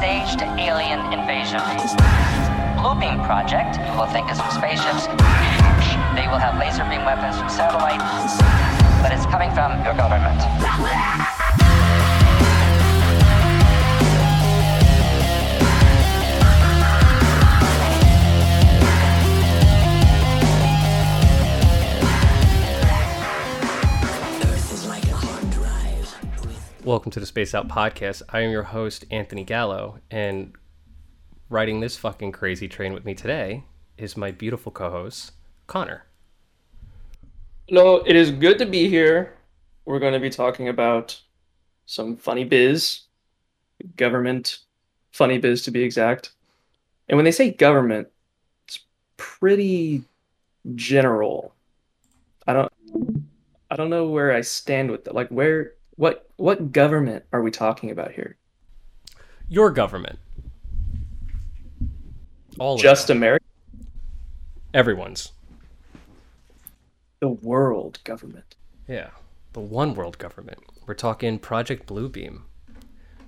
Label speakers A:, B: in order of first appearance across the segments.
A: staged alien invasion. Bluebeam Project you will think it's from spaceships. They will have laser beam weapons from satellites, but it's coming from your government.
B: Welcome to the Space Out Podcast. I am your host, Anthony Gallo, and riding this fucking crazy train with me today is my beautiful co host, Connor.
C: Hello, it is good to be here. We're going to be talking about some funny biz, government, funny biz to be exact. And when they say government, it's pretty general. I don't I don't know where I stand with that. Like where what what government are we talking about here?
B: Your government. All
C: Just. America?
B: everyone's.
C: The world government.
B: Yeah. The one world government. We're talking Project Bluebeam.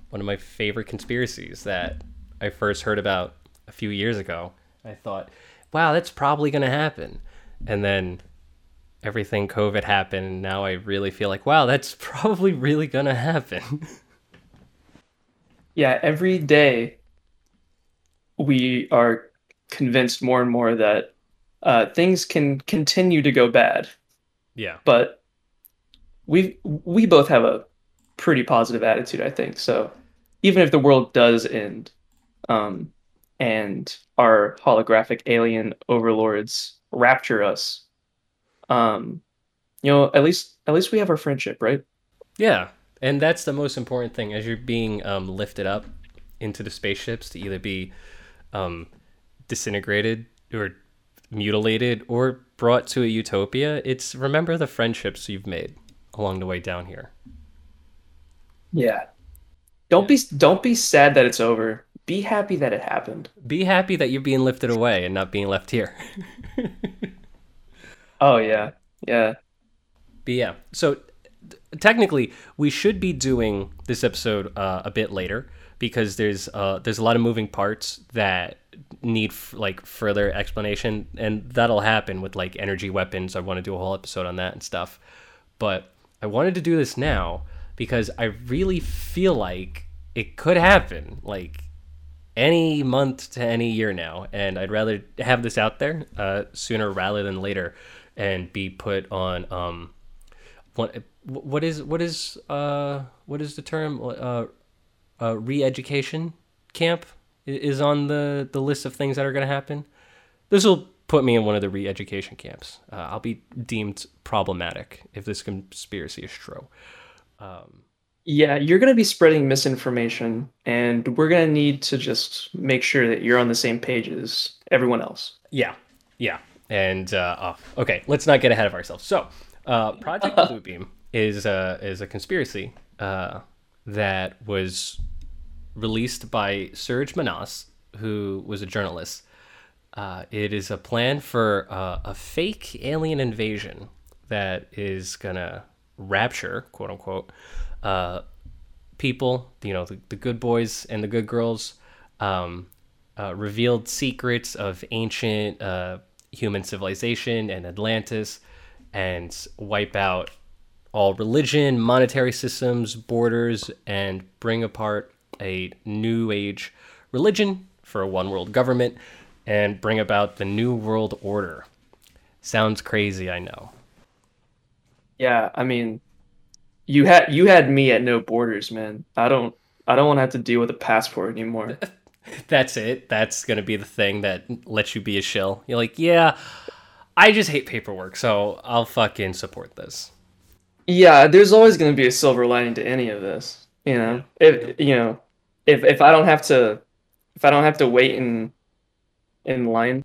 B: One of my favorite conspiracies that I first heard about a few years ago. I thought, wow, that's probably going to happen. And then everything COVID happened. Now I really feel like, wow, that's probably really going to happen.
C: Yeah, every day we are convinced more and more that uh, things can continue to go bad,
B: yeah.
C: but we we both have a pretty positive attitude, I think. So even if the world does end, um, and our holographic alien overlords rapture us, um, you know, at least at least we have our friendship, right?
B: Yeah, and that's the most important thing as you're being um, lifted up into the spaceships to either be um, disintegrated or mutilated or brought to a utopia. It's remember the friendships you've made along the way down here.
C: Yeah. Don't be don't be sad that it's over. Be happy that it happened.
B: Be happy that you're being lifted away and not being left here.
C: Oh yeah. Yeah.
B: But yeah, so technically, we should be doing this episode uh, a bit later because there's uh, there's a lot of moving parts that need f- like further explanation, and that'll happen with like energy weapons. I want to do a whole episode on that and stuff, but I wanted to do this now because I really feel like it could happen, like any month to any year now, and I'd rather have this out there uh, sooner rather than later, and be put on um, what what is what is uh what is the term? Uh, uh re-education camp is on the the list of things that are going to happen. This will put me in one of the re-education camps. Uh, i'll be deemed problematic if this conspiracy is true.
C: Yeah, you're going to be spreading misinformation and we're going to need to just make sure that you're on the same page as everyone else.
B: Yeah, yeah, and uh, oh, okay, let's not get ahead of ourselves. So, uh, Project Bluebeam is uh, is a conspiracy uh, that was released by Serge Monast, who was a journalist. Uh, it is a plan for uh, a fake alien invasion that is gonna rapture, quote unquote, uh, people, you know, the, the good boys and the good girls, um, uh, revealed secrets of ancient uh, human civilization and Atlantis, and wipe out all religion, monetary systems, borders, and bring apart a new age religion for a one world government and bring about the new world order. Sounds crazy, I know.
C: Yeah, I mean, you had you had me at no borders, man. I don't I don't want to have to deal with a passport anymore.
B: That's it. That's gonna be the thing that lets you be a shill. You're like, yeah, I just hate paperwork, so I'll fucking support this.
C: Yeah, there's always going to be a silver lining to any of this. You know, if you know, if if I don't have to, if I don't have to wait in in line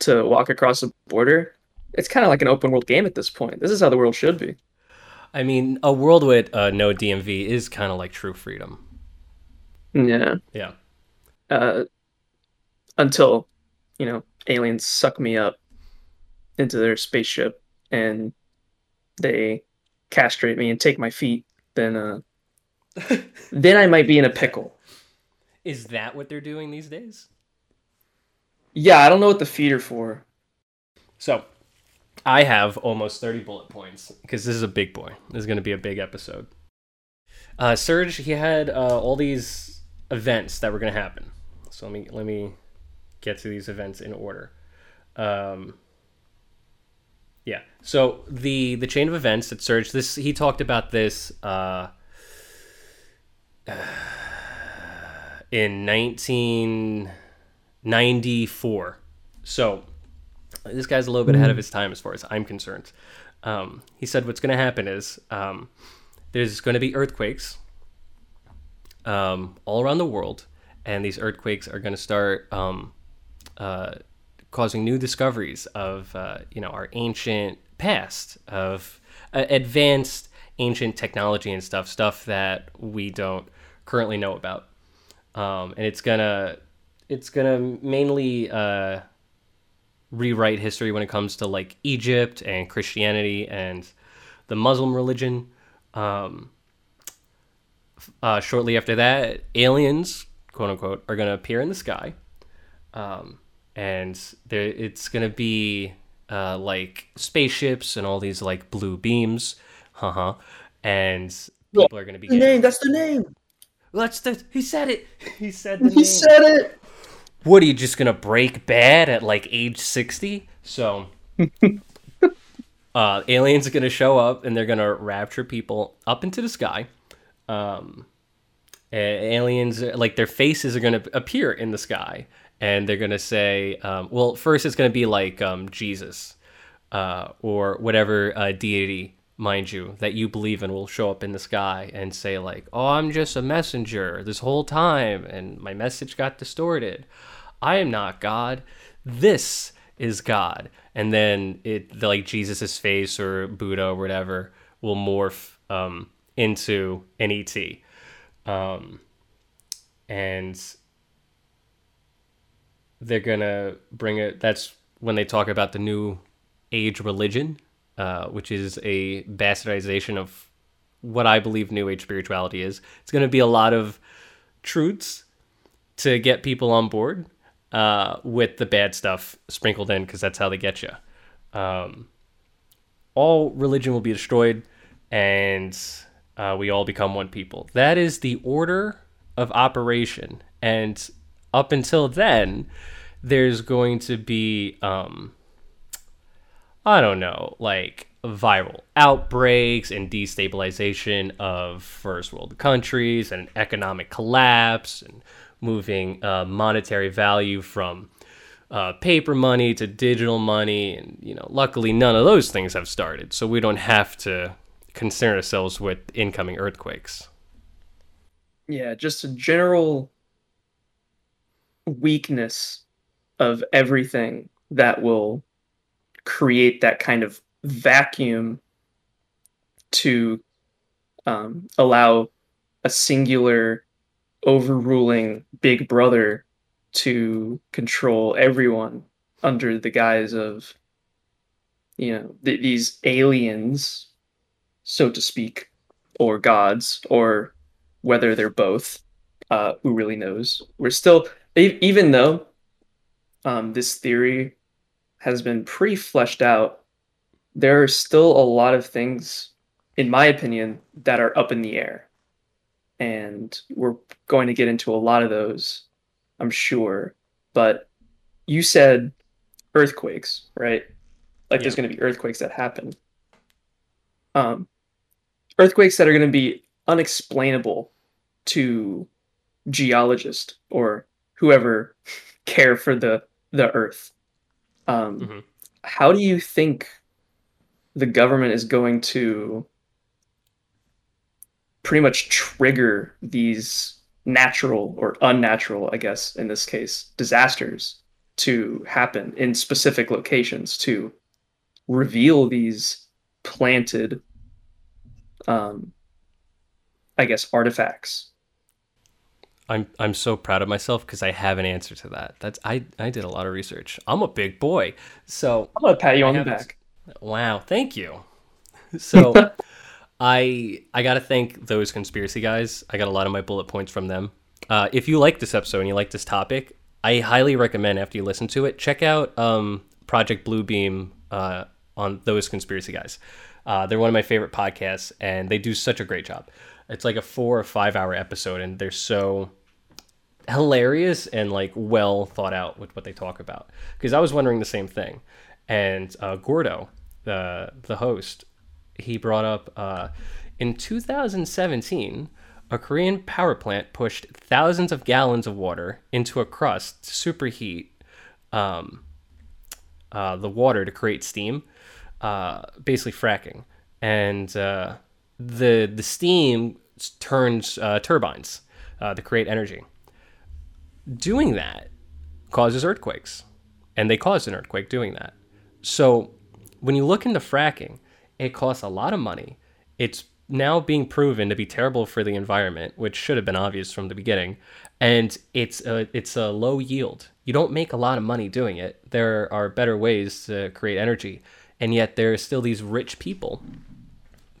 C: to walk across the border, it's kind of like an open world game at this point. This is how the world should be.
B: I mean, a world with uh, no DMV is kind of like true freedom.
C: Yeah.
B: Yeah.
C: Uh, until you know aliens suck me up into their spaceship and they castrate me and take my feet, then uh, then I might be in a pickle.
B: Is that what they're doing these days?
C: Yeah, I don't know what the feet are for.
B: So, I have almost 30 bullet points because this is a big boy. This is going to be a big episode. Uh, Serge, he had uh, all these events that were going to happen. So let me let me get to these events in order. Um, yeah. So the the chain of events that Serge this he talked about this uh, in 1994. So this guy's a little bit ahead of his time as far as I'm concerned. Um, he said what's going to happen is um, there's going to be earthquakes um, all around the world, and these earthquakes are going to start um, uh, causing new discoveries of uh, you know our ancient past of uh, advanced ancient technology and stuff, stuff that we don't currently know about, um, and it's gonna it's gonna mainly uh, rewrite history when it comes to like Egypt and Christianity and the Muslim religion. Um, uh, shortly after that, aliens, quote unquote, are going to appear in the sky. Um, and there, it's going to be uh, like spaceships and all these like blue beams. Haha. And people are going to be.
C: The name, that's the name.
B: That's the. He said it. He said the
C: He
B: name.
C: said it.
B: what are you just gonna break bad at like age 60 so uh aliens are gonna show up and they're gonna rapture people up into the sky um aliens like their faces are gonna appear in the sky and they're gonna say um, well first it's gonna be like um jesus uh or whatever uh, deity mind you that you believe in will show up in the sky and say like oh i'm just a messenger this whole time and my message got distorted I am not God. This is God. And then it the, like Jesus's face or Buddha or whatever will morph um, into an ET. Um, and they're gonna bring it. That's when they talk about the new age religion, uh, which is a bastardization of what I believe new age spirituality is. It's gonna be a lot of truths to get people on board uh, with the bad stuff sprinkled in because that's how they get you. Um, all religion will be destroyed, and uh, we all become one people. That is the order of operation, and up until then, there's going to be um, I don't know, like viral outbreaks and destabilization of first world countries and economic collapse and moving uh, monetary value from uh, paper money to digital money. And, you know, luckily none of those things have started. So we don't have to concern ourselves with incoming earthquakes.
C: Yeah, just a general weakness of everything that will create that kind of vacuum to um, allow a singular overruling big brother to control everyone under the guise of you know th- these aliens so to speak or gods or whether they're both uh, who really knows we're still even though um, this theory has been pretty fleshed out there are still a lot of things in my opinion that are up in the air and we're going to get into a lot of those, I'm sure. But you said earthquakes, right? Like there's going to be earthquakes that happen. Um, earthquakes that are going to be unexplainable to geologists or whoever care for the the earth. Um,
B: Mhm.
C: How do you think the government is going to pretty much trigger these natural or unnatural, I guess, in this case, disasters to happen in specific locations to reveal these planted, um, I guess, artifacts.
B: I'm I'm so proud of myself because I have an answer to that. That's I I did a lot of research. I'm a big boy, so
C: I'm gonna pat you on the back.
B: Wow, thank you. So I I gotta thank those conspiracy guys. I got a lot of my bullet points from them. Uh, if you like this episode and you like this topic, I highly recommend after you listen to it, check out um, Project Bluebeam uh, on those conspiracy guys. Uh, they're one of my favorite podcasts, and they do such a great job. It's like a four or five hour episode, and they're so hilarious and like well thought out with what they talk about. Because I was wondering the same thing, and uh, Gordo, the the host, he brought up uh, in 2017, a Korean power plant pushed thousands of gallons of water into a crust to superheat um, uh, the water to create steam, uh, basically fracking, and uh, the the steam turns uh, turbines uh, to create energy. Doing that causes earthquakes, and they caused an earthquake doing that. So when you look into fracking, it costs a lot of money. It's now being proven to be terrible for the environment, which should have been obvious from the beginning. And it's a, it's a low yield. You don't make a lot of money doing it. There are better ways to create energy. And yet there are still these rich people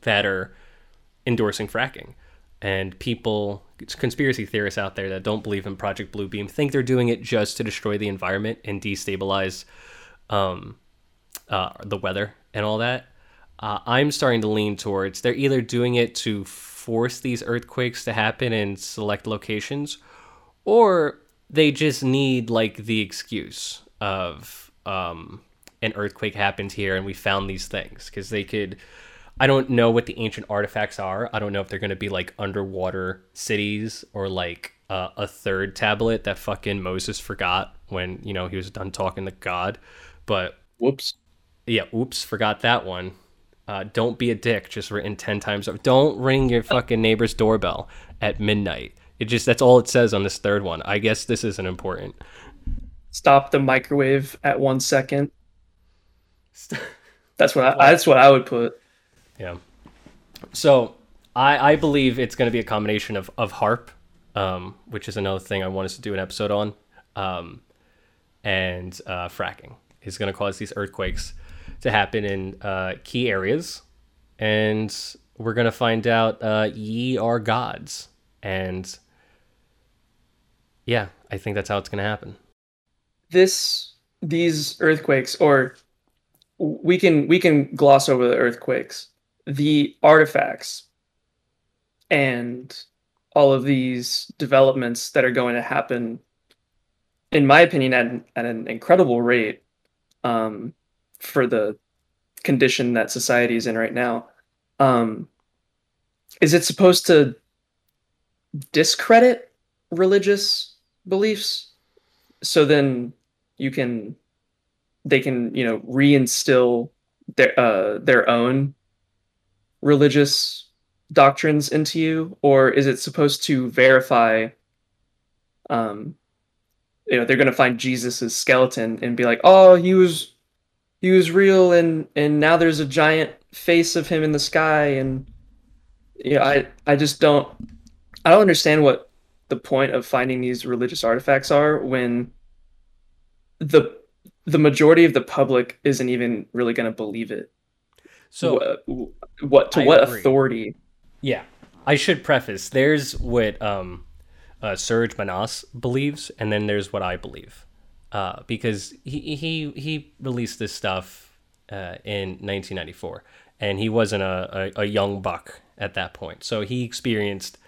B: that are endorsing fracking. And people, conspiracy theorists out there that don't believe in Project Bluebeam, think they're doing it just to destroy the environment and destabilize um, uh, the weather and all that. Uh, I'm starting to lean towards they're either doing it to force these earthquakes to happen in select locations, or they just need like the excuse of um, an earthquake happened here and we found these things because they could. I don't know what the ancient artifacts are. I don't know if they're going to be like underwater cities or like uh, a third tablet that fucking Moses forgot when you know he was done talking to God. But
C: Whoops.
B: yeah, oops, forgot that one. Uh, don't be a dick. Just written ten times. over. Don't ring your fucking neighbor's doorbell at midnight. It just that's all it says on this third one. I guess this isn't important.
C: Stop the microwave at one second. That's what I, that's what I would put.
B: Yeah. So I I believe it's going to be a combination of of HAARP, um, which is another thing I want us to do an episode on, um, and uh, fracking is going to cause these earthquakes to happen in uh, key areas, and we're going to find out uh, ye are gods, and yeah, I think that's how it's going to happen.
C: This these earthquakes, or we can we can gloss over the earthquakes, the artifacts, and all of these developments that are going to happen. In my opinion, at an, at an incredible rate, um, for the condition that society is in right now, um, is it supposed to discredit religious beliefs? So then you can they can you know reinstill their uh, their own religious doctrines into you, or is it supposed to verify? Um, you know, they're going to find Jesus's skeleton and be like, "Oh, he was he was real, and and now there's a giant face of him in the sky." And yeah, I I just don't I don't understand what the point of finding these religious artifacts are when the the majority of the public isn't even really going to believe it.
B: So
C: what, what to
B: I
C: what
B: agree.
C: authority?
B: Yeah, I should preface. There's what um, uh, Serge Monast believes, and then there's what I believe, uh, because he he he released this stuff uh, in 1994, and he wasn't a, a, a young buck at that point, so he experienced,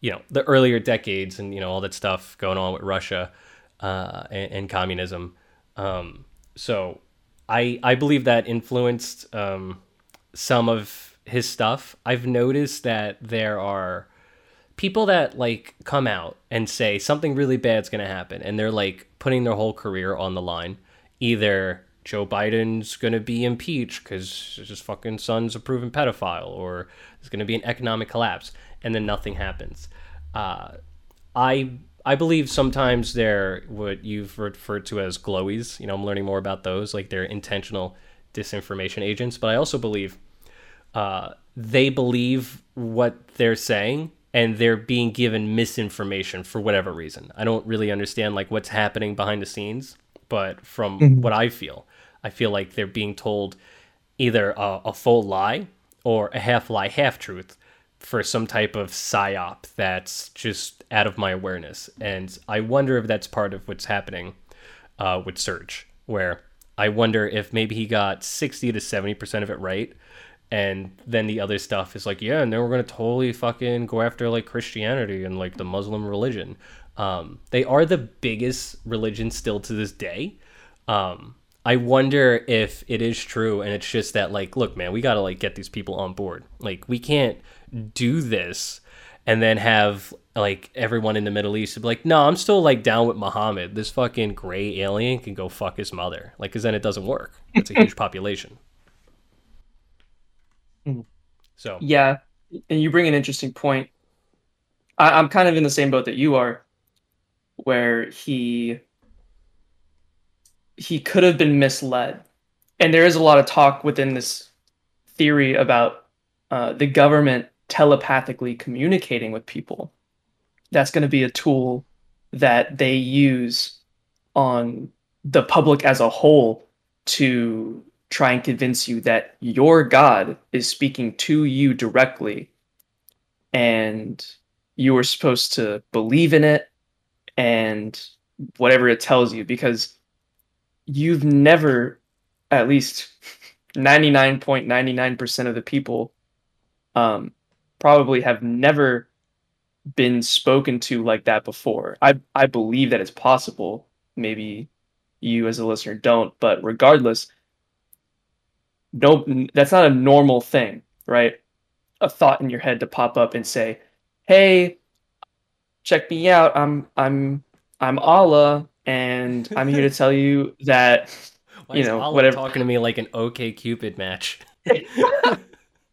B: you know, the earlier decades and you know all that stuff going on with Russia uh, and, and communism. Um, so I I believe that influenced um, some of his stuff. I've noticed that there are people that like come out and say something really bad's going to happen and they're like putting their whole career on the line. Either Joe Biden's going to be impeached cuz his fucking son's a proven pedophile or there's going to be an economic collapse and then nothing happens. Uh, I I believe sometimes they're what you've referred to as glowies. You know, I'm learning more about those. Like they're intentional disinformation agents. But I also believe uh, they believe what they're saying, and they're being given misinformation for whatever reason. I don't really understand like what's happening behind the scenes, but from
C: Mhm.
B: what I feel, I feel like they're being told either a, a full lie or a half lie, half truth for some type of psyop that's just out of my awareness. And I wonder if that's part of what's happening uh, with Serge, where I wonder if maybe he got 60 to 70% of it right. And then the other stuff is like, yeah, and then we're going to totally fucking go after like Christianity and like the Muslim religion. Um, they are the biggest religion still to this day. Um, I wonder if it is true and it's just that like, look, man, we got to like get these people on board. Like, we can't do this and then have like everyone in the Middle East be like, no, I'm still like down with Muhammad. This fucking gray alien can go fuck his mother. Like, cause then it doesn't work. It's a huge population.
C: Mhm.
B: So
C: Yeah, and you bring an interesting point. I, I'm kind of in the same boat that you are, where he he could have been misled, and there is a lot of talk within this theory about uh, the government telepathically communicating with people. That's going to be a tool that they use on the public as a whole to try and convince you that your God is speaking to you directly and you are supposed to believe in it and whatever it tells you because you've never at least 99.99% of the people um, probably have never been spoken to like that before. I I believe that it's possible. Maybe you as a listener don't, but regardless, no that's not a normal thing, right? A thought in your head to pop up and say, "Hey, check me out. I'm I'm I'm Allah and I'm here to tell you that
B: why
C: you know,
B: Allah
C: whatever-
B: talking to me like an OK Cupid match?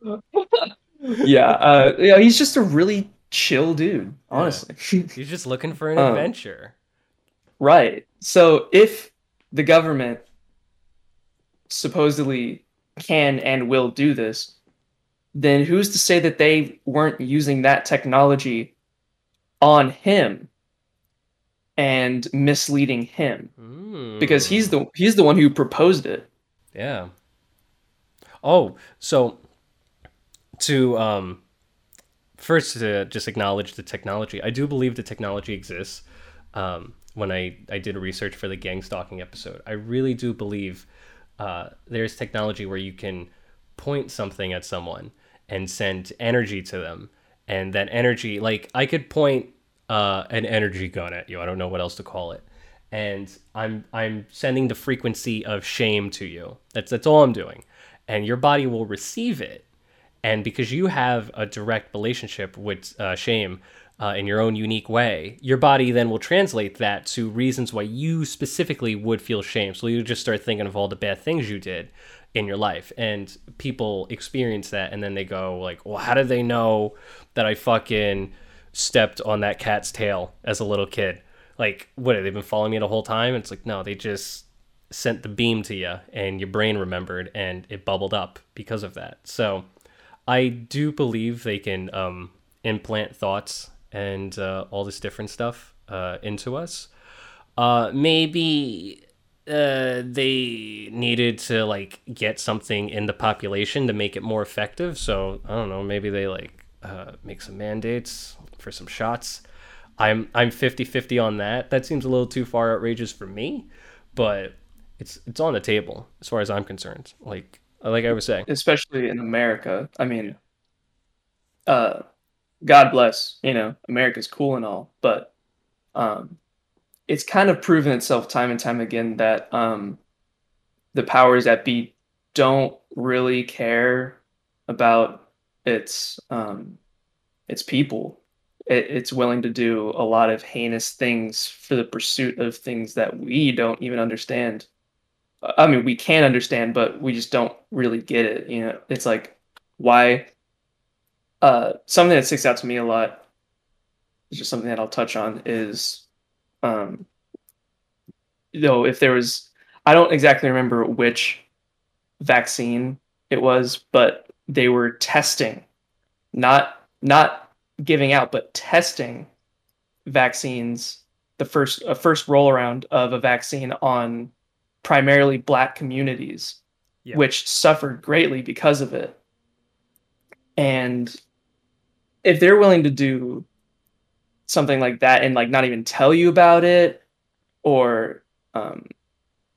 C: yeah, uh you know, he's just a really chill dude, honestly.
B: He's just looking for an
C: Um,
B: adventure.
C: Right. So if the government supposedly can and will do this, then who's to say that they weren't using that technology on him and misleading him? Because he's the he's the one who proposed it.
B: Yeah. Oh, so to um first to just acknowledge the technology. I do believe the technology exists. Um, when I I did research for the gang stalking episode, I really do believe uh, there's technology where you can point something at someone and send energy to them, and that energy, like I could point uh, an energy gun at you. I don't know what else to call it and I'm I'm sending the frequency of shame to you. That's that's all I'm doing, and your body will receive it. And because you have a direct relationship with uh, shame uh, in your own unique way, your body then will translate that to reasons why you specifically would feel shame. So you just start thinking of all the bad things you did in your life, and people experience that, and then they go like, "Well, how did they know that I fucking stepped on that cat's tail as a little kid?" like what they've been following me the whole time it's like no they just sent the beam to you and your brain remembered and it bubbled up because of that so i do believe they can um, implant thoughts and uh, all this different stuff uh, into us uh, maybe uh, they needed to like get something in the population to make it more effective so i don't know maybe they like uh, make some mandates for some shots I'm I'm 50-50 on that. That seems a little too far outrageous for me, but it's it's on the table as far as I'm concerned. Like like I was saying.
C: especially in America. I mean, uh, God bless, you know, America's cool and all, but um, it's kind of proven itself time and time again that um, the powers that be don't really care about its um, its people. It, it's willing to do a lot of heinous things for the pursuit of things that we don't even understand. I mean, we can understand, but we just don't really get it. You know, it's like why. Uh, something that sticks out to me a lot, is just something that I'll touch on is, um, know, if there was, I don't exactly remember which vaccine it was, but they were testing, not not giving out, but testing vaccines. The first a first roll around of a vaccine on primarily black communities,
B: Yeah.
C: which suffered greatly because of it. And if they're willing to do something like that and like not even tell you about it or um,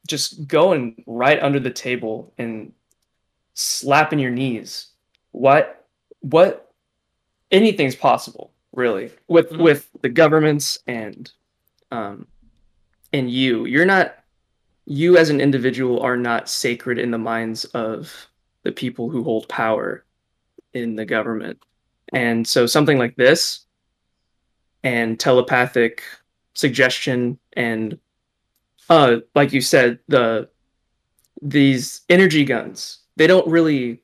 C: just going right under the table and slapping your knees what what anything's possible really with
B: Mhm.
C: with the governments and um and you you're not you as an individual are not sacred in the minds of the people who hold power in the government. And so something like this and telepathic suggestion and uh like you said the these energy guns they don't really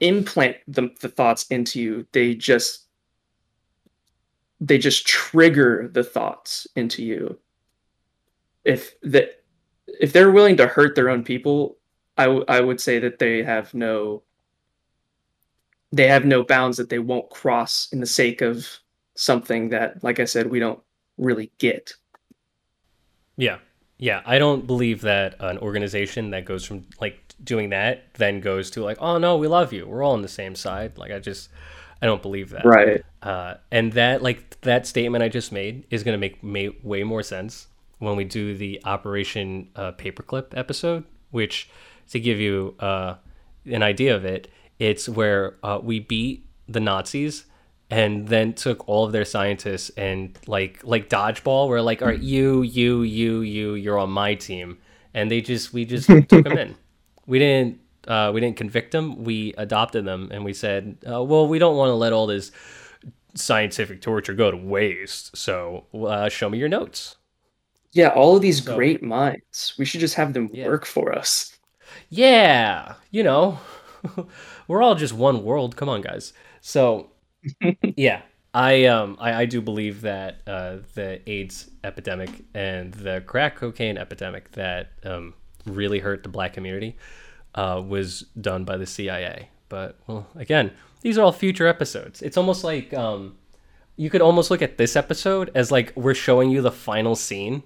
C: implant the, the thoughts into you. They just they just trigger the thoughts into you. If that if they're willing to hurt their own people I, w- I would say that they have no they have no bounds that they won't cross in the sake of something that like i said we don't really get
B: Yeah. Yeah. I don't believe that an organization that goes from like doing that then goes to like, oh no, we love you. We're all on the same side. Like I just I don't believe that.
C: right
B: Uh, and that like that statement I just made is gonna make ma- way more sense when we do the Operation uh, Paperclip episode, which to give you uh, an idea of it, it's where uh, we beat the Nazis and then took all of their scientists and like like dodgeball we're like all right you you you you you're on my team. And they just we just took them in. We didn't uh, we didn't convict them we adopted them and we said uh, well we don't want to let all this scientific torture go to waste. So uh, show me your notes
C: yeah all of these
B: So-
C: great minds. We should just have them
B: Yeah.
C: work for us.
B: Yeah you know we're all just one world. Come on guys. So yeah i um I, I do believe that uh the aids epidemic and the crack cocaine epidemic that um really hurt the black community uh was done by the cia but well again these are all future episodes. It's almost like um you could almost look at this episode as like we're showing you the final scene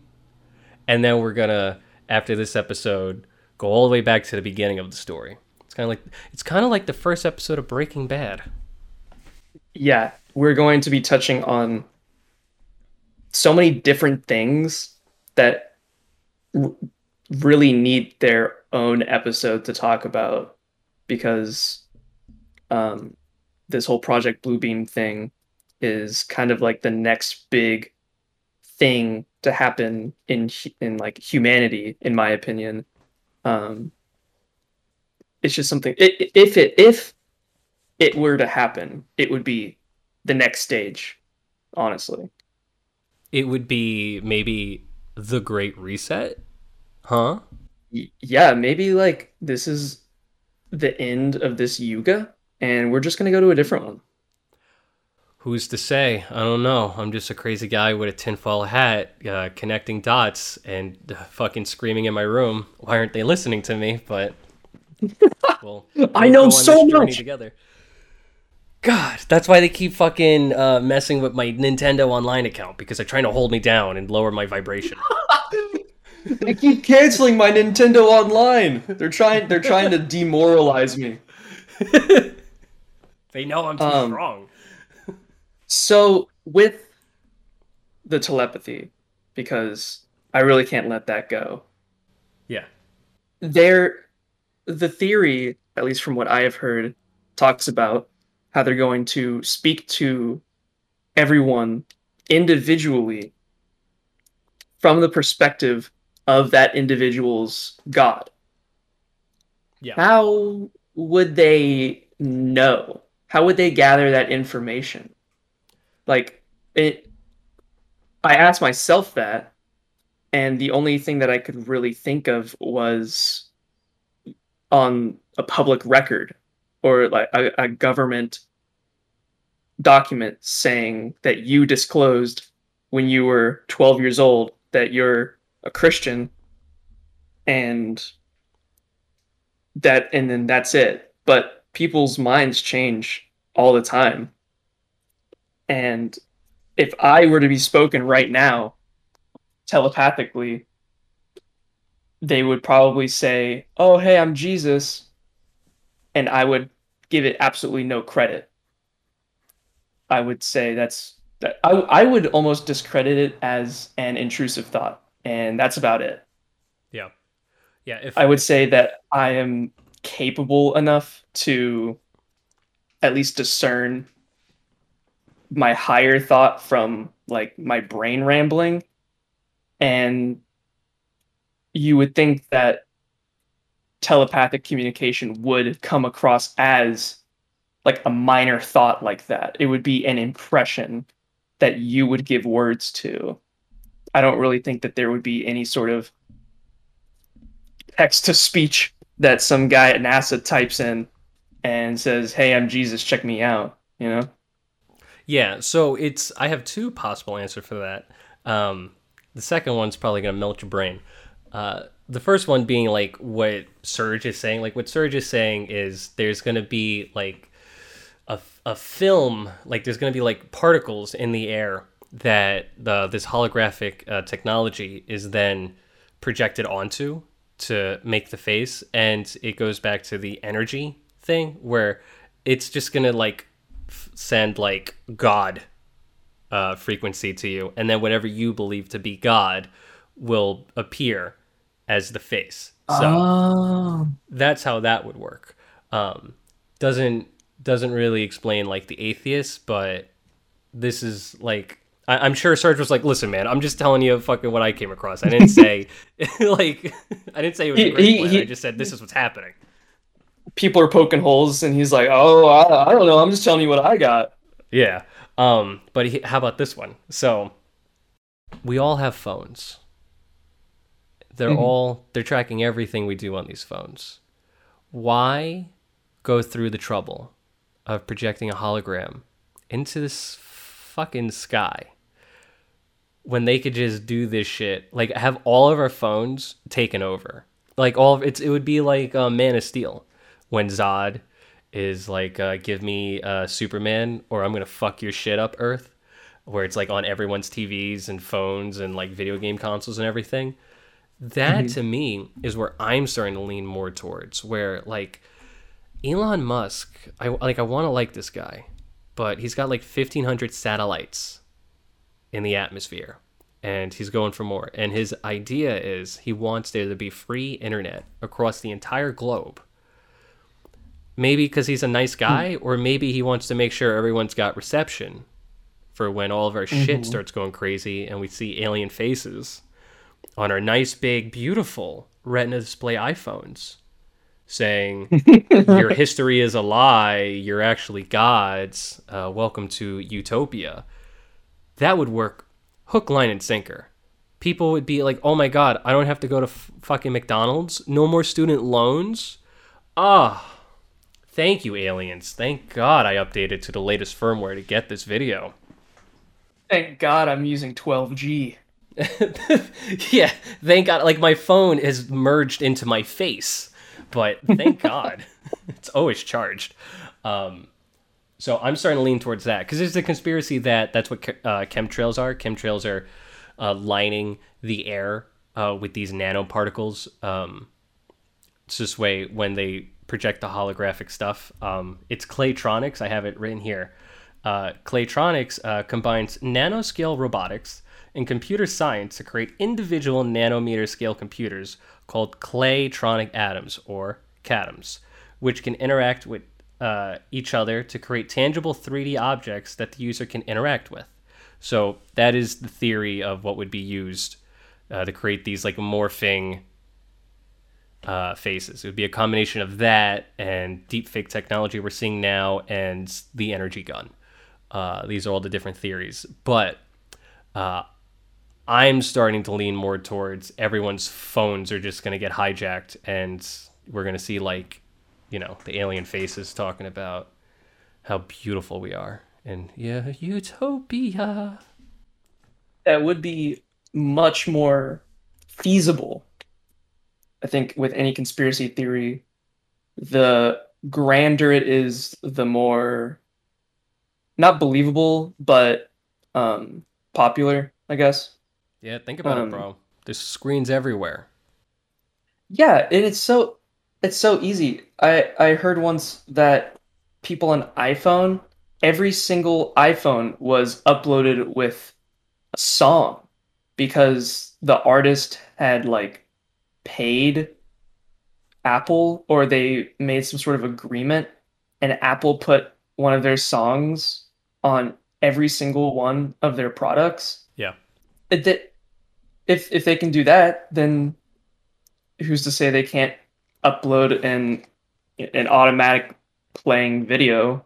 B: and then we're gonna after this episode go all the way back to the beginning of the story. It's kind of like it's kind of like the first episode of breaking bad.
C: Yeah we're going to be touching on so many different things that r- really need their own episode to talk about because um, this whole project bluebeam thing is kind of like the next big thing to happen in in like humanity in my opinion. Um it's just something i- i- if it if it were to happen it would be the next stage honestly.
B: It would be maybe the great reset? Huh?
C: Yeah maybe like this is the end of this yuga and we're just going to go to a different one
B: who's to say? I don't know. I'm just a crazy guy with a tinfoil hat uh, connecting dots and uh, fucking screaming in my room. Why aren't they listening to me? But well
C: I know so much.
B: together. God that's why they keep fucking uh, messing with my nintendo online account because they're trying to hold me down and lower my vibration.
C: They keep canceling my nintendo online. They're trying they're trying to demoralize me.
B: They know i'm too
C: Um,
B: strong
C: So with the telepathy, because I really can't let that go.
B: yeah
C: There, the theory, at least from what I have heard, talks about how they're going to speak to everyone individually from the perspective of that individual's god.
B: yeah
C: How would they know? How would they gather that information? Like it I asked myself that and the only thing that I could really think of was on a public record or like a, a government document saying that you disclosed when you were 12 years old that you're a Christian and that and then that's it. But people's minds change all the time And if I were to be spoken right now, telepathically, they would probably say, "Oh, hey, I'm Jesus," and I would give it absolutely no credit. I would say that's that. I I would almost discredit it as an intrusive thought, and that's about it.
B: Yeah, yeah. If
C: I would say that I am capable enough to at least discern my higher thought from like my brain rambling. And you would think that telepathic communication would come across as like a minor thought like that. It would be an impression that you would give words to. I don't really think that there would be any sort of text to speech that some guy at nasa types in and says hey i'm jesus check me out you know
B: Yeah, so it's I have two possible answers for that. Um, the second one's probably gonna melt your brain. Uh, the first one being like what Serge is saying. Like what Serge is saying is there's gonna be like a, a film, like there's gonna be like particles in the air that the this holographic uh, technology is then projected onto to make the face, and it goes back to the energy thing where it's just gonna like send like God uh, frequency to you, and then whatever you believe to be God will appear as the face. So
C: oh
B: that's how that would work. Um, doesn't doesn't really explain like the atheists, but this is like I, I'm sure Serge was like, "Listen, man, I'm just telling you fucking what I came across. I didn't say like I didn't say it was a
C: He-
B: great
C: he-
B: plan.
C: he-
B: I just said this is what's happening."
C: People are poking holes and he's like oh i, I don't know i'm just telling you what i got
B: Yeah. Um, but he, how about this one? So we all have phones. They're
C: Mhm.
B: all they're tracking everything we do on these phones. Why go through the trouble of projecting a hologram into this fucking sky when they could just do this shit? Like have all of our phones taken over. Like all of it's it would be like uh, Man of Steel when Zod is like uh, give me uh, Superman or I'm gonna fuck your shit up Earth, where it's like on everyone's TVs and phones and like video game consoles and everything. That to me is where I'm starting to lean more towards where like Elon Musk, I like I want to like this guy, but he's got like 1500 satellites in the atmosphere and he's going for more. And his idea is he wants there to be free internet across the entire globe. Maybe because he's a nice guy, or maybe he wants to make sure everyone's got reception for when all of our shit starts going crazy and we see alien faces on our nice, big, beautiful Retina display iPhones saying, Your history is a lie, you're actually gods, uh, welcome to Utopia. That would work hook, line, and sinker. People would be like, oh my god, I don't have to go to f- fucking McDonald's. No more student loans. Ah, thank you, aliens. Thank God I updated to the latest firmware to get this video.
C: thank god i'm using 12g
B: yeah, thank God. Like my phone is merged into my face, but thank God, it's always charged. Um, so I'm starting to lean towards that because there's a conspiracy that that's what uh, chemtrails are. Chemtrails are uh, lining the air uh, with these nanoparticles. Um, it's this way when they project the holographic stuff. Um, it's Claytronics. I have it written here. Uh, Claytronics uh, combines nanoscale robotics and computer science to create individual nanometer scale computers called Claytronic atoms or CATOMs, which can interact with uh, each other to create tangible 3D objects that the user can interact with. So that is the theory of what would be used uh, to create these like morphing uh, faces. It would be a combination of that and deepfake technology we're seeing now and the energy gun. Uh, these are all the different theories, but uh, I'm starting to lean more towards everyone's phones are just going to get hijacked, and we're going to see like, you know, the alien faces talking about how beautiful we are, and yeah, utopia.
C: that would be much more feasible i think with any conspiracy theory the grander it is the more not believable, but um, popular, I guess.
B: Yeah, think about
C: Um,
B: it, bro. There's screens everywhere.
C: Yeah, and it's so it's so easy. I I heard once that people on iPhone, every single iPhone was uploaded with a song because the artist had like paid Apple or they made some sort of agreement and Apple put one of their songs on every single one of their products.
B: Yeah.
C: It, if if they can do that, then who's to say they can't upload an an automatic playing video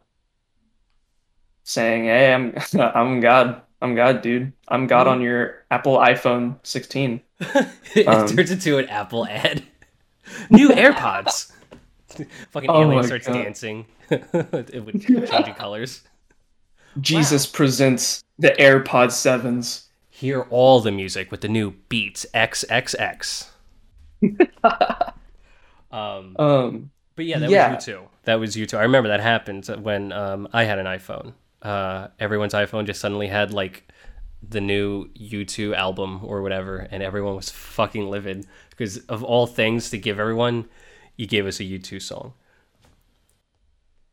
C: saying, "Hey, I'm I'm God. I'm God, dude. I'm God on your Apple iPhone 16."
B: it
C: Um,
B: turns into an Apple ad. New AirPods. Fucking
C: Oh
B: alien starts
C: God.
B: dancing. it would change colors.
C: Jesus presents the AirPod 7s.
B: Hear all the music with the new Beats XXX. um,
C: Um
B: but yeah, that
C: yeah.
B: was you too. That was you too. I remember that happened when um, I had an iPhone. Uh, everyone's iPhone just suddenly had like the new U2 album or whatever, and everyone was fucking livid because of all things to give everyone, you gave us a U2 song.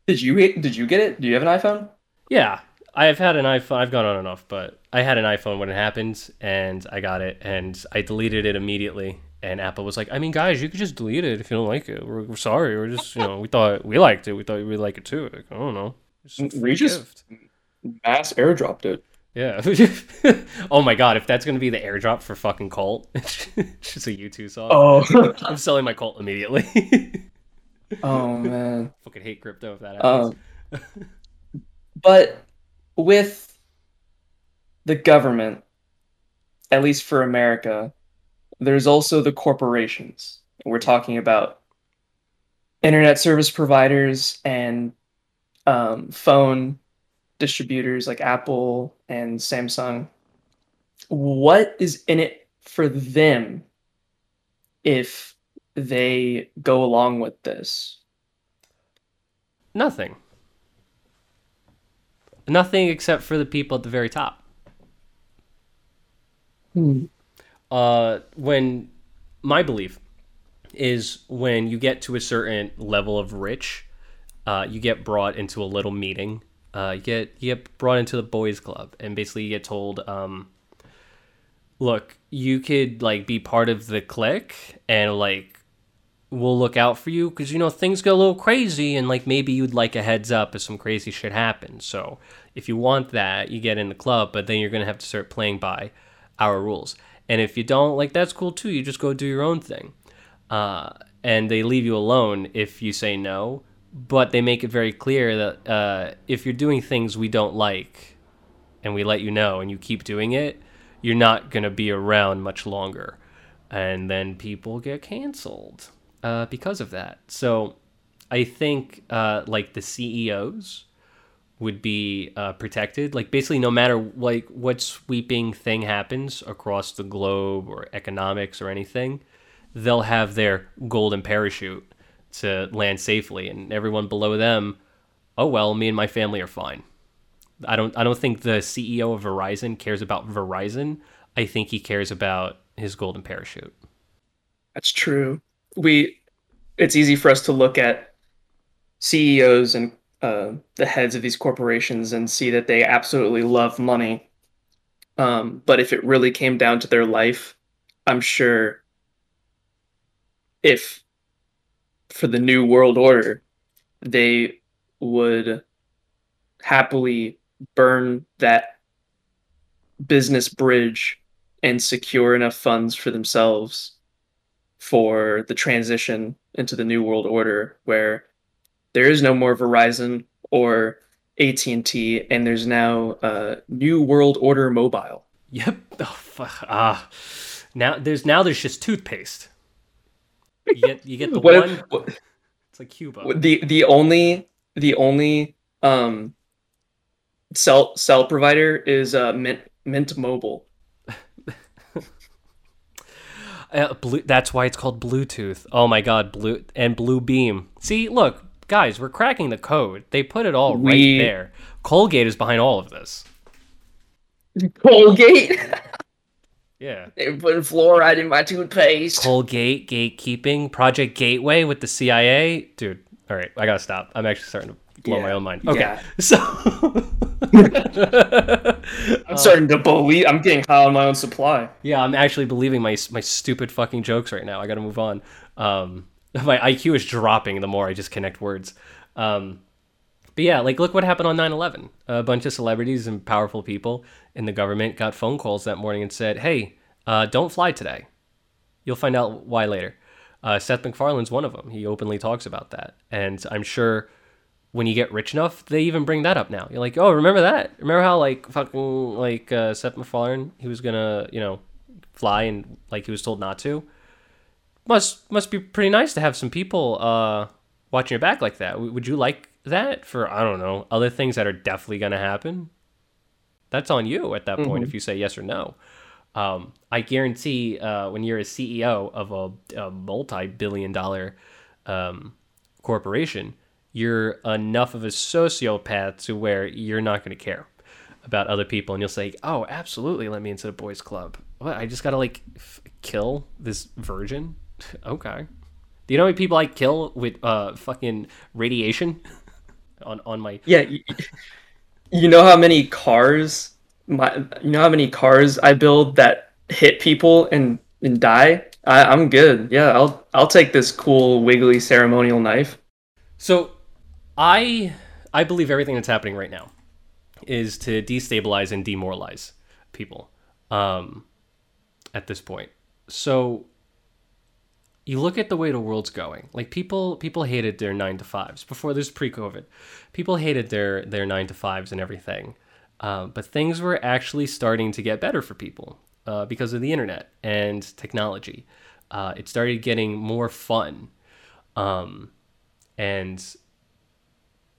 C: did you did you get it? Do you have an iPhone?
B: Yeah, I've had an iPhone. I've gone on and off, but I had an iPhone when it happened, and I got it, and I deleted it immediately. And Apple was like, "I mean, guys, you could just delete it if you don't like it. We're, we're sorry. We're just, you know, we thought we liked it. We thought you would like it too. Like, I don't know.
C: We just-
B: gift.
C: Mass airdropped it.
B: Yeah. oh my god, if that's gonna be the airdrop for fucking Colt, it's just a U2 song.
C: Oh.
B: I'm selling my Colt immediately.
C: oh man.
B: fucking hate crypto if that happens.
C: Um, but with the government, at least for America, there's also the corporations. We're talking about internet service providers and um, phone distributors like Apple and Samsung. What is in it for them if they go along with this?
B: Nothing. Nothing except for the people at the very top. Uh, when my belief is when you get to a certain level of rich, uh, you get brought into a little meeting. Uh, you get you get brought into the boys' club, and basically you get told, um, "Look, you could like be part of the clique, and like we'll look out for you because you know things get a little crazy, and like maybe you'd like a heads up if some crazy shit happens. So if you want that, you get in the club, but then you're gonna have to start playing by our rules. And if you don't, like that's cool too. You just go do your own thing." uh, and they leave you alone if you say no. But they make it very clear that uh, if you're doing things we don't like, and we let you know, and you keep doing it, you're not gonna be around much longer, and then people get canceled uh, because of that. So I think uh, like the CEOs would be uh, protected. Like basically, no matter like what sweeping thing happens across the globe or economics or anything, they'll have their golden parachute to land safely, and everyone below them, oh well, me and my family are fine. I don't I don't think the CEO of Verizon cares about Verizon. I think he cares about his golden parachute.
C: That's true. We it's easy for us to look at CEOs and uh, the heads of these corporations and see that they absolutely love money. Um, but if it really came down to their life, I'm sure if for the new world order, they would happily burn that business bridge and secure enough funds for themselves for the transition into the new world order where there is no more Verizon or AT&T and there's now uh, new world order mobile.
B: Yep. Oh, fuck. Ah. Now there's now there's just toothpaste. You get you get the
C: What
B: one.
C: if, what-
B: It's like Cuba.
C: the the only the only um cell cell provider is uh, Mint Mint Mobile.
B: Uh, blue, that's why it's called Bluetooth. Oh my God, blue and Blue Beam. See, look, guys, we're cracking the code. They put it all
C: We-
B: right there. Colgate is behind all of this.
C: Colgate.
B: Yeah.
C: they were putting fluoride in my toothpaste.
B: Colgate, gatekeeping, Project Gateway with the CIA. Dude, all right, I gotta stop. I'm actually starting to blow my own mind. Okay,
C: yeah.
B: so.
C: I'm starting to believe. I'm getting high on my own supply.
B: Yeah, I'm actually believing my my stupid fucking jokes right now. I got to move on. Um, my IQ is dropping the more I just connect words. Um, but yeah, like look what happened on 9/11. A bunch of celebrities and powerful people in the government got phone calls that morning and said, "Hey, uh, don't fly today." You'll find out why later. Uh, Seth MacFarlane's one of them. He openly talks about that, and I'm sure when you get rich enough, they even bring that up now. You're like, oh, remember that? Remember how like fucking like uh, Seth MacFarlane, he was gonna you know fly and like he was told not to. Must must be pretty nice to have some people uh, watching your back like that. W- Would you like that for I don't know other things that are definitely gonna happen? That's on you at that point if you say yes or no. Um, I guarantee uh, when you're a CEO of a, a multi-billion-dollar um, corporation, you're enough of a sociopath to where you're not going to care about other people, and you'll say, "Oh, absolutely, let me into the boys' club." What? I just gotta like f- kill this virgin? okay. Do you know how many people I kill with uh fucking radiation on on my
C: Yeah. You, know how many cars my you know how many cars I build that hit people and and die? I, I'm good. Yeah, I'll I'll take this cool wiggly ceremonial knife.
B: So, I I believe everything that's happening right now is to destabilize and demoralize people. Um, at this point, so you look at the way the world's going. Like people people hated their nine to fives before this pre-COVID. People hated their their nine to fives and everything. Um, but things were actually starting to get better for people uh, because of the internet and technology. Uh, it started getting more fun. Um, and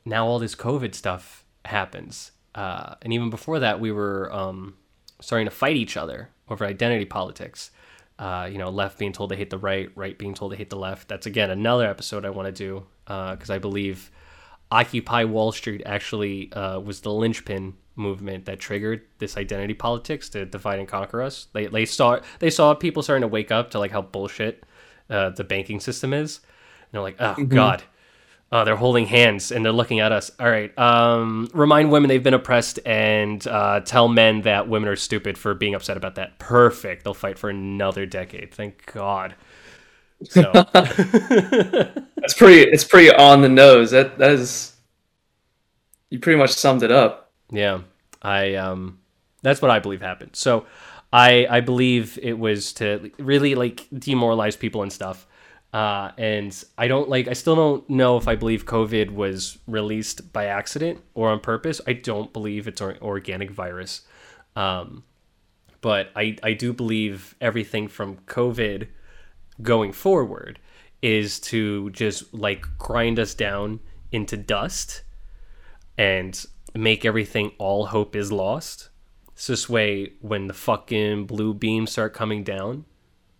B: now all this COVID stuff happens. Uh, and even before that, we were um, starting to fight each other over identity politics. Uh, you know, left being told to hate the right, right being told to hate the left. That's again another episode I want to do because I believe Occupy Wall Street actually uh, was the linchpin movement that triggered this identity politics to divide and conquer us. They they saw they saw people starting to wake up to like how bullshit uh, the banking system is. And they're like, oh god, uh, they're holding hands and they're looking at us. All right, um, remind women they've been oppressed and uh, tell men that women are stupid for being upset about that. Perfect. They'll fight for another decade. Thank God. So
C: That's pretty. It's pretty on the nose. That that is. You pretty much summed it up.
B: yeah, I um, that's what I believe happened. So I I believe it was to really like demoralize people and stuff. Uh, and I don't like. I still don't know if I believe COVID was released by accident or on purpose. I don't believe it's an organic virus. Um, but I I do believe everything from COVID going forward is to just like grind us down into dust and make everything all hope is lost. So this way, when the fucking blue beams start coming down,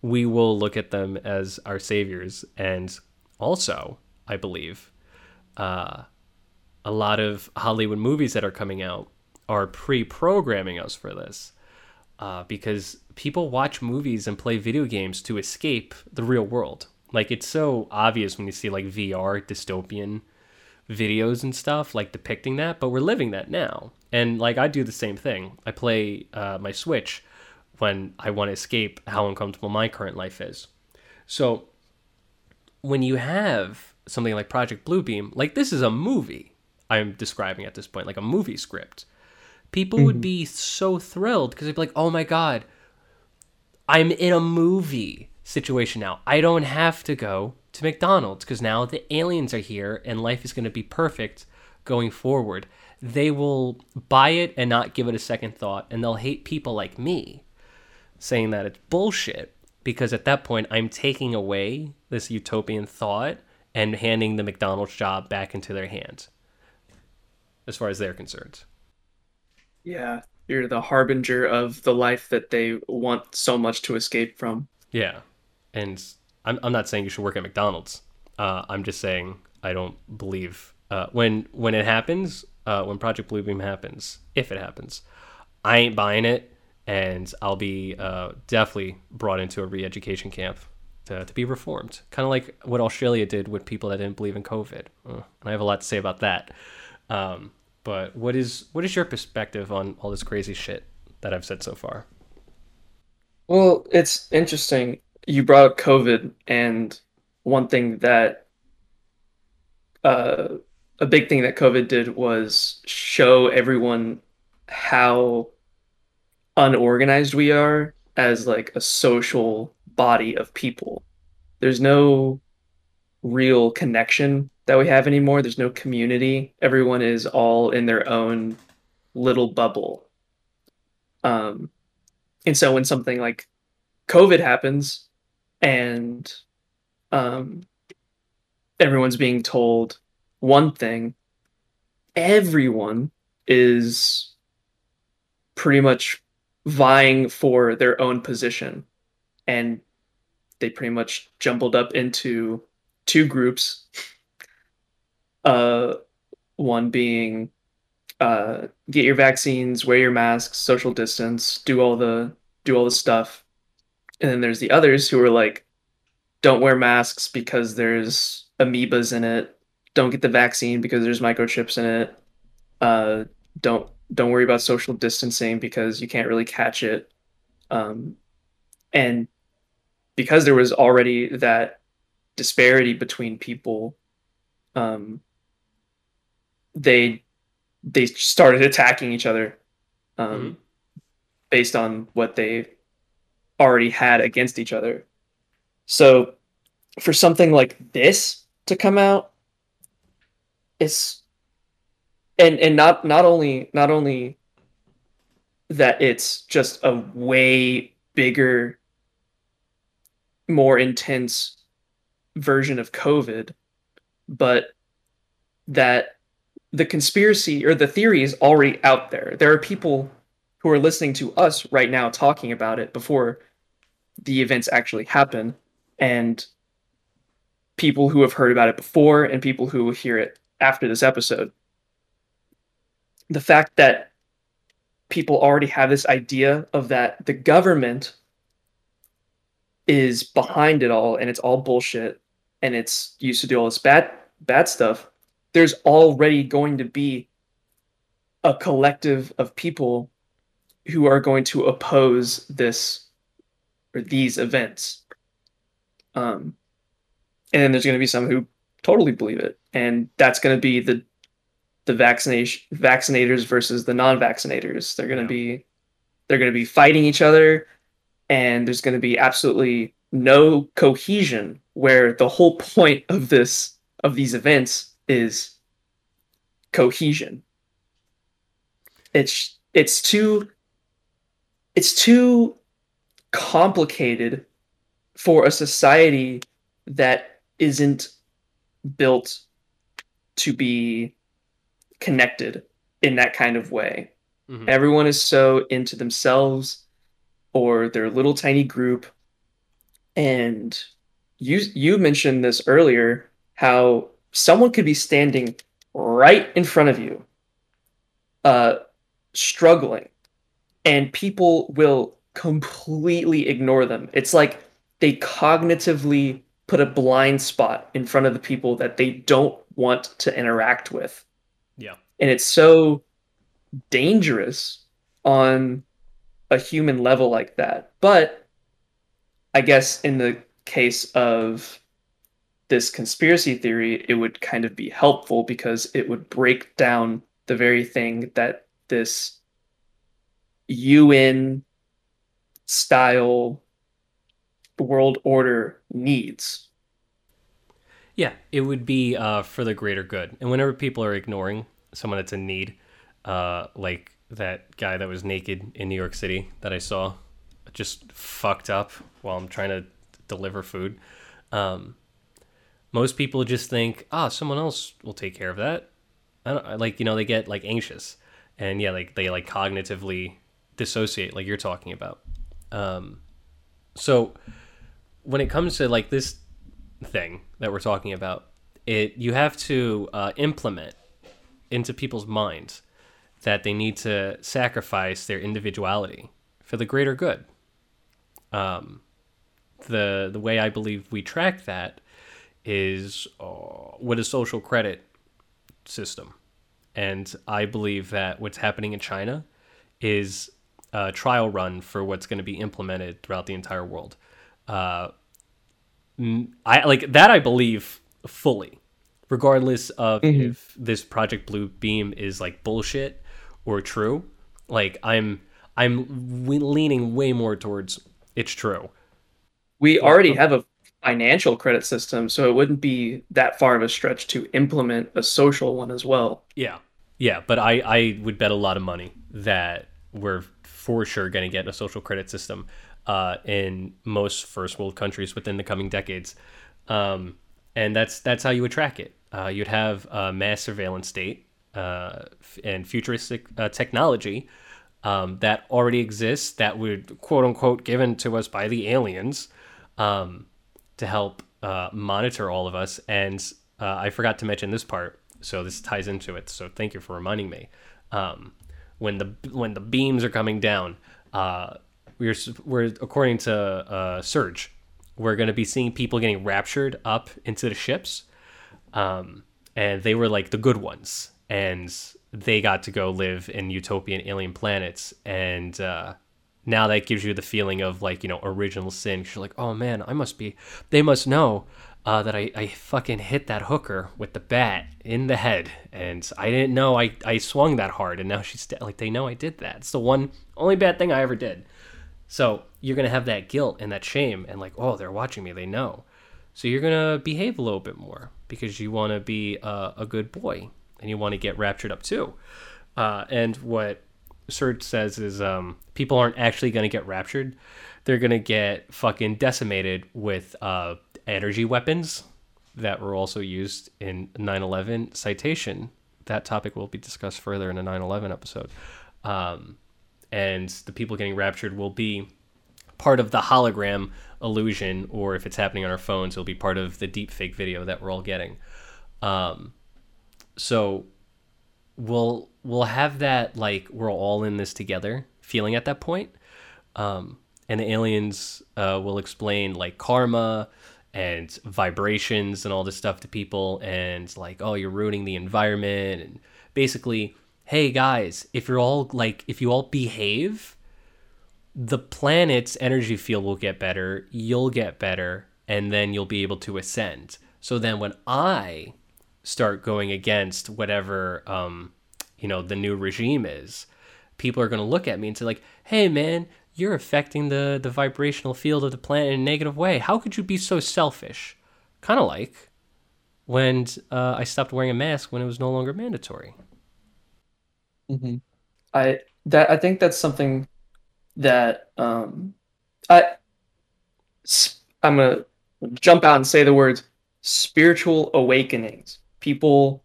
B: we will look at them as our saviors. And also, I believe, uh, a lot of Hollywood movies that are coming out are pre-programming us for this. Uh, because people watch movies and play video games to escape the real world. Like it's so obvious when you see like VR dystopian videos and stuff like depicting that, but we're living that now. And like I do the same thing. I play uh, my Switch when I want to escape how uncomfortable my current life is. So when you have something like Project Bluebeam, like this is a movie I'm describing at this point, like a movie script. People would mm-hmm. be so thrilled because they'd be like, "Oh my god, I'm in a movie situation now. I don't have to go to McDonald's because now the aliens are here and life is going to be perfect going forward. They will buy it and not give it a second thought, and they'll hate people like me saying that it's bullshit because at that point I'm taking away this utopian thought and handing the McDonald's job back into their hands as far as they're concerned.
C: Yeah, you're the harbinger of the life that they want so much to escape from.
B: Yeah. And I'm, I'm not saying you should work at McDonald's. Uh, I'm just saying I don't believe uh, when when it happens, uh, when Project Bluebeam happens, if it happens, I ain't buying it, and I'll be uh, definitely brought into a re-education camp to, to be reformed, kind of like what Australia did with people that didn't believe in COVID. Uh, and I have a lot to say about that. Um, but what is what is your perspective on all this crazy shit that I've said so far?
C: Well, it's interesting. You brought up COVID, and one thing that uh, a big thing that COVID did was show everyone how unorganized we are as like a social body of people. There's no real connection that we have anymore. There's no community. Everyone is all in their own little bubble. Um, and so when something like COVID happens and um, everyone's being told one thing, everyone is pretty much vying for their own position. And they pretty much jumbled up into two groups. Uh, one being uh, get your vaccines, wear your masks, social distance, do all the do all the stuff. And then there's the others who are like, don't wear masks because there's amoebas in it. Don't get the vaccine because there's microchips in it. Uh, don't don't worry about social distancing because you can't really catch it. Um, and because there was already that disparity between people, um, they they started attacking each other um, mm-hmm. based on what they already had against each other. So for something like this to come out, it's and and not not only not only that it's just a way bigger more intense version of covid but that the conspiracy or the theory is already out there. There are people who are listening to us right now talking about it before the events actually happen and people who have heard about it before and people who will hear it after this episode the fact that people already have this idea of that the government is behind it all and it's all bullshit and it's used to do all this bad bad stuff there's already going to be a collective of people who are going to oppose this or these events. Um and then there's going to be some who totally believe it. And that's going to be the the vaccination vaccinators versus the non-vaccinators. They're going to yeah. be they're going to be fighting each other and there's going to be absolutely no cohesion where the whole point of this of these events is cohesion. It's it's too it's too complicated for a society that isn't built to be connected in that kind of way. Mm-hmm. Everyone is so into themselves or their little tiny group. And you you mentioned this earlier how someone could be standing right in front of you uh struggling and people will completely ignore them. It's like they cognitively put a blind spot in front of the people that they don't want to interact with.
B: Yeah.
C: And it's so dangerous on a human level like that. But I guess in the case of this conspiracy theory, it would kind of be helpful because it would break down the very thing that this UN style world order needs.
B: Yeah, it would be uh, for the greater good. And whenever people are ignoring someone that's in need, uh, like that guy that was naked in New York City that I saw, just fucked up while I'm trying to deliver food. Um, most people just think, ah, oh, someone else will take care of that. I don't like, you know, they get like anxious, and yeah, like they like cognitively dissociate, like you're talking about. Um, so when it comes to like this thing that we're talking about, it you have to uh, implement into people's minds that they need to sacrifice their individuality for the greater good. Um, the the way I believe we track that is uh, with a social credit system, and I believe that what's happening in China is a trial run for what's going to be implemented throughout the entire world. Uh, I like that. I believe fully, regardless of
C: Mhm.
B: if this Project Blue Beam is like bullshit or true. Like I'm, I'm leaning way more towards it's true.
C: We already have a financial credit system, so it wouldn't be that far of a stretch to implement a social one as well.
B: Yeah, yeah. But I, I would bet a lot of money that we're for sure going to get a social credit system uh, in most first world countries within the coming decades. Um, and that's that's how you would track it. Uh, you'd have a mass surveillance state uh, f- and futuristic uh, technology um, that already exists that would quote unquote given to us by the aliens um, to help uh, monitor all of us. And uh, I forgot to mention this part, so this ties into it. So thank you for reminding me. Um, when the when the beams are coming down, uh, we're we're according to uh, Serge, we're going to be seeing people getting raptured up into the ships, um, and they were like the good ones, and they got to go live in utopian alien planets, and uh, now that gives you the feeling of like you know original sin. You're like, oh man, I must be. They must know uh, that I, I fucking hit that hooker with the bat in the head, and I didn't know I, I swung that hard, and now she's dead. Like they know I did that. It's the one only bad thing I ever did. So you're gonna have that guilt and that shame, and like, oh, they're watching me. They know. So you're gonna behave a little bit more because you want to be a, a good boy and you want to get raptured up too. Uh, and what Serge says is um, people aren't actually gonna get raptured; they're gonna get fucking decimated with uh, energy weapons that were also used in 9/11 citation. That topic will be discussed further in a 9/11 episode. Um, and the people getting raptured will be part of the hologram illusion, or if it's happening on our phones, it'll be part of the deep fake video that we're all getting. Um, so we'll we'll have that like we're all in this together feeling at that point. Um, and the aliens uh, will explain like karma and vibrations and all this stuff to people and like oh you're ruining the environment and basically hey guys if you're all like if you all behave the planet's energy field will get better, you'll get better, and then you'll be able to ascend. So then when I start going against whatever um, you know, the new regime is, people are gonna look at me and say, like, hey man, you're affecting the the vibrational field of the planet in a negative way. How could you be so selfish? Kinda like when uh, I stopped wearing a mask when it was no longer mandatory.
C: Mm-hmm. I that I think that's something that um I I'm gonna jump out and say the words spiritual awakenings. People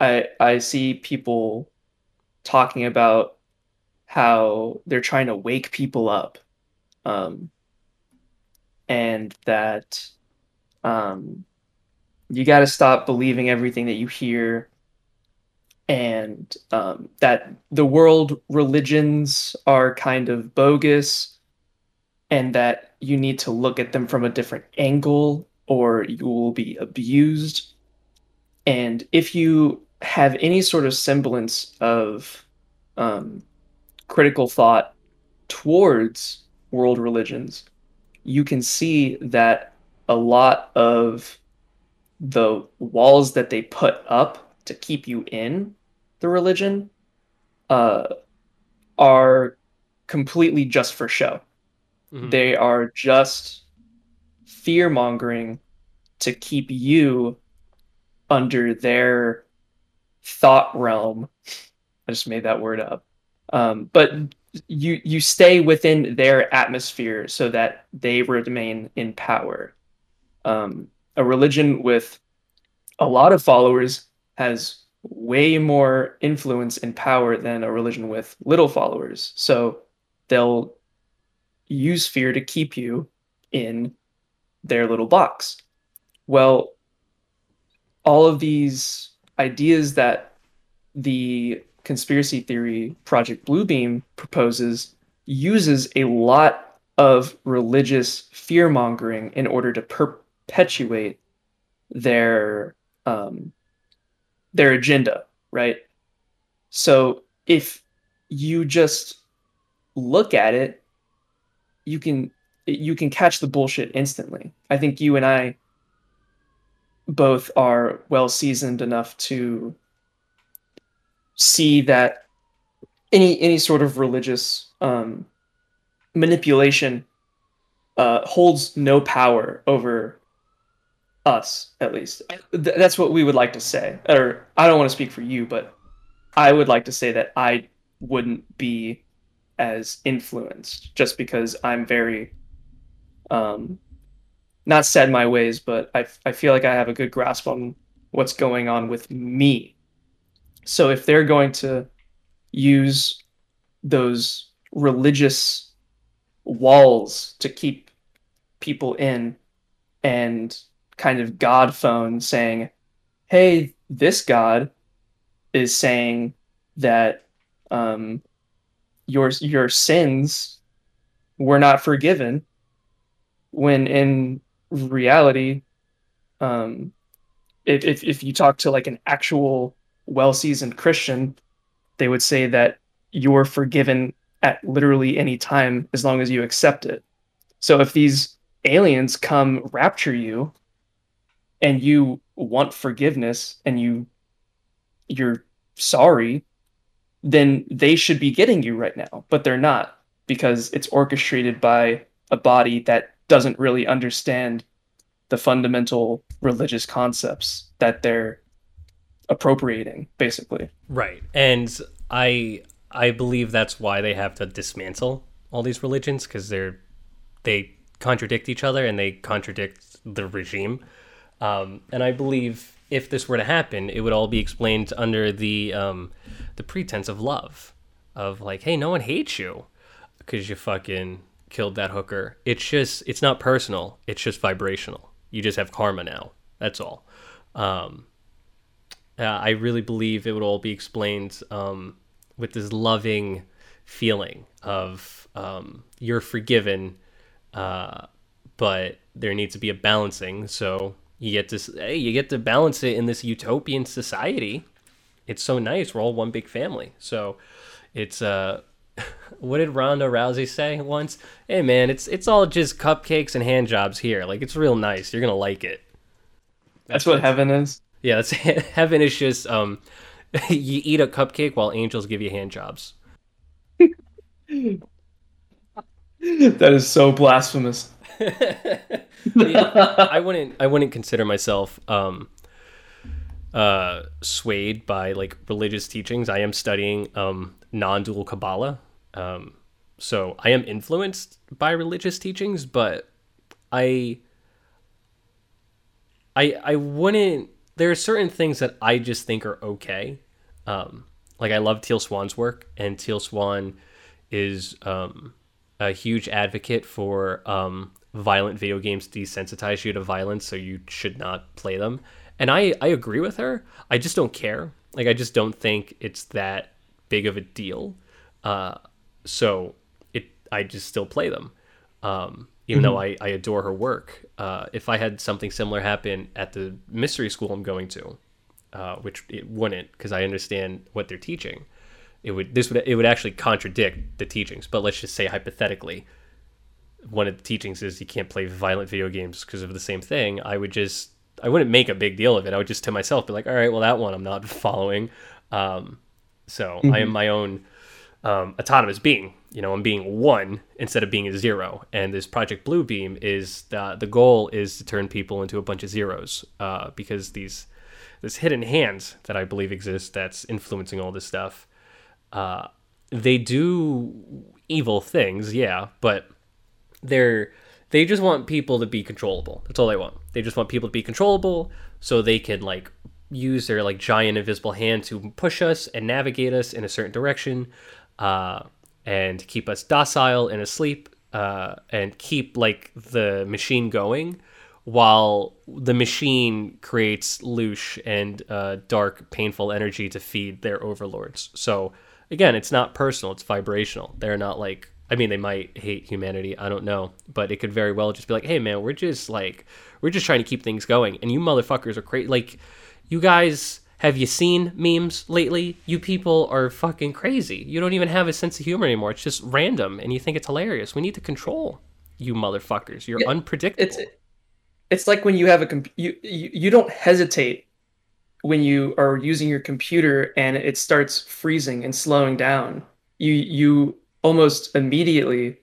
C: I I see people talking about how they're trying to wake people up. Um and that um you got to stop believing everything that you hear and um, that the world religions are kind of bogus and that you need to look at them from a different angle or you will be abused. And if you have any sort of semblance of um, critical thought towards world religions you can see that a lot of the walls that they put up to keep you in the religion uh, are completely just for show.
B: Mhm.
C: They are just fear mongering to keep you under their thought realm. I just made that word up. Um, but you you stay within their atmosphere so that they remain in power. Um, a religion with a lot of followers has way more influence and power than a religion with little followers. So they'll use fear to keep you in their little box. Well, all of these ideas that the conspiracy theory Project Bluebeam proposes uses a lot of religious fear mongering in order to perpetuate their um, their agenda, right? So if you just look at it, you can you can catch the bullshit instantly. I think you and I both are well seasoned enough to see that any any sort of religious um, manipulation uh, holds no power over us, at least. Th- that's what we would like to say. Or I don't want to speak for you, but I would like to say that I wouldn't be as influenced just because I'm very um, not set in my ways, but I, I feel like I have a good grasp on what's going on with me. So if they're going to use those religious walls to keep people in and kind of God phone saying, hey, this God is saying that um, your your sins were not forgiven when in reality um, if, if, if you talk to like an actual well-seasoned christian they would say that you're forgiven at literally any time as long as you accept it. So if these aliens come rapture you and you want forgiveness and you you're sorry then they should be getting you right now but they're not because it's orchestrated by a body that doesn't really understand the fundamental religious concepts that they're appropriating basically.
B: Right. And i i believe that's why they have to dismantle all these religions because they're they contradict each other and they contradict the regime um, and i believe if this were to happen it would all be explained under the um, the pretense of love of like hey no one hates you because you fucking killed that hooker it's just it's not personal it's just vibrational you just have karma now. That's all. Um, uh, I really believe it would all be explained um, with this loving feeling of um, you're forgiven, uh, but there needs to be a balancing. So you get to hey, you get to balance it in this utopian society. It's so nice. We're all one big family. So it's uh what did Ronda Rousey say once? Hey man, it's it's all just cupcakes and hand jobs here. Like it's real nice. You're gonna like it.
C: That's, that's what heaven is.
B: Yeah, that's heaven is just um, you eat a cupcake while angels give you hand jobs.
C: that is so blasphemous.
B: yeah, I wouldn't I wouldn't consider myself um uh swayed by like religious teachings. I am studying um non-dual Kabbalah. Um, so I am influenced by religious teachings, but I, I, I wouldn't. There are certain things that I just think are okay. Um, like I love Teal Swan's work, and Teal Swan is um, a huge advocate for um, violent video games desensitize you to violence, so you should not play them. And I, I agree with her. I just don't care. Like I just don't think it's that big of a deal. Uh, so it I just still play them, um, even mm-hmm. though I, I adore her work. Uh, if I had something similar happen at the mystery school I'm going to, uh, which it wouldn't because I understand what they're teaching, it would this would it would actually contradict the teachings. But let's just say hypothetically, one of the teachings is you can't play violent video games because of the same thing. I would just I wouldn't make a big deal of it. I would just to myself be like, all right, well that one I'm not following. Um, so mm-hmm. I am mm-hmm. my own um, autonomous being. You know, I'm being one instead of being a zero. And this Project Bluebeam is the the goal is to turn people into a bunch of zeros uh, because these this hidden hand that I believe exists that's influencing all this stuff. Uh, they do evil things, yeah, but they're they just want people to be controllable. That's all they want. They just want people to be controllable so they can like use their like giant invisible hand to push us and navigate us in a certain direction uh, and keep us docile and asleep uh, and keep like the machine going while the machine creates loosh and uh, dark, painful energy to feed their overlords. So again, it's not personal; it's vibrational. They're not like. I mean, they might hate humanity. I don't know, but it could very well just be like, "Hey, man, we're just like, we're just trying to keep things going, and you motherfuckers are crazy. Like, you guys." Have you seen memes lately? You people are fucking crazy. You don't even have a sense of humor anymore. It's just random and you think it's hilarious. We need to control you motherfuckers. You're
C: Yeah,
B: unpredictable.
C: It's it's like when you have a comp- you, you you don't hesitate when you are using your computer and it starts freezing and slowing down. You you almost immediately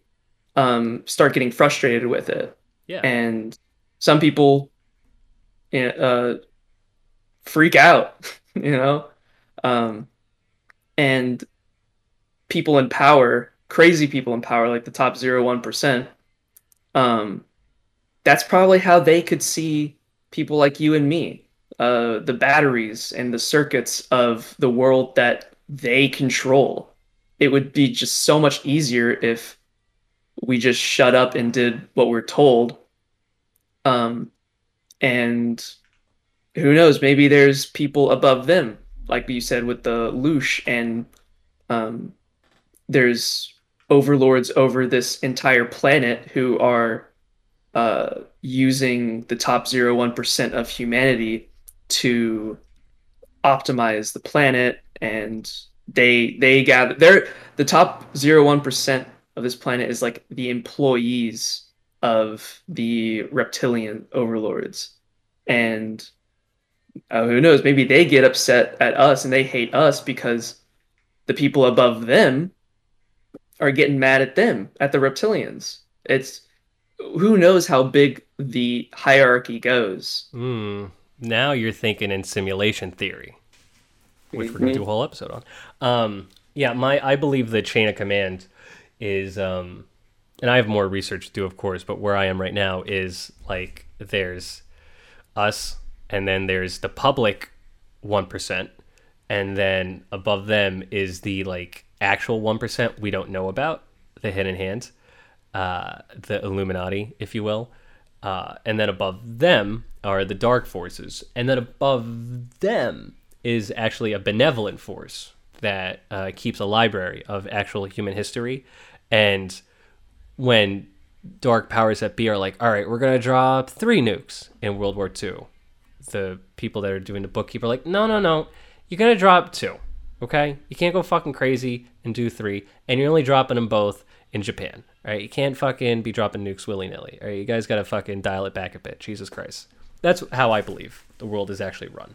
C: um, start getting frustrated with it.
B: yeah.
C: and some people uh, freak out you know um, and people in power crazy people in power like the top 0.1% um, that's probably how they could see people like you and me uh, the batteries and the circuits of the world that they control it would be just so much easier if we just shut up and did what we're told um, and who knows? Maybe there's people above them, like you said with the Loosh, and um, there's overlords over this entire planet who are uh, using the top 0.1% of humanity to optimize the planet and they they gather they're the top 0.1% of this planet is like the employees of the reptilian overlords. And uh, who knows maybe they get upset at us and they hate us because the people above them are getting mad at them at the reptilians. It's who knows how big the hierarchy goes.
B: Mm, now you're thinking in simulation theory, which we're gonna do a whole episode on. Um, yeah, my I believe the chain of command is, um, and I have more research to do, of course, but where I am right now is like there's us, and then there's the public one percent, and then above them is the like actual one percent we don't know about, the hidden hand, uh, the Illuminati, if you will. Uh, and then above them are the dark forces. And then above them is actually a benevolent force that uh, keeps a library of actual human history. And when dark powers that be are like, all right, we're going to drop three nukes in World War II, the people that are doing the bookkeeper are like, no, no, no, you're going to drop two. Okay? You can't go fucking crazy and do three. And you're only dropping them both in Japan. All right? You can't fucking be dropping nukes willy nilly. All right? You guys got to fucking dial it back a bit. Jesus Christ. That's how I believe the world is actually run.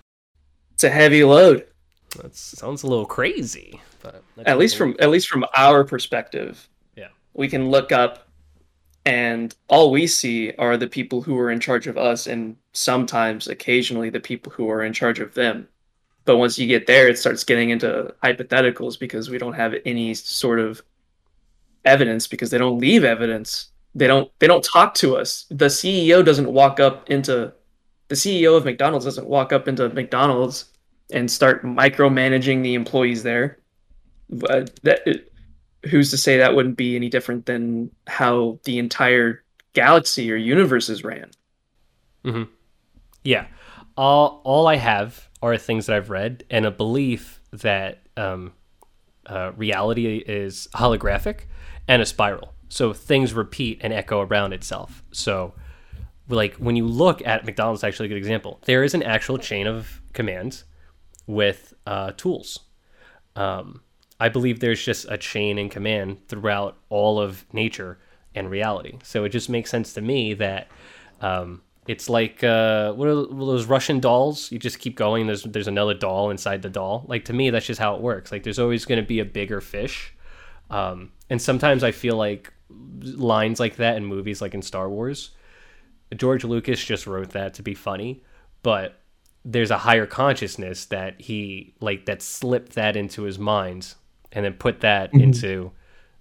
C: It's a heavy load.
B: That sounds a little crazy, but
C: at least from at least from our perspective
B: Yeah.
C: we can look up and all we see are the people who are in charge of us and sometimes occasionally the people who are in charge of them. But once you get there it starts getting into hypotheticals because we don't have any sort of evidence because they don't leave evidence. They don't they don't talk to us. The ceo doesn't walk up into the ceo of mcdonald's doesn't walk up into mcdonald's and start micromanaging the employees there but that who's to say that wouldn't be any different than how the entire galaxy or universe is ran
B: Yeah. All all I have are things that I've read and a belief that um, uh, reality is holographic and a spiral. So things repeat and echo around itself. So like when you look at McDonald's, actually a good example. There is an actual chain of commands with uh, tools. Um, I believe there's just a chain in command throughout all of nature and reality. So it just makes sense to me that um, it's like uh, what are those Russian dolls? You just keep going. There's there's another doll inside the doll. Like to me, that's just how it works. Like there's always going to be a bigger fish, um, and sometimes I feel like lines like that in movies, like in Star Wars. George Lucas just wrote that to be funny, but there's a higher consciousness that he like that slipped that into his mind and then put that into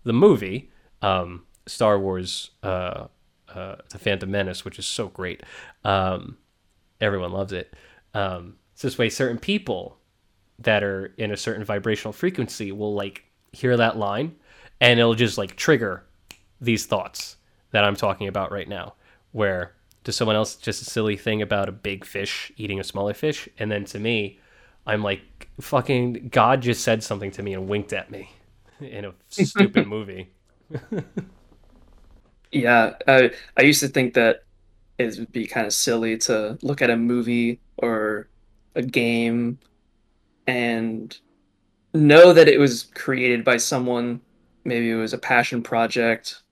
B: the movie um, Star Wars uh, uh, The Phantom Menace, which is so great. Um, everyone loves it. Um, so this way, certain people that are in a certain vibrational frequency will like hear that line, and it'll just like trigger these thoughts that I'm talking about right now, where to someone else just a silly thing about a big fish eating a smaller fish and then to me i'm like fucking god just said something to me and winked at me in a stupid movie
C: Yeah, I I used to think that it would be kind of silly to look at a movie or a game and know that it was created by someone. Maybe it was a passion project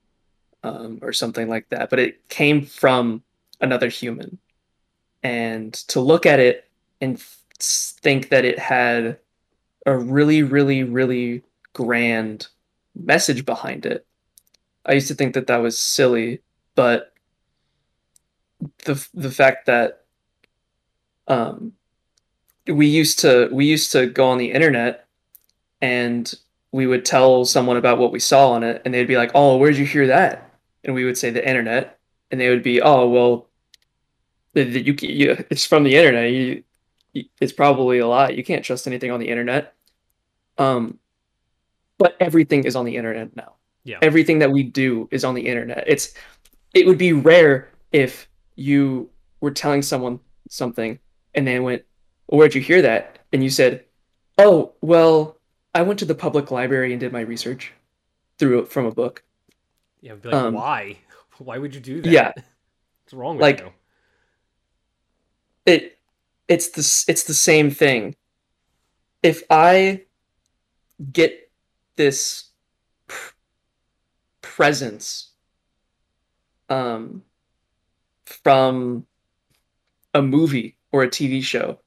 C: um, or something like that, but it came from another human. And to look at it and think that it had a really, really, really grand message behind it I used to think that that was silly, but the the fact that um, we used to we used to go on the internet and we would tell someone about what we saw on it, and they'd be like, "Oh, where'd you hear that?" And we would say the internet, and they would be, "Oh, well, you, you it's from the internet. You, it's probably a lot. You can't trust anything on the internet." Um, but everything is on the internet now.
B: Yeah.
C: Everything that we do is on the internet. It's it would be rare if you were telling someone something and they went, well, "Where'd you hear that?" And you said, "Oh, well, I went to the public library and did my research through from a book."
B: yeah like
C: Um,
B: why why would you do that
C: yeah.
B: what's wrong with
C: Like-
B: you
C: It it's the it's the same thing. If I get this pr- presence um from a movie or a TV show,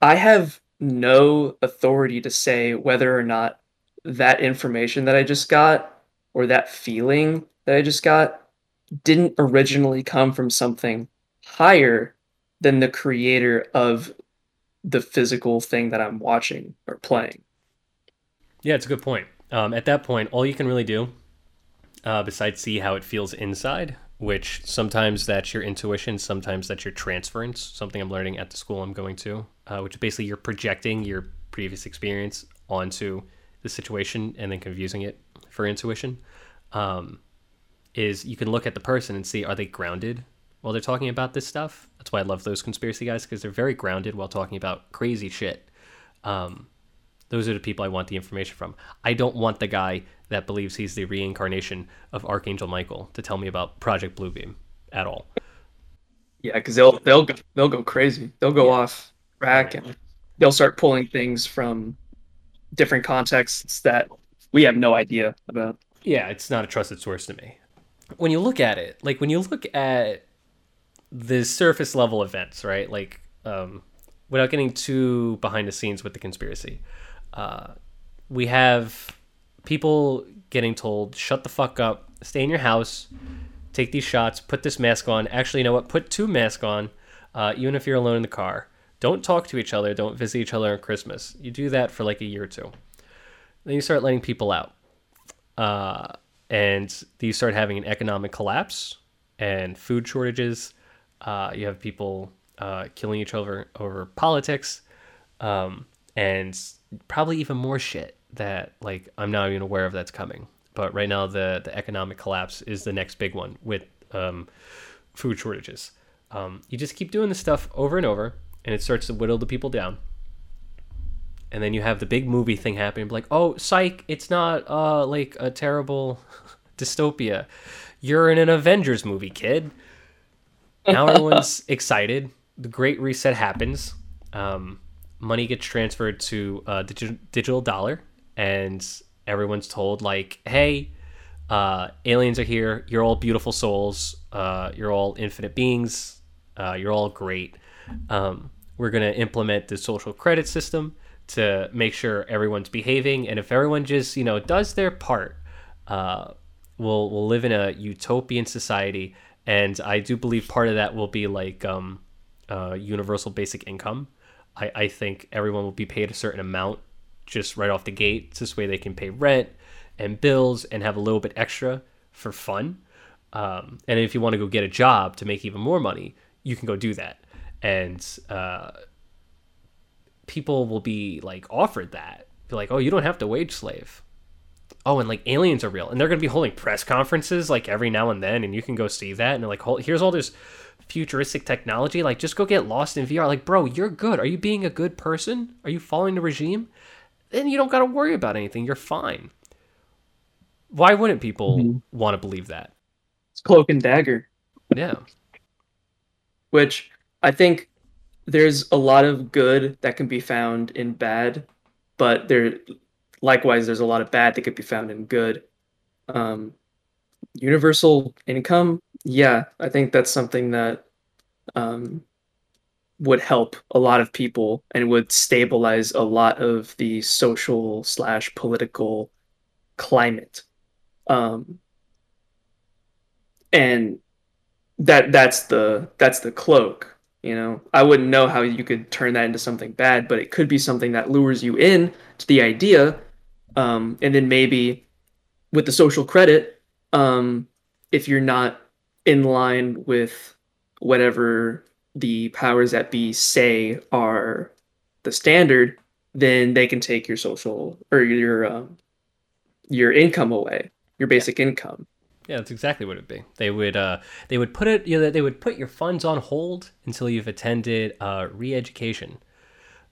C: I have no authority to say whether or not that information that I just got or that feeling that I just got didn't originally come from something higher than the creator of the physical thing that I'm watching or playing.
B: Yeah, it's a good point. Um, at that point, all you can really do, uh, besides see how it feels inside, which sometimes that's your intuition, sometimes that's your transference, something I'm learning at the school I'm going to, uh, which basically you're projecting your previous experience onto the situation and then confusing it for intuition. Um, is you can look at the person and see are they grounded while they're talking about this stuff. That's why I love those conspiracy guys because they're very grounded while talking about crazy shit. Um, those are the people I want the information from. I don't want the guy that believes he's the reincarnation of Archangel Michael to tell me about Project Bluebeam at all.
C: Yeah, because they'll they'll go, they'll go crazy. They'll go off track and they'll start pulling things from different contexts that we have no idea about.
B: Yeah, it's not a trusted source to me. When you look at it, like when you look at the surface level events, right? Like, um, without getting too behind the scenes with the conspiracy, uh, we have people getting told, shut the fuck up, stay in your house, take these shots, put this mask on. Actually, you know what? Put two masks on, uh, even if you're alone in the car. Don't talk to each other. Don't visit each other on Christmas. You do that for like a year or two. Then you start letting people out. Uh, and you start having an economic collapse and food shortages. Uh, you have people uh, killing each other over politics, um, and probably even more shit that like I'm not even aware of that's coming. But right now, the the economic collapse is the next big one with um, food shortages. Um, you just keep doing this stuff over and over, and it starts to whittle the people down. And then you have the big movie thing happening, like, oh, psych, it's not uh like a terrible dystopia. You're in an Avengers movie, kid. Now everyone's excited. The Great Reset happens. Um, money gets transferred to uh, digi- digital dollar, and everyone's told like, "Hey, uh, aliens are here. You're all beautiful souls. Uh, you're all infinite beings. Uh, you're all great. Um, we're gonna implement the social credit system to make sure everyone's behaving, and if everyone just you know does their part, uh, we'll we'll live in a utopian society." And I do believe part of that will be like um, uh, universal basic income. I, I think everyone will be paid a certain amount just right off the gate. This way they can pay rent and bills and have a little bit extra for fun. Um, and if you want to go get a job to make even more money, you can go do that. And uh, people will be like offered that. Be like, oh, you don't have to wage slave. Oh, and like aliens are real, and they're gonna be holding press conferences like every now and then, and you can go see that, and like, here's all this futuristic technology. Like, just go get lost in VR. Like, bro, you're good. Are you being a good person? Are you following the regime? Then you don't got to worry about anything. You're fine. Why wouldn't people
C: Mm-hmm.
B: want to believe that?
C: It's cloak and dagger.
B: Yeah.
C: which I think there's a lot of good that can be found in bad, but there likewise there's a lot of bad that could be found in good. Um, universal income, yeah, I think that's something that um, would help a lot of people and would stabilize a lot of the social slash political climate. Um, and that that's the that's the cloak you know i wouldn't know how you could turn that into something bad but it could be something that lures you in to the idea um, and then maybe with the social credit um, if you're not in line with whatever the powers that be say are the standard then they can take your social or your um, your income away your basic income.
B: Yeah, that's exactly what it'd be. They would uh, they would put it you know they would put your funds on hold until you've attended uh, re-education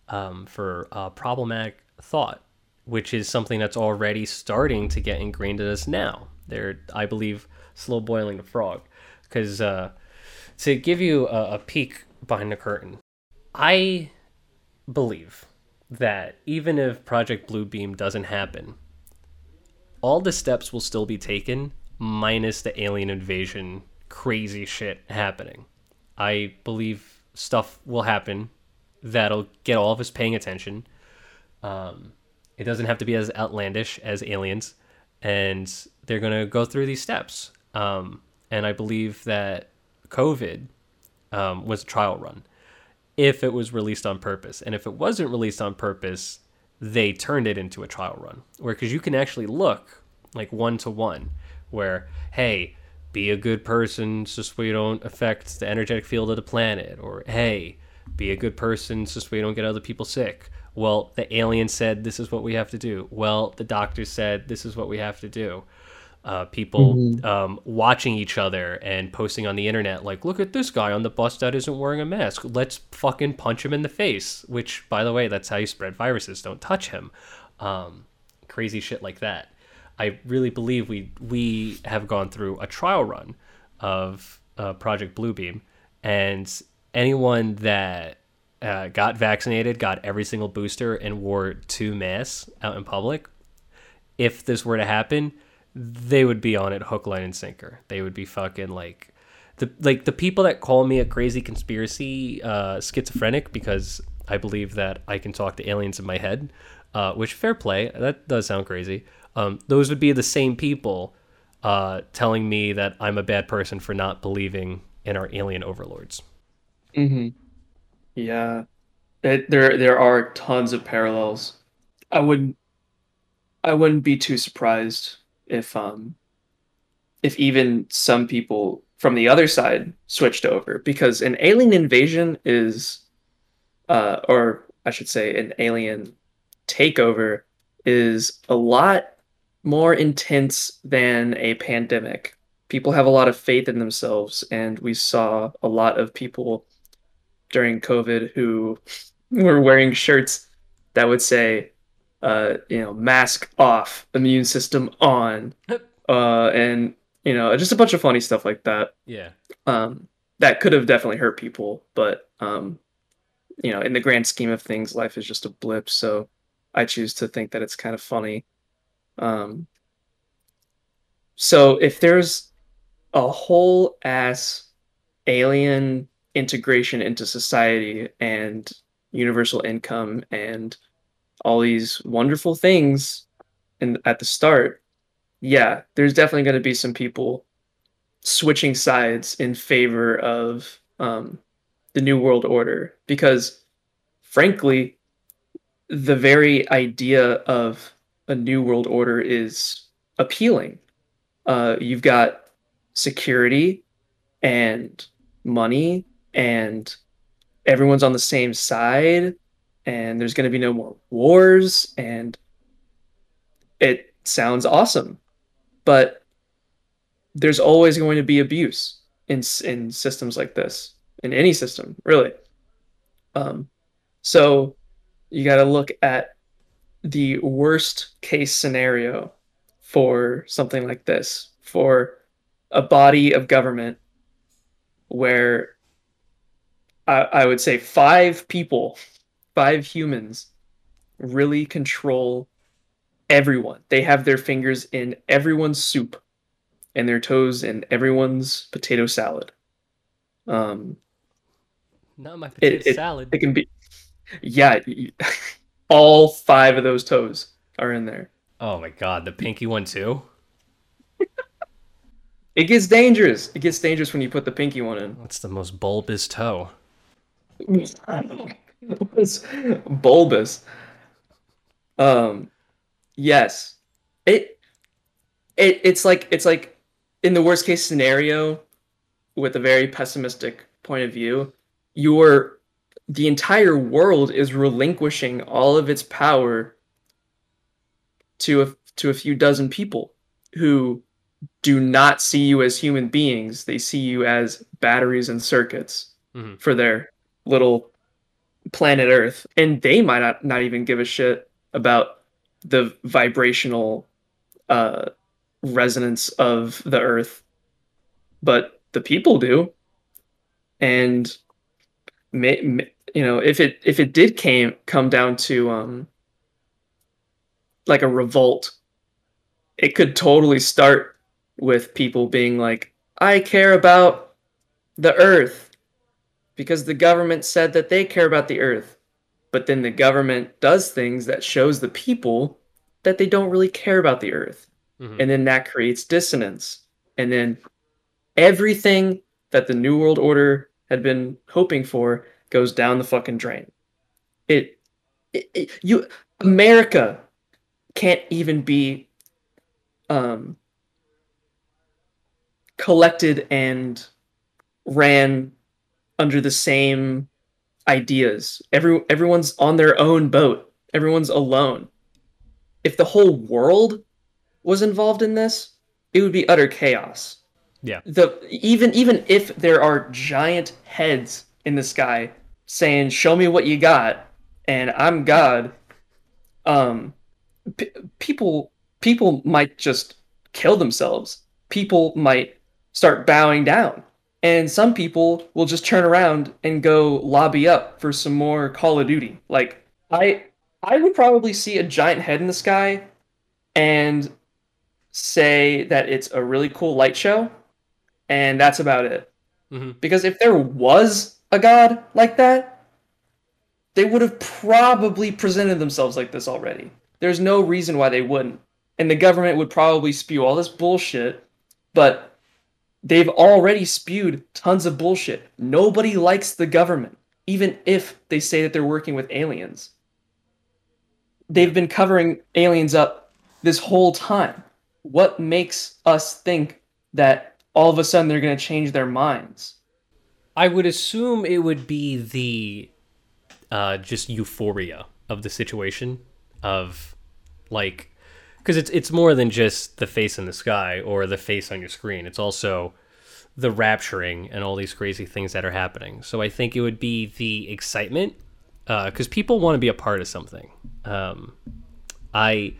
B: um, for uh, problematic thought, which is something that's already starting to get ingrained in us now. They're I believe slow boiling the frog because uh, to give you a, a peek behind the curtain, I believe that even if Project Bluebeam doesn't happen, all the steps will still be taken minus the alien invasion crazy shit happening. I believe stuff will happen that'll get all of us paying attention. Um, it doesn't have to be as outlandish as aliens, and they're going to go through these steps. Um, and I believe that COVID um, was a trial run if it was released on purpose. And if it wasn't released on purpose, they turned it into a trial run. Where, because you can actually look like one to one, where, hey, be a good person so you don't affect the energetic field of the planet. Or, hey, be a good person so you don't get other people sick. Well, the alien said this is what we have to do. Well, the doctor said this is what we have to do. Uh, people um, watching each other and posting on the internet, like, look at this guy on the bus that isn't wearing a mask. Let's fucking punch him in the face. Which, by the way, that's how you spread viruses. Don't touch him. Um, crazy shit like that. I really believe we we have gone through a trial run of uh, Project Bluebeam, and anyone that uh, got vaccinated, got every single booster, and wore two masks out in public, if this were to happen, they would be on it hook, line, and sinker. They would be fucking like the like the people that call me a crazy conspiracy uh, schizophrenic because I believe that I can talk to aliens in my head. Uh, which fair play, that does sound crazy. Um, those would be the same people uh, telling me that I'm a bad person for not believing in our alien overlords.
C: Mm-hmm. Yeah, it, there there are tons of parallels. I wouldn't I wouldn't be too surprised if um if even some people from the other side switched over because an alien invasion is uh or I should say an alien takeover is a lot more intense than a pandemic. People have a lot of faith in themselves and we saw a lot of people during COVID who were wearing shirts that would say, uh, you know, mask off, immune system on, uh, and you know, just a bunch of funny stuff like that.
B: Yeah.
C: Um, that could have definitely hurt people, but um, you know, in the grand scheme of things, life is just a blip. So I choose to think that it's kind of funny. Um, so if there's a whole ass alien integration into society and universal income and all these wonderful things and at the start yeah there's definitely going to be some people switching sides in favor of um, the new world order because frankly the very idea of a new world order is appealing. Uh, you've got security and money and everyone's on the same side and there's going to be no more wars and it sounds awesome, but there's always going to be abuse in in systems like this, in any system, really. Um, so you got to look at the worst case scenario for something like this, for a body of government where I, I would say five people, five humans really control everyone. They have their fingers in everyone's soup and their toes in everyone's potato salad. Um,
B: Not my potato
C: it, it,
B: salad.
C: it can be, yeah, all five of those toes are in there.
B: oh my god, the pinky one too.
C: It gets dangerous. It gets dangerous when you put the pinky one in.
B: What's the most bulbous toe?
C: Was bulbous. Um, yes, it it it's like it's like in the worst case scenario, with a very pessimistic point of view, your the entire world is relinquishing all of its power to a to a few dozen people who do not see you as human beings. They see you as batteries and circuits
B: Mhm.
C: for their little planet Earth, and they might not, not even give a shit about the vibrational uh, resonance of the Earth, but the people do. And may, may, you know, if it if it did came come down to um, like a revolt, it could totally start with people being like, "I care about the Earth." Because the government said that they care about the earth. But then the government does things that shows the people that they don't really care about the earth.
B: Mhm.
C: and then that creates dissonance. And then everything that the new world order had been hoping for goes down the fucking drain. It, it, it you america can't even be um collected and ran under the same ideas. Every everyone's on their own boat. Everyone's alone. If the whole world was involved in this, it would be utter chaos.
B: Yeah.
C: The even even if there are giant heads in the sky saying, "Show me what you got," and I'm God, um, p- people people might just kill themselves. People might start bowing down and some people will just turn around and go lobby up for some more Call of Duty. Like I I would probably see a giant head in the sky and say that it's a really cool light show and that's about it.
B: Mhm.
C: Because if there was a god like that, they would have probably presented themselves like this already. There's no reason why they wouldn't. And the government would probably spew all this bullshit, but they've already spewed tons of bullshit. Nobody likes the government, even if they say that they're working with aliens. They've been covering aliens up this whole time. What makes us think that all of a sudden they're going to change their minds?
B: I would assume it would be the uh, just euphoria of the situation of like because it's it's more than just the face in the sky or the face on your screen. It's also the rapturing and all these crazy things that are happening. So I think it would be the excitement because people want to be a part of something. Um, I,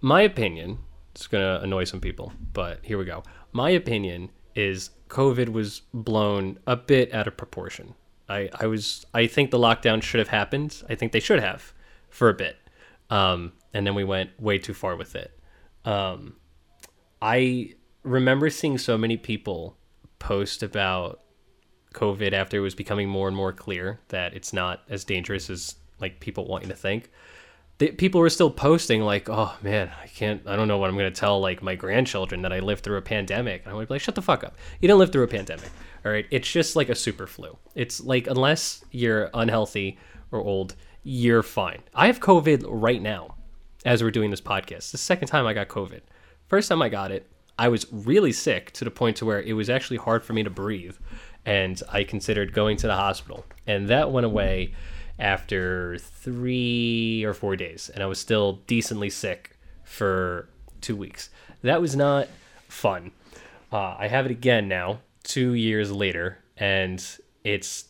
B: my opinion, it's gonna annoy some people, but here we go. My opinion is COVID was blown a bit out of proportion. I, I was I think the lockdown should have happened. I think they should have for a bit, um, and then we went way too far with it. Um, I remember seeing so many people post about COVID after it was becoming more and more clear that it's not as dangerous as like people want you to think. People were still posting like, "Oh man, I can't. I don't know what I'm gonna tell like my grandchildren that I lived through a pandemic." And I would be like, "Shut the fuck up! You didn't live through a pandemic. All right, it's just like a super flu. It's like unless you're unhealthy or old, you're fine. I have COVID right now, as we're doing this podcast. The second time I got COVID. First time I got it, I was really sick to the point to where it was actually hard for me to breathe, and I considered going to the hospital. And that went away after three or four days, and I was still decently sick for two weeks. That was not fun. Uh, I have it again now, two years later, and it's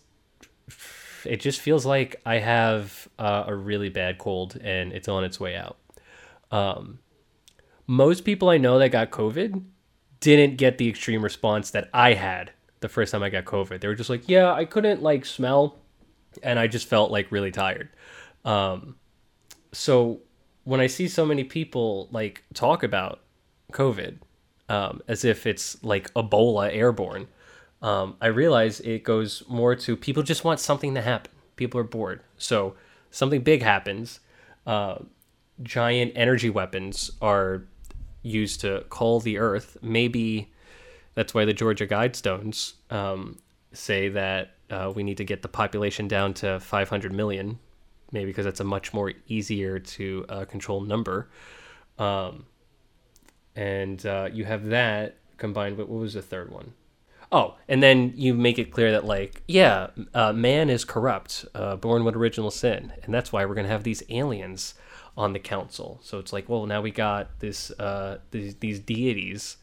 B: it just feels like I have uh, a really bad cold and it's on its way out. Um, most people I know that got COVID didn't get the extreme response that I had the first time I got COVID. They were just like, yeah, I couldn't like smell, and I just felt like really tired. Um, so when I see so many people like talk about COVID um, as if it's like Ebola airborne, um, I realize it goes more to people just want something to happen. People are bored. So something big happens. Uh, giant energy weapons are used to call the Earth. Maybe that's why the Georgia Guidestones um, say that uh, we need to get the population down to 500 million. Maybe because that's a much more easier to uh, control number. Um, and uh, you have that combined with what was the third one? Oh, and then you make it clear that like, yeah, uh, man is corrupt, uh, born with original sin, and that's why we're gonna have these aliens on the council. So it's like, well, now we got this uh, these, these deities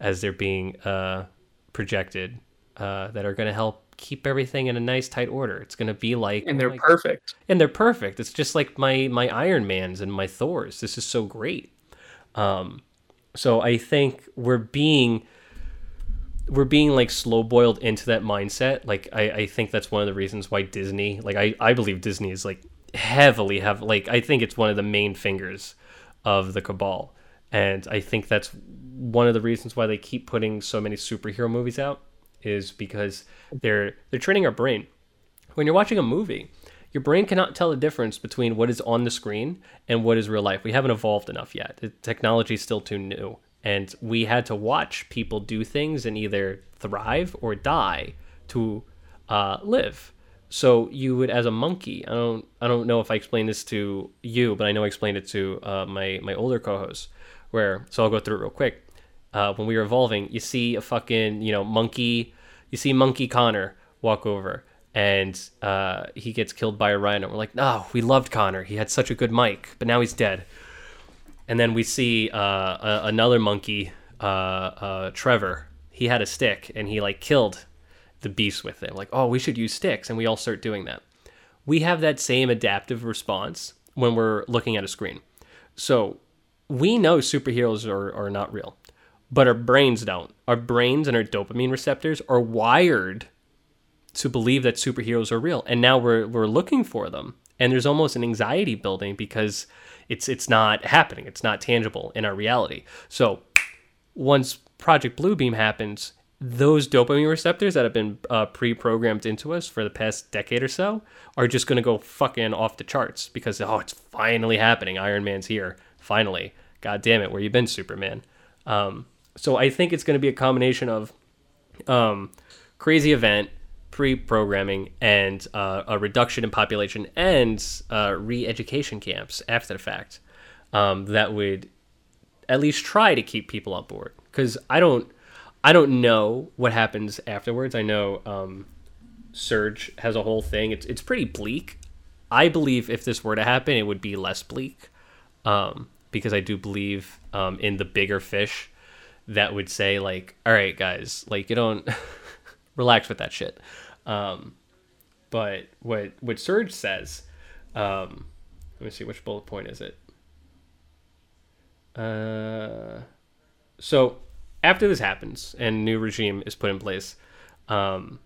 B: as they're being uh, projected uh, that are gonna help keep everything in a nice tight order. It's gonna be like,
C: and they're
B: like,
C: perfect.
B: and they're perfect. It's just like my my Iron Mans and my Thors. This is so great. Um, so I think we're being we're being like slow boiled into that mindset. Like I, I think that's one of the reasons why Disney, like I, I believe Disney is like heavily have like I think it's one of the main fingers of the cabal. And I think that's one of the reasons why they keep putting so many superhero movies out is because they're they're training our brain. When you're watching a movie, your brain cannot tell the difference between what is on the screen and what is real life. We haven't evolved enough yet. The technology is still too new and we had to watch people do things and either thrive or die to uh, live. So you would, as a monkey, I don't, I don't know if I explained this to you, but I know I explained it to uh, my my older co-hosts. Where, so I'll go through it real quick. Uh, when we were evolving, you see a fucking, you know, monkey, you see Monkey Conner walk over, and uh, he gets killed by a rhino. We're like, no, we loved Conner. He had such a good mic, but now he's dead and then we see uh, a, another monkey, uh, uh, Trevor. He had a stick and he like killed the beast with it. Like, oh, we should use sticks, and we all start doing that. We have that same adaptive response when we're looking at a screen. So we know superheroes are, are not real, but our brains don't. Our brains and our dopamine receptors are wired to believe that superheroes are real, and now we're we're looking for them. And there's almost an anxiety building because it's it's not happening. It's not tangible in our reality. So once Project Bluebeam happens, those dopamine receptors that have been uh, pre-programmed into us for the past decade or so are just going to go fucking off the charts because oh, it's finally happening. Iron Man's here, finally. God damn it, where you been, Superman? Um, so I think it's going to be a combination of um, crazy event, pre-programming, and uh, a reduction in population and uh, re-education camps after the fact um, that would at least try to keep people on board. Because I don't, I don't know what happens afterwards. I know um, Serge has a whole thing. It's it's pretty bleak. I believe if this were to happen, it would be less bleak, um, because I do believe um, in the bigger fish that would say like, all right, guys, like you don't relax with that shit. Um, but what what Serge says, um, let me see which bullet point is it. Uh, so after this happens and new regime is put in place, um,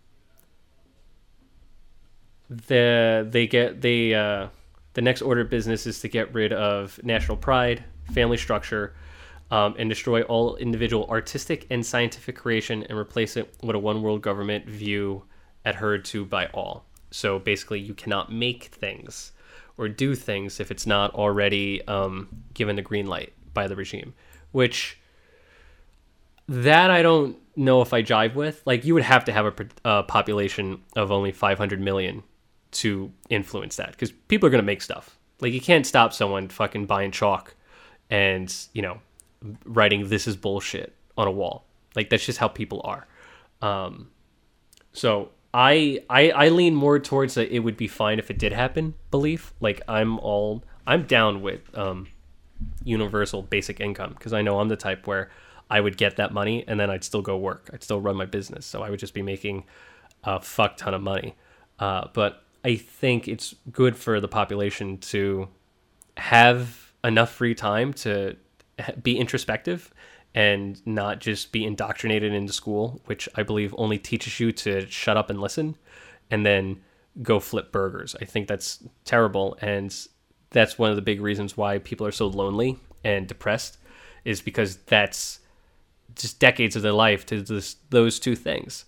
B: the they get they uh, the next order of business is to get rid of national pride, family structure, um, and destroy all individual artistic and scientific creation and replace it with a one world government view adhered to by all. So basically, you cannot make things or do things if it's not already um, given the green light by the regime, which that I don't know if I jive with. Like, you would have to have a, a population of only 500 million to influence that because people are going to make stuff. Like, you can't stop someone fucking buying chalk and, you know, writing this is bullshit on a wall. Like, that's just how people are. Um, so I, I I lean more towards that it would be fine if it did happen belief. Like I'm all I'm down with um universal basic income because I know I'm the type where I would get that money and then I'd still go work. I'd still run my business. So I would just be making a fuck ton of money. Uh, but I think it's good for the population to have enough free time to be introspective and not just be indoctrinated into school, which I believe only teaches you to shut up and listen and then go flip burgers. I think that's terrible. And that's one of the big reasons why people are so lonely and depressed is because that's just decades of their life to this, those two things.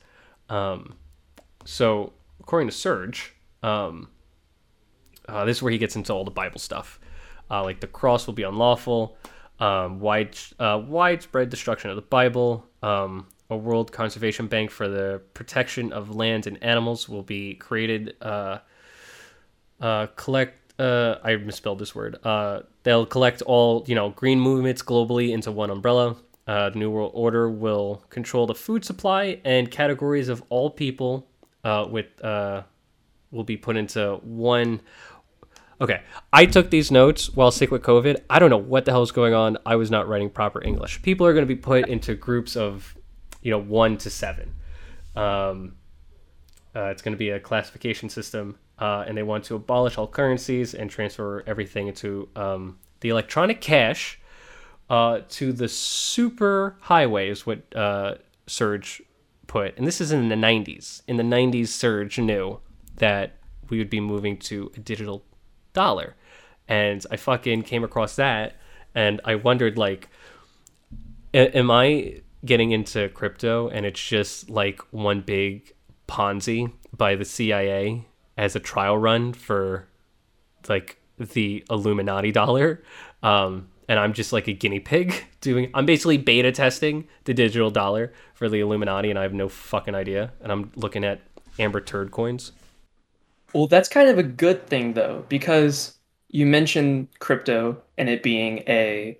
B: Um, so, according to Serge, um, uh, this is where he gets into all the Bible stuff. Uh, like the cross will be unlawful, um, wide, uh, widespread destruction of the Bible, um, a World Conservation Bank for the protection of land and animals will be created. Uh, uh, collect. Uh, I misspelled this word. they'll collect all you know green movements globally into one umbrella. The New World Order will control the food supply and categories of all people with will be put into one. Okay, I took these notes while sick with COVID. I don't know what the hell is going on. I was not writing proper English. People are going to be put into groups of, you know, one to seven. Um, uh, it's going to be a classification system, uh, and they want to abolish all currencies and transfer everything into um, the electronic cash uh, to the super highway, is what uh, Serge put. And this is in the 90s. In the 90s, Serge knew that we would be moving to a digital dollar. And I fucking came across that and I wondered like am I getting into crypto and it's just like one big Ponzi by the CIA as a trial run for like the Illuminati dollar. Um, and I'm just like a guinea pig doing I'm basically beta testing the digital dollar for the Illuminati and I have no fucking idea. And I'm looking at Amber Turd coins.
C: Well, that's kind of a good thing though, because you mentioned crypto and it being a.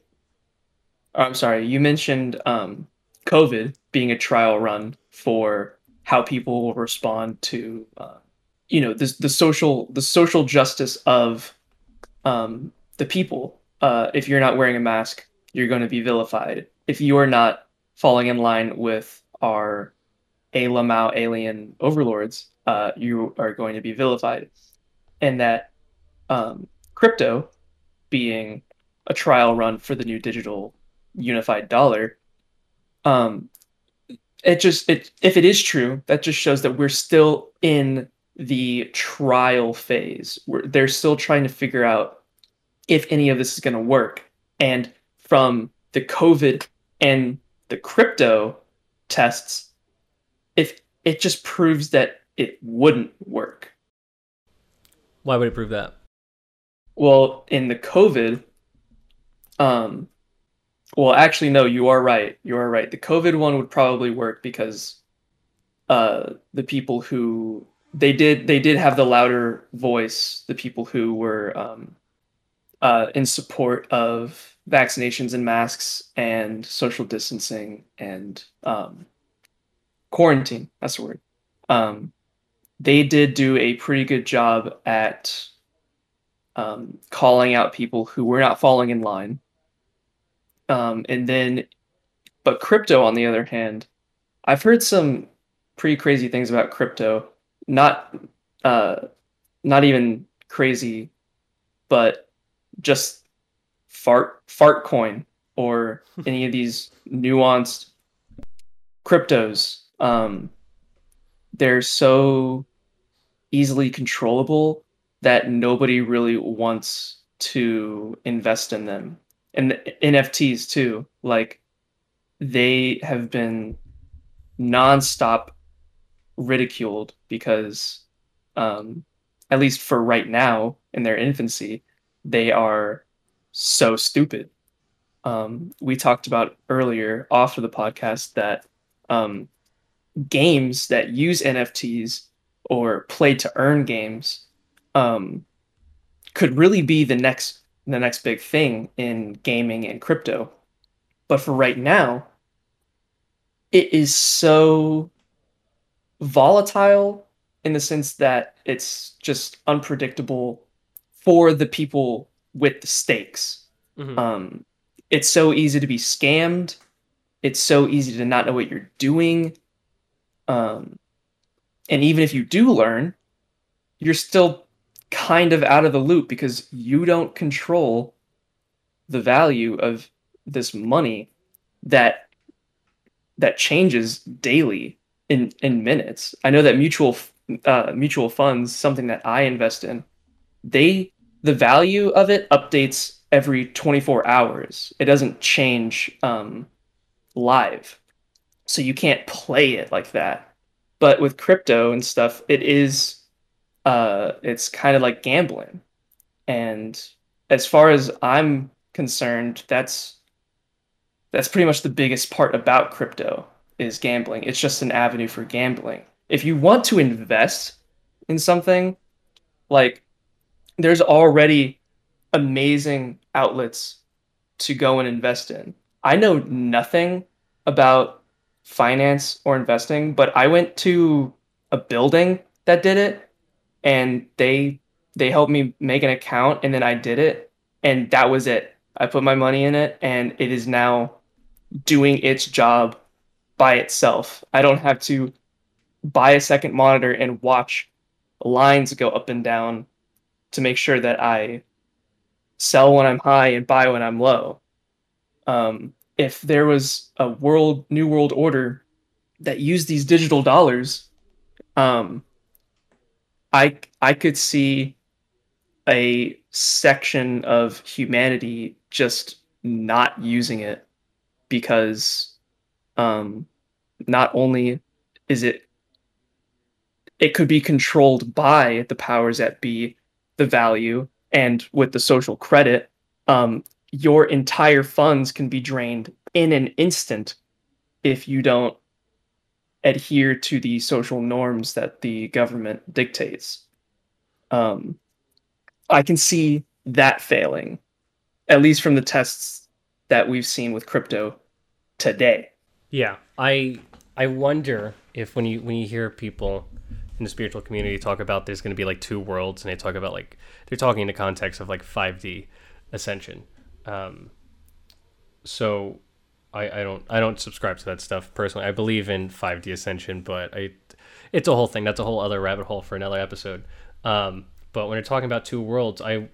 C: Oh, I'm sorry, you mentioned um, COVID being a trial run for how people will respond to, uh, you know, the the social the social justice of um, the people. Uh, if you're not wearing a mask, you're going to be vilified. If you are not falling in line with our a Lamau alien overlords, uh, you are going to be vilified. And that um, crypto, being a trial run for the new digital unified dollar, um, it just it if it is true, that just shows that we're still in the trial phase. We're, they're still trying to figure out if any of this is going to work. And from the COVID and the crypto tests, if it just proves that it wouldn't work.
B: Why would it prove that?
C: Well, in the COVID, um, well, actually, no, you are right. You are right. The COVID one would probably work because uh, the people who they did they did have the louder voice. The people who were um, uh, in support of vaccinations and masks and social distancing and um, quarantine. That's the word. Um, they did do a pretty good job at um, calling out people who were not falling in line. Um, and then, but crypto, on the other hand, I've heard some pretty crazy things about crypto. Not, uh, not even crazy, but just fart fart coin or any of these nuanced cryptos. Um, they're so easily controllable that nobody really wants to invest in them. And the NFTs too, like they have been nonstop ridiculed because um, at least for right now in their infancy, they are so stupid. Um, we talked about earlier off of the podcast that um, games that use NFTs or play to earn games um, could really be the next the next big thing in gaming and crypto. But for right now, it is so volatile in the sense that it's just unpredictable for the people with the stakes.
B: Mhm.
C: Um, it's so easy to be scammed. It's so easy to not know what you're doing. Um, and even if you do learn, you're still kind of out of the loop because you don't control the value of this money that that changes daily in in minutes. I know that mutual uh, mutual funds, something that I invest in, they the value of it updates every 24 hours. It doesn't change um, live, so you can't play it like that. But with crypto and stuff, it is uh, it's kind of like gambling, and as far as I'm concerned, that's that's pretty much the biggest part about crypto is gambling. It's just an avenue for gambling. If you want to invest in something, like there's already amazing outlets to go and invest in. I know nothing about finance or investing, but I went to a building that did it and they they helped me make an account and then I did it and that was it. I put my money in it and it is now doing its job by itself. I don't have to buy a second monitor and watch lines go up and down to make sure that I sell when I'm high and buy when I'm low. Um, if there was a world new world order that used these digital dollars, um, I I could see a section of humanity just not using it because um, not only is it it could be controlled by the powers that be the value and with the social credit um, your entire funds can be drained in an instant if you don't adhere to the social norms that the government dictates. Um, i can see that failing at least from the tests that we've seen with crypto today.
B: Yeah, I I wonder if when you when you hear people in the spiritual community talk about there's going to be like two worlds, and they talk about like they're talking in the context of like 5D ascension. Um, so I I don't I don't subscribe to that stuff personally. I believe in 5D ascension, but I it's a whole thing. That's a whole other rabbit hole for another episode. Um, but when you're talking about two worlds, I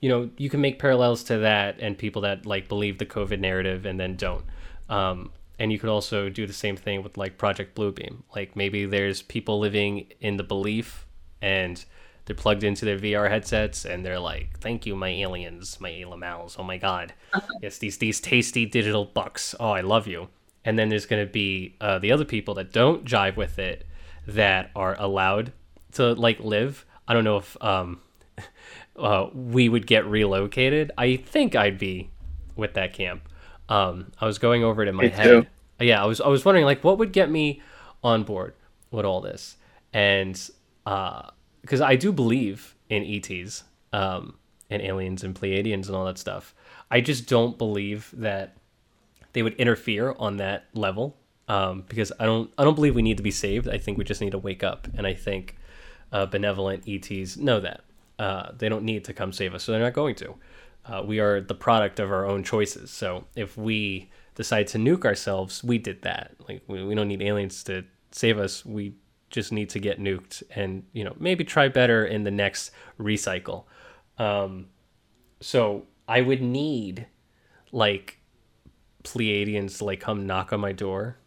B: you know you can make parallels to that and people that like believe the COVID narrative and then don't. Um, and you could also do the same thing with like Project Bluebeam. Like maybe there's people living in the belief and they're plugged into their VR headsets and they're like, "Thank you, my aliens, my alamals. Oh my god, yes, these these tasty digital bucks. Oh, I love you." And then there's gonna be uh, the other people that don't jive with it, that are allowed to like live. I don't know if um, uh, we would get relocated. I think I'd be with that camp. Um, I was going over it in my
C: Me
B: head.
C: too.
B: Yeah, I was I was wondering like what would get me on board with all this, and because I do believe in ETs, um, and aliens and Pleiadians and all that stuff. I just don't believe that they would interfere on that level um, because I don't I don't believe we need to be saved. I think we just need to wake up, and I think uh, benevolent ETs know that uh, they don't need to come save us, so they're not going to. Uh, we are the product of our own choices. So if we decide to nuke ourselves, we did that. Like we, we don't need aliens to save us. We just need to get nuked, and you know maybe try better in the next recycle. Um, so I would need like Pleiadians to like come knock on my door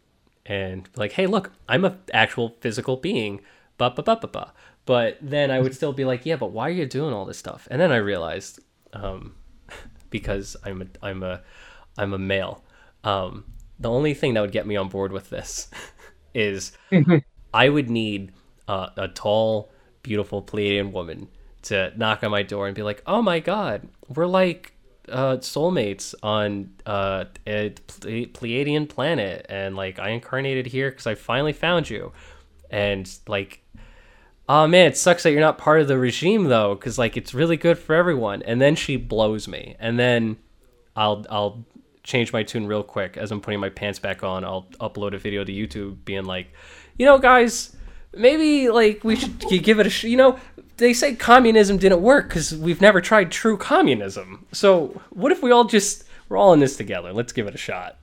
B: and like, hey, look, I'm a actual physical being. Ba ba ba ba ba. But then I would still be like, yeah, but why are you doing all this stuff? And then I realized, um, because I'm a I'm a I'm a male. Um, the only thing that would get me on board with this is I would need uh, a tall, beautiful Pleiadian woman to knock on my door and be like, "Oh my God, we're like uh, soulmates on uh, a Ple- Pleiadian planet, and like I incarnated here because I finally found you." And like, oh man, it sucks that you're not part of the regime though, because like it's really good for everyone. And then she blows me, and then I'll I'll change my tune real quick as I'm putting my pants back on. I'll upload a video to YouTube being like, you know, guys, maybe like we should give it a sh- you know they say communism didn't work because we've never tried true communism. So what if we all just we're all in this together? Let's give it a shot.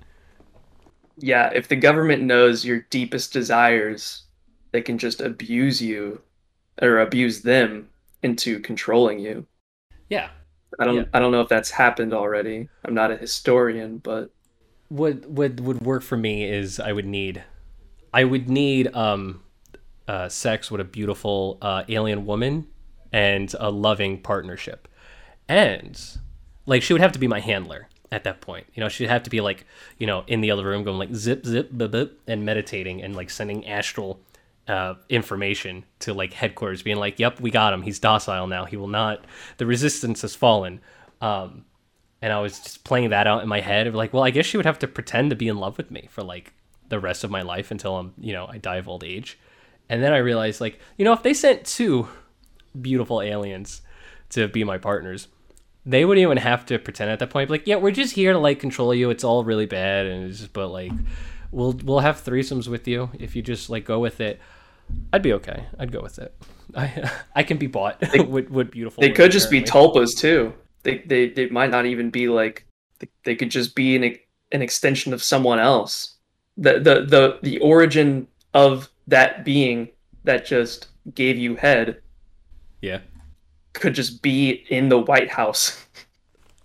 C: Yeah, if the government knows your deepest desires, they can just abuse you or abuse them into controlling you.
B: Yeah.
C: I don't
B: Yeah.
C: I don't know if that's happened already. I'm not a historian, but
B: What what would work for me is I would need I would need um uh sex with a beautiful uh alien woman and a loving partnership. And like she would have to be my handler at that point. You know, she'd have to be like, you know, in the other room going like zip zip bip, bip, and meditating and like sending astral uh, information to like headquarters, being like, "Yep, we got him. He's docile now. He will not. The resistance has fallen." Um, and I was just playing that out in my head of like, well, I guess she would have to pretend to be in love with me for like the rest of my life until I'm, you know, I die of old age. And then I realized, like, you know, if they sent two beautiful aliens to be my partners, they wouldn't even have to pretend at that point. Like, yeah, we're just here to like control you. It's all really bad, and it's just, but like, we'll we'll have threesomes with you if you just like go with it. I'd be okay. I'd go with it. I I can be bought with, with beautiful.
C: they could just be
B: apparently.
C: tulpas too. They they they might not even be like they, they could just be an an extension of someone else. The the the the origin of that being that just gave you head
B: Yeah.
C: could just be in the White House.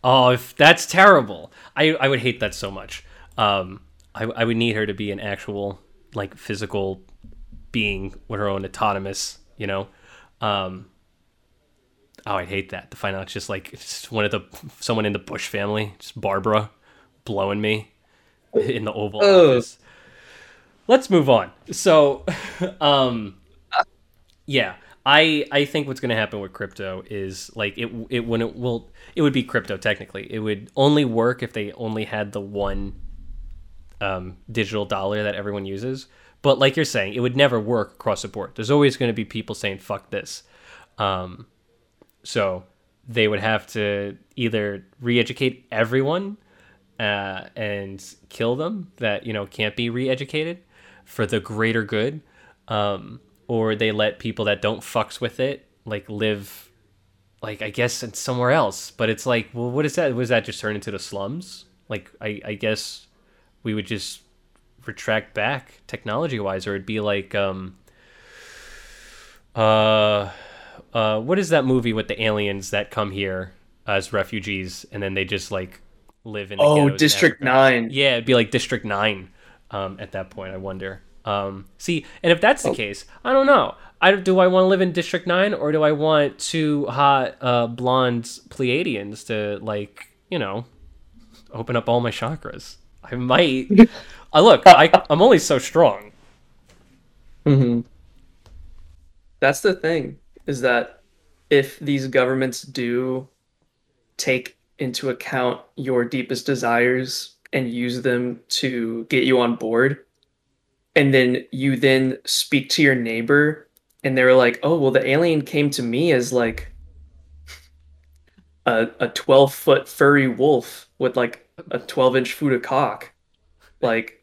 B: Oh, if that's terrible. I I would hate that so much. Um, I I would need her to be an actual like physical being with her own autonomous, you know. Um, oh, I'd hate that to find out it's just like it's one of the someone in the Bush family, just Barbara, blowing me in the Oval. Office. Let's move on. So, um, yeah, I I think what's going to happen with crypto is like it it when it will it would be crypto technically. It would only work if they only had the one um, digital dollar that everyone uses. But like you're saying, it would never work across the board. There's always going to be people saying "fuck this," um, so they would have to either re-educate everyone uh, and kill them that you know can't be re-educated for the greater good, um, or they let people that don't fucks with it like live like I guess in somewhere else. But it's like, well, what is that? Was that just turn into the slums? Like I, I guess we would just retract back technology wise, or it'd be like um uh uh what is that movie with the aliens that come here as refugees and then they just like live in the
C: Oh, District Nine.
B: Yeah, it'd be like District Nine. Um, at that point, I wonder. Um, see, and if that's the
C: Oh.
B: case, I don't know. I do I want to live in District Nine or do I want two hot uh, blonde Pleiadians to like you know open up all my chakras? I might. I look. I, I'm only so strong.
C: Mm-hmm. That's the thing is that if these governments do take into account your deepest desires and use them to get you on board, and then you then speak to your neighbor and they're like, oh, well, the alien came to me as like a, a 12 foot furry wolf with like a 12 inch foot of cock. Like,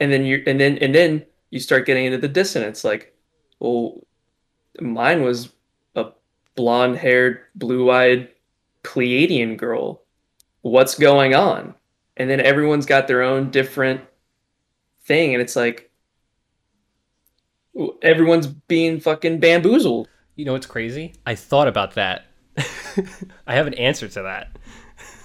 C: and then you and then and then you start getting into the dissonance like well mine was a blonde haired blue eyed pleiadian girl what's going on and then everyone's got their own different thing and it's like everyone's being fucking bamboozled
B: You know what's crazy? I thought about that. I have an answer to that.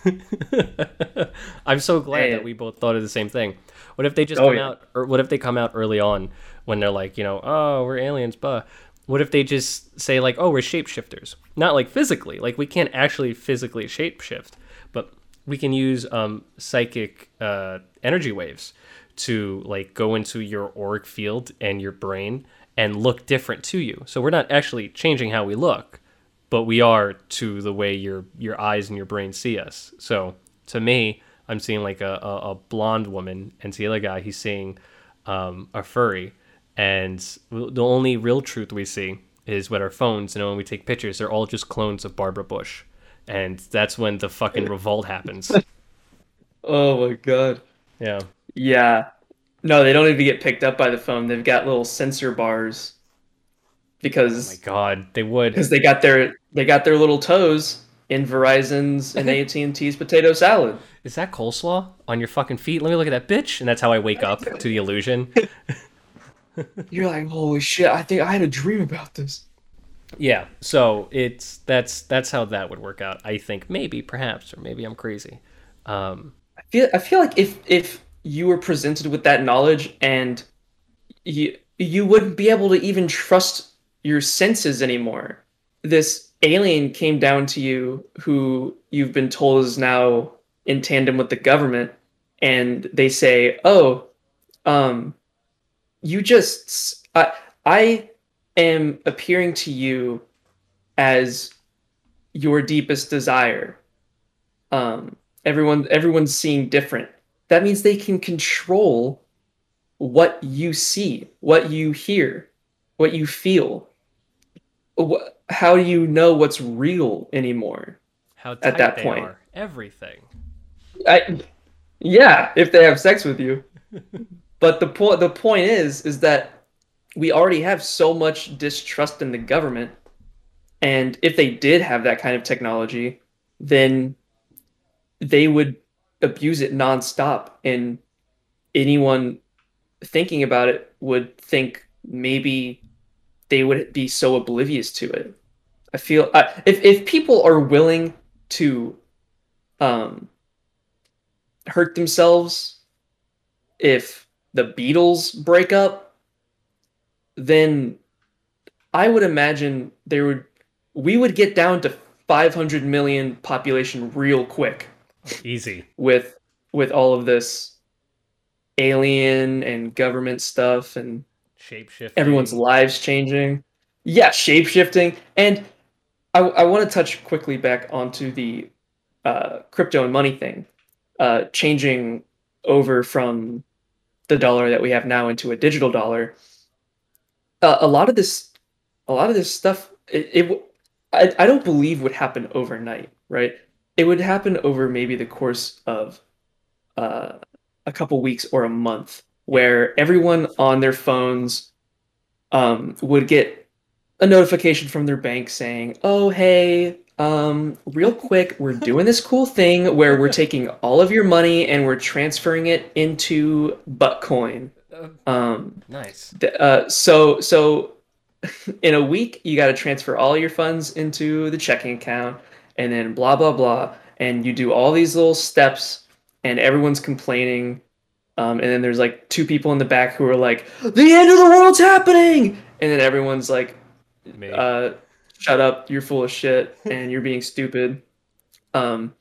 B: I'm so glad that we both thought of the same thing. What if they just
C: Oh,
B: come
C: yeah.
B: out, or what if they come out early on when they're like, you know, oh, we're aliens, but what if they just say like, oh, we're shapeshifters? Not like physically, like we can't actually physically shapeshift, but we can use um, psychic uh, energy waves to like go into your auric field and your brain and look different to you. So we're not actually changing how we look, but we are to the way your your eyes and your brain see us. So to me, I'm seeing like a, a, a blonde woman, and to the other guy, he's seeing um, a furry. And the only real truth we see is with our phones, and when we take pictures, they're all just clones of Barbara Bush, and that's when the fucking revolt happens.
C: oh my god
B: Yeah.
C: yeah no they don't even get picked up by the phone they've got little sensor bars because
B: My God, they would.
C: because they got their they got their little toes in Verizon's and AT and T's potato salad.
B: Is that coleslaw on your fucking feet? Let me look at that bitch. And that's how I wake up to the illusion.
C: You're like, holy shit! I think I had a dream about this.
B: Yeah. So it's that's that's how that would work out. I think maybe, perhaps, or maybe I'm crazy. Um,
C: I feel I feel like if if you were presented with that knowledge and you you wouldn't be able to even trust your senses anymore. This alien came down to you who you've been told is now in tandem with the government and they say, "Oh, um you just I I am appearing to you as your deepest desire. Um everyone everyone's seeing different. That means they can control what you see, what you hear, what you feel. Wh- How do you know what's real anymore?
B: how tight
C: that point.
B: are. Everything.
C: I, yeah, if they have sex with you. but the point the point is is that we already have so much distrust in the government and if they did have that kind of technology then they would abuse it nonstop and anyone thinking about it would think maybe they would be so oblivious to it i feel I, if if people are willing to um hurt themselves if the Beatles break up, then I would imagine there would we would get down to 500 million population real quick
B: Easy.
C: with with all of this alien and government stuff and
B: Shapeshifting.
C: everyone's lives changing. Yeah, shape shifting. And I, I want to touch quickly back onto the uh, crypto and money thing, uh, changing over from the dollar that we have now into a digital dollar. Uh, a lot of this, a lot of this stuff, it, it I, I don't believe would happen overnight, right? It would happen over maybe the course of uh, a couple weeks or a month where everyone on their phones um, would get a notification from their bank saying, "Oh, hey, um, real quick, we're doing this cool thing where we're taking all of your money and we're transferring it into Bitcoin." Um,
B: Nice.
C: th- uh, so so in a week you got to transfer all your funds into the checking account and then blah blah blah and you do all these little steps and everyone's complaining um, and then there's like two people in the back who are like the end of the world's happening and then everyone's like uh, shut up, you're full of shit, and you're being stupid. Um,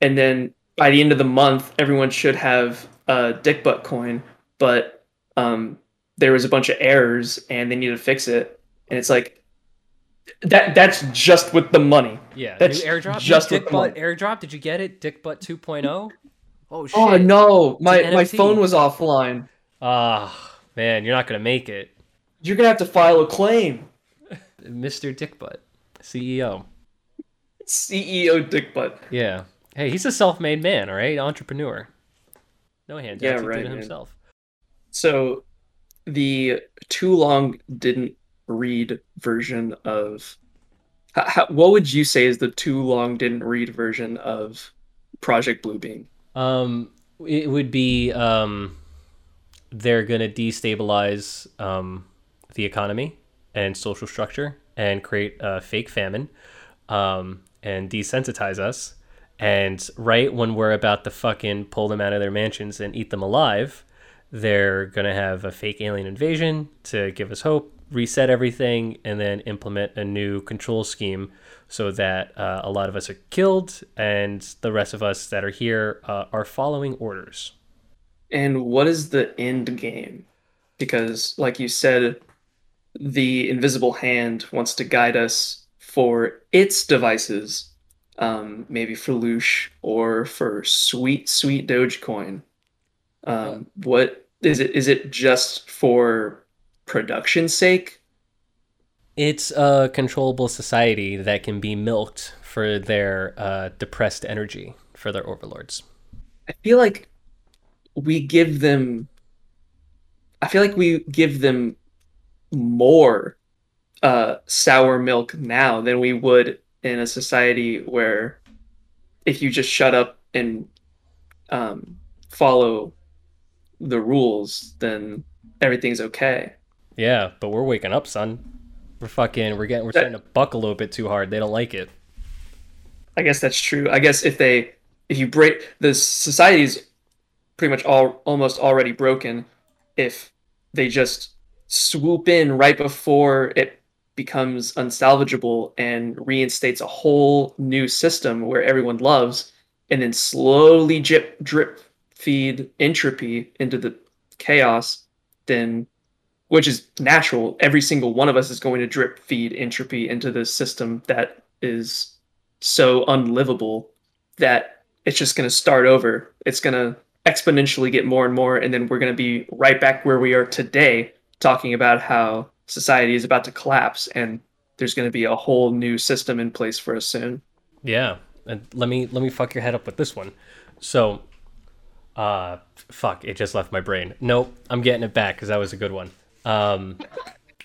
C: and then by the end of the month, everyone should have a dick butt coin, but um, there was a bunch of errors and they needed to fix it. And it's like that. That's just with the money.
B: yeah.
C: that's
B: new airdrop.
C: just
B: new Dick
C: the
B: Butt
C: one-
B: airdrop. Did you get it? Dick Butt 2.0. Oh shit.
C: Oh no, my my phone was offline.
B: Ah, man, you're not gonna make it,
C: You're gonna have to file a claim.
B: Mr. Dick Butt, CEO.
C: CEO dick butt.
B: Yeah. Hey, he's a self-made man, all right, entrepreneur. No handouts.
C: Yeah,
B: he
C: right,
B: did it himself.
C: So the too long didn't read version of how, how, what would you say is the too long didn't read version of Project Blue Beam?
B: Um, it would be um, they're gonna destabilize um the economy and social structure and create a fake famine, um, and desensitize us. And right when we're about to fucking pull them out of their mansions and eat them alive, they're gonna have a fake alien invasion to give us hope, reset everything, and then implement a new control scheme so that uh, a lot of us are killed and the rest of us that are here uh, are following orders.
C: And what is the end game? Because, like you said, the invisible hand wants to guide us for its devices, um, maybe for Loosh or for sweet, sweet Dogecoin. Um, what is it? Is it just for production's sake?
B: It's a controllable society that can be milked for their uh, depressed energy for their overlords.
C: I feel like we give them I feel like we give them more uh, sour milk now than we would in a society where if you just shut up and um, follow the rules, then everything's okay.
B: Yeah, but we're waking up, son. We're fucking. We're getting. We're starting to buck a little bit too hard. They don't like it.
C: I guess that's true. I guess if they, if you break the society's pretty much all almost already broken, if they just swoop in right before it becomes unsalvageable and reinstates a whole new system where everyone loves, and then slowly drip drip feed entropy into the chaos, then which is natural. Every single one of us is going to drip feed entropy into this system that is so unlivable that it's just going to start over. It's going to exponentially get more and more, and then we're going to be right back where we are today, talking about how society is about to collapse, and there's going to be a whole new system in place for us soon.
B: Yeah, and let me let me fuck your head up with this one. So, uh, fuck, it just left my brain. Nope, I'm getting it back because that was a good one. Um,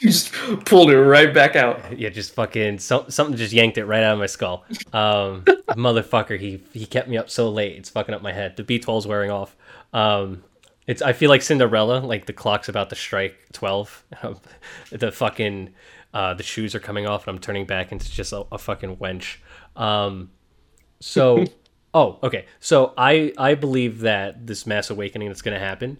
C: you just pulled it right back out.
B: Yeah, just fucking so, something just yanked it right out of my skull. Um, motherfucker, he he kept me up so late. It's fucking up my head. The B12's wearing off. Um, it's I feel like Cinderella, like the clock's about to strike twelve. the fucking uh, the shoes are coming off, and I'm turning back into just a, a fucking wench. Um, so, oh, okay. So I I believe that this mass awakening that's going to happen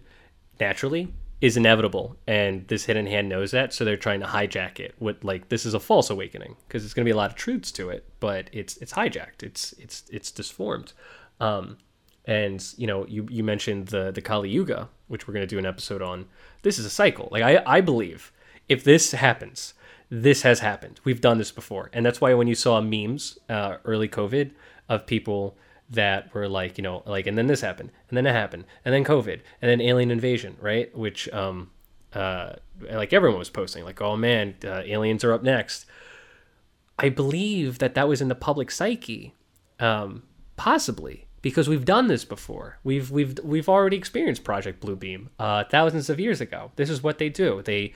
B: naturally is inevitable, and this hidden hand knows that, so they're trying to hijack it. With like this is a false awakening because there's going to be a lot of truths to it, but it's it's hijacked. It's it's it's disformed. Um, and you know, you you mentioned the the Kali Yuga, which we're going to do an episode on. This is a cycle. Like I I believe if this happens, this has happened. We've done this before, and that's why when you saw memes uh, early COVID of people that were like, you know, like, and then this happened, and then it happened, and then COVID, and then alien invasion, right? Which, um, uh, like everyone was posting, like, oh man, uh, aliens are up next. I believe that that was in the public psyche, um, possibly because we've done this before. We've we've we've already experienced Project Blue Beam uh, thousands of years ago. This is what they do. They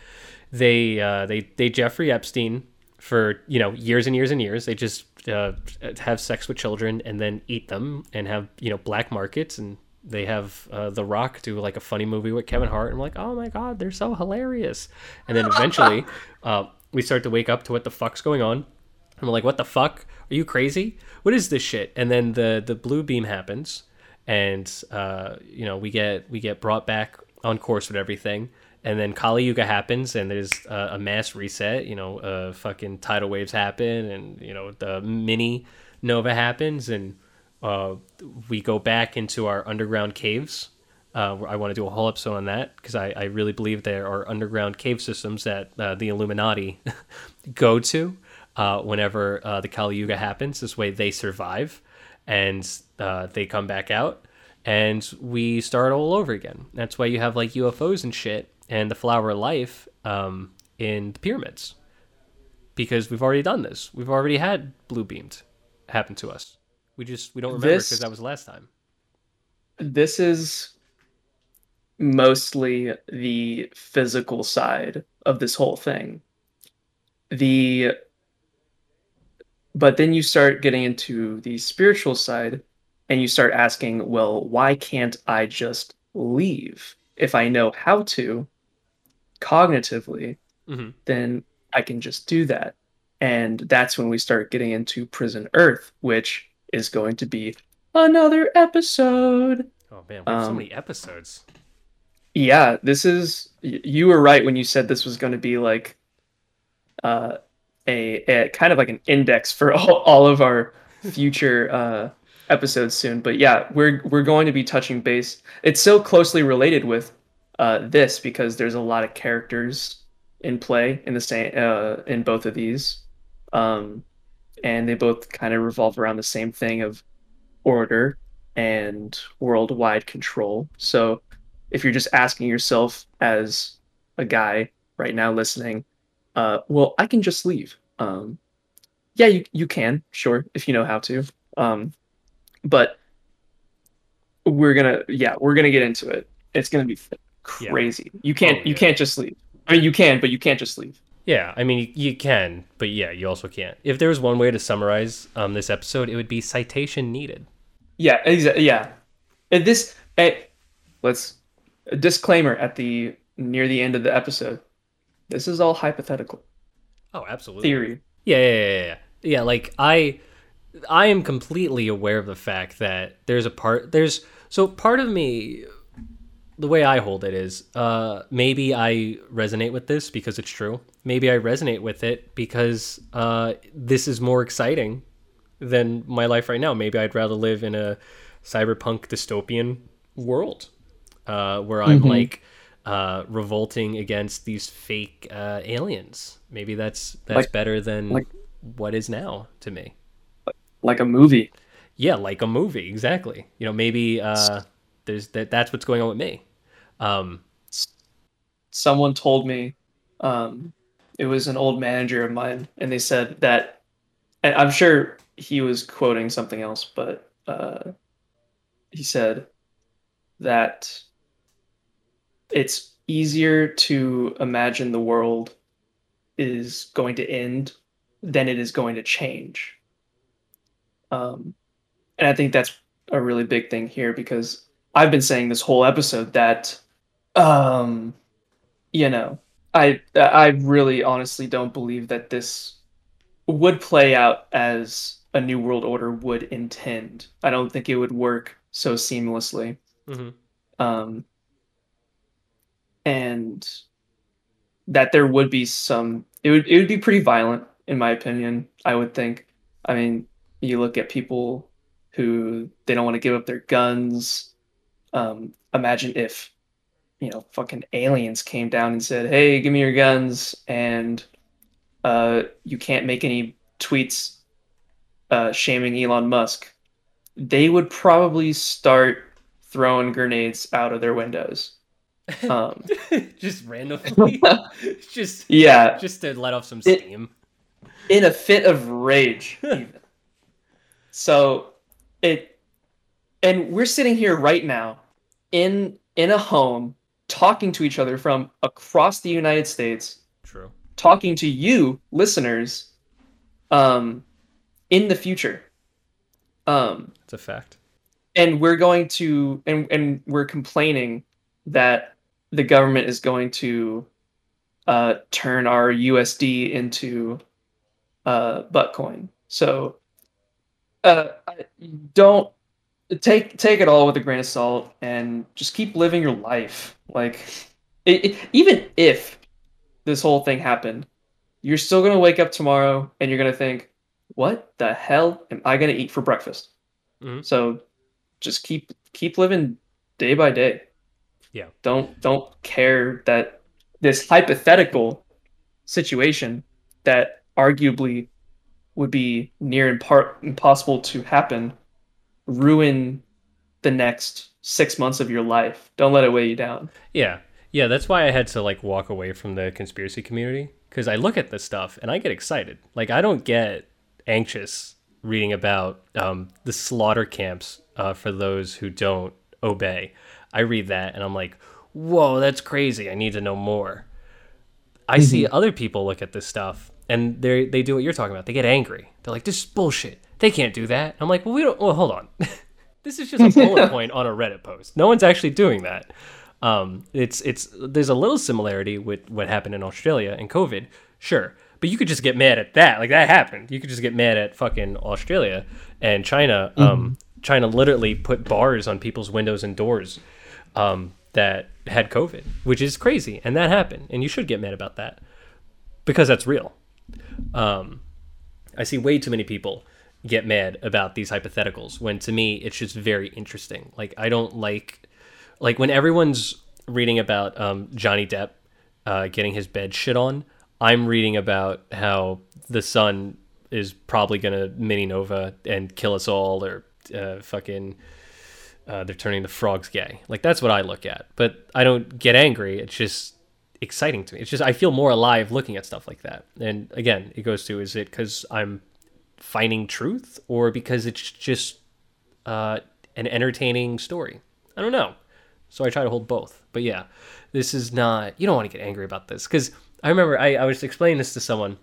B: they uh, they they Jeffrey Epstein for you know years and years and years. They just uh, have sex with children and then eat them and have you know black markets and they have uh, The Rock do like a funny movie with Kevin Hart and I'm like, oh my god, they're so hilarious. And then eventually, uh, we start to wake up to what the fuck's going on. And I'm like, what the fuck? Are you crazy? What is this shit? And then the the blue beam happens, and uh, you know we get we get brought back on course with everything and then Kali Yuga happens, and there's a mass reset. You know, uh, fucking tidal waves happen, and you know the mini nova happens, and uh, we go back into our underground caves. Uh, I want to do a whole episode on that because I, I really believe there are underground cave systems that uh, the Illuminati go to uh, whenever the Kali Yuga happens. This way, they survive, and they come back out and we start all over again. That's why you have like UFOs and shit and the flower of life um, in the pyramids because we've already done this. We've already had blue beamed happen to us. We just we don't remember because that was the last time.
C: This is mostly the physical side of this whole thing. The but then you start getting into the spiritual side and you start asking, well, why can't I just leave? If I know how to, cognitively, mm-hmm. then I can just do that. And that's when we start getting into Prison Earth, which is going to be another episode.
B: Oh man, we have um, so many episodes.
C: Yeah, this is. You were right when you said this was going to be like uh, a, a kind of like an index for all, all of our future uh, episodes soon. But yeah, we're we're going to be touching base. It's so closely related with uh, this because there's a lot of characters in play in the same uh, in both of these, um, and they both kind of revolve around the same thing of order and worldwide control. So, if you're just asking yourself as a guy right now listening, uh, well, I can just leave. Um, yeah, you you can sure if you know how to, um, but we're gonna yeah we're gonna get into it. It's gonna be crazy. Yeah. You can't oh, you can't just leave. I mean, you can, but you can't just leave.
B: Yeah, I mean, you, you can, but yeah, you also can't. If there was one way to summarize um, this episode, it would be citation needed.
C: Yeah, exactly. Yeah, and this. eh, let's a disclaimer at the near the end of the episode. This is all hypothetical
B: Oh, absolutely.
C: theory.
B: Yeah, yeah, yeah, yeah. Yeah, like I I am completely aware of the fact that there's a part there's so part of me the way I hold it is uh maybe I resonate with this because it's true. Maybe I resonate with it because uh this is more exciting than my life right now. Maybe I'd rather live in a cyberpunk dystopian world uh where I'm
C: Mhm.
B: like uh revolting against these fake uh aliens. Maybe that's that's
C: Like-
B: better than
C: like-
B: what is now to me.
C: like a movie.
B: Yeah, like a movie, exactly. You know, maybe uh, there's that. That's what's going on with me. Um,
C: Someone told me, um, it was an old manager of mine, and they said that, I'm sure he was quoting something else, but uh, he said that it's easier to imagine the world is going to end than it is going to change. Um, and I think that's a really big thing here because I've been saying this whole episode that, um, you know, I I really honestly don't believe that this would play out as a new world order would intend. I don't think it would work so seamlessly.
B: mhm.
C: Um, and that there would be some it would it would be pretty violent in my opinion i would think i mean you look at people who they don't want to give up their guns um imagine if you know fucking aliens came down and said hey give me your guns and uh you can't make any tweets uh shaming elon musk they would probably start throwing grenades out of their windows um
B: just randomly, just
C: yeah
B: just to let off some steam.
C: in a fit of rage even. so it and we're sitting here right now in in a home talking to each other from across the united states
B: True.
C: talking to you listeners um in the future um
B: It's a fact.
C: and we're going to and and we're complaining that the government is going to uh, turn our USD into uh, Buttcoin. So uh, I- don't take take it all with a grain of salt and just keep living your life. Like it, it, even if this whole thing happened, you're still gonna wake up tomorrow and you're gonna think, "What the hell am I gonna eat for breakfast?"
B: Mhm.
C: So just keep keep living day by day.
B: Yeah.
C: Don't don't care that this hypothetical situation that arguably would be near in part impossible to happen ruin the next six months of your life. Don't let it weigh you down.
B: Yeah, yeah. That's why I had to like walk away from the conspiracy community because I look at this stuff and I get excited. Like I don't get anxious reading about um, the slaughter camps uh, for those who don't obey. I read that and I'm like, whoa, that's crazy. I need to know more. I see other people look at this stuff and they they do what you're talking about. They get angry. They're like, "This is bullshit. They can't do that." I'm like, "Well, we don't. Well, hold on. this is just a bullet point on a Reddit post. No one's actually doing that." Um, it's it's there's a little similarity with what happened in Australia and COVID, sure, but you could just get mad at that. Like that happened. You could just get mad at fucking Australia and China. Um, China literally put bars on people's windows and doors um, that had COVID, which is crazy, and that happened, and you should get mad about that because that's real. Um, I see way too many people get mad about these hypotheticals when to me it's just very interesting. Like I don't like like when everyone's reading about um, Johnny Depp uh, getting his bed shit on. I'm reading about how the sun is probably gonna mini nova and kill us all, or uh, fucking uh, they're turning the frogs gay. Like that's what I look at. But I don't get angry. It's just exciting to me. It's just I feel more alive looking at stuff like that. And again, it goes to is it because I'm finding truth or because it's just uh, an entertaining story? I don't know. So I try to hold both. But yeah, this is not. You don't want to get angry about this because I remember I, I was explaining this to someone,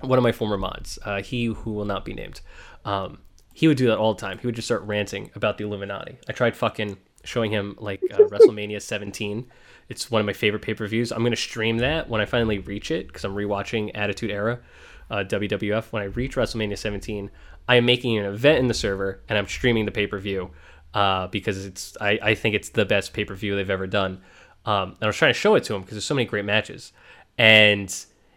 B: one of my former mods, uh, he who will not be named. Um, he would do that all the time. He would just start ranting about the Illuminati. I tried fucking showing him like uh, WrestleMania 17. It's one of my favorite pay per views. I'm gonna stream that when I finally reach it because I'm rewatching Attitude Era, uh, WWF. When I reach WrestleMania 17, I am making an event in the server and I'm streaming the pay per view uh, because it's I, I think it's the best pay per view they've ever done. Um, and I was trying to show it to him because there's so many great matches, and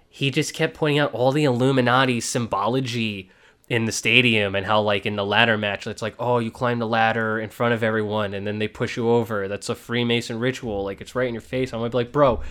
B: he just kept pointing out all the Illuminati symbology in the stadium and how like in the ladder match it's like oh you climb the ladder in front of everyone and then they push you over that's a freemason ritual like it's right in your face i'm gonna be like bro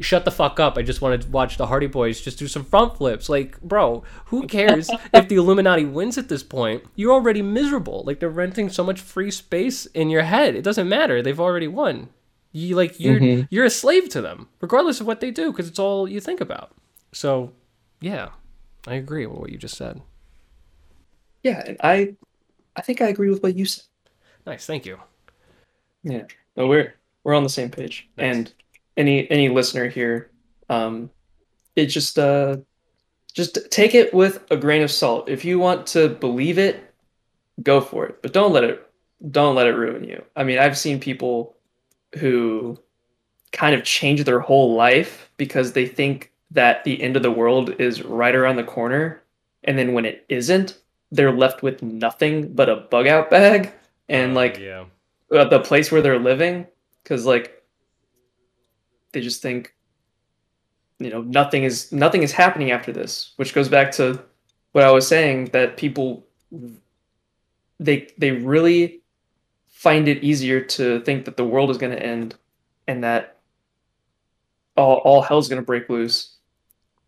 B: shut the fuck up i just want to watch the hardy boys just do some front flips like bro who cares if the illuminati wins at this point you're already miserable like they're renting so much free space in your head it doesn't matter they've already won you like you're
C: Mhm.
B: you're a slave to them regardless of what they do because it's all you think about so yeah i agree with what you just said
C: Yeah, and I I think I agree with what you said.
B: nice thank you
C: Yeah. No, we're we're on the same page.
B: Nice.
C: And any any listener here, um, it just uh just take it with a grain of salt. If you want to believe it, go for it. But don't let it don't let it ruin you. I mean, I've seen people who kind of change their whole life because they think that the end of the world is right around the corner. And then when it isn't, they're left with nothing but a bug out bag and
B: Uh,
C: like
B: yeah
C: uh, the place where they're living because like they just think you know nothing is nothing is happening after this which goes back to what i was saying that people they they really find it easier to think that the world is going to end and that all, all hell's going to break loose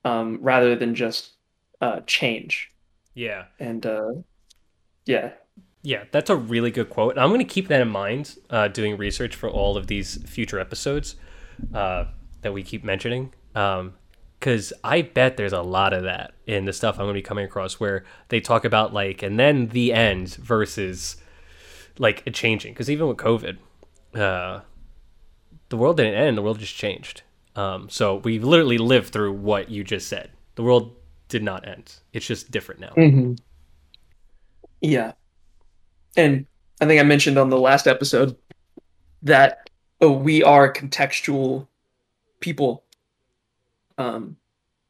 C: um, rather than just uh, change.
B: Yeah.
C: And uh, yeah.
B: Yeah, that's a really good quote. And I'm going to keep that in mind uh, doing research for all of these future episodes uh, that we keep mentioning. Because I bet there's a lot of that in the stuff I'm going to be coming across where they talk about, like, and then the end versus, like, it changing. Because even with COVID, uh, the world didn't end, the world just changed. Um, so we literally lived through what you just said. The world did not end, it's just different now.
C: Mm-hmm. Yeah. And I think I mentioned on the last episode that uh, we are contextual people. Um,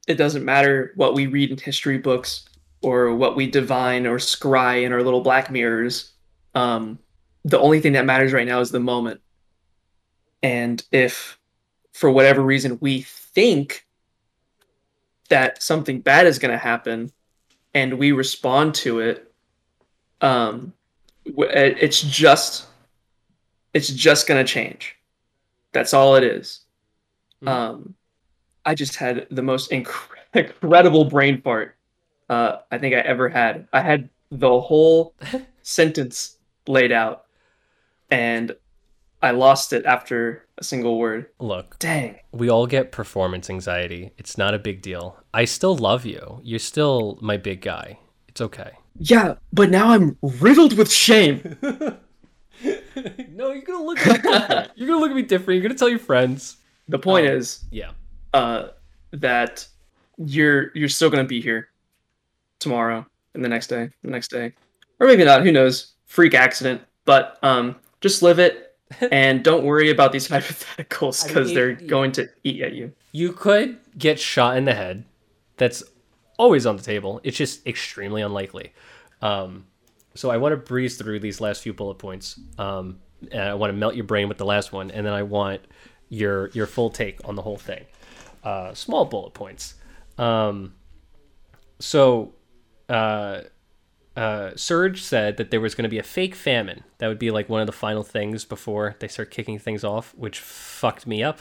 C: it doesn't matter what we read in history books or what we divine or scry in our little black mirrors. Um, the only thing that matters right now is the moment. And if, for whatever reason, we think that something bad is going to happen and we respond to it, um, it- it's just, it's just going to change. That's all it is.
B: Mhm.
C: Um, I just had the most incre- incredible brain fart uh, I think I ever had. I had the whole sentence laid out, and I lost it after a single word.
B: Look,
C: Dang.
B: we all get performance anxiety. It's not a big deal. I still love you. You're still my big guy. It's okay.
C: Yeah, but now I'm riddled with shame.
B: no, you're gonna look at me different. You're gonna look at me different. You're gonna tell your friends.
C: The point
B: Um,
C: is
B: Yeah.
C: uh, that you're you're still gonna be here tomorrow and the next day, the next day, or maybe not. Who knows? Freak accident. But um, just live it and don't worry about these hypotheticals
B: I
C: because
B: mean,
C: they're
B: it-
C: going to eat at you.
B: You could get shot in the head. That's always on the table. It's just extremely unlikely. Um, so I want to breeze through these last few bullet points. Um, I want to melt your brain with the last one, and then I want your your full take on the whole thing. Uh, small bullet points. Um, so, uh, uh, Serge said that there was going to be a fake famine. That would be like one of the final things before they start kicking things off, which fucked me up.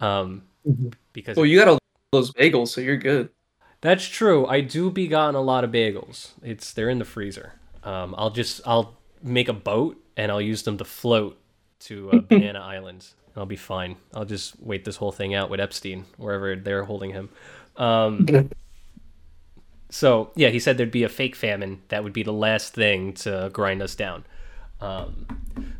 B: Um, because
C: Well, you got all those bagels, so you're good.
B: that's true. I do be gotten a lot of bagels. It's they're in the freezer. Um, I'll just I'll make a boat and I'll use them to float to uh, Banana Island. I'll be fine. I'll just wait this whole thing out with Epstein wherever they're holding him. Um, so yeah, he said there'd be a fake famine that would be the last thing to grind us down. Um,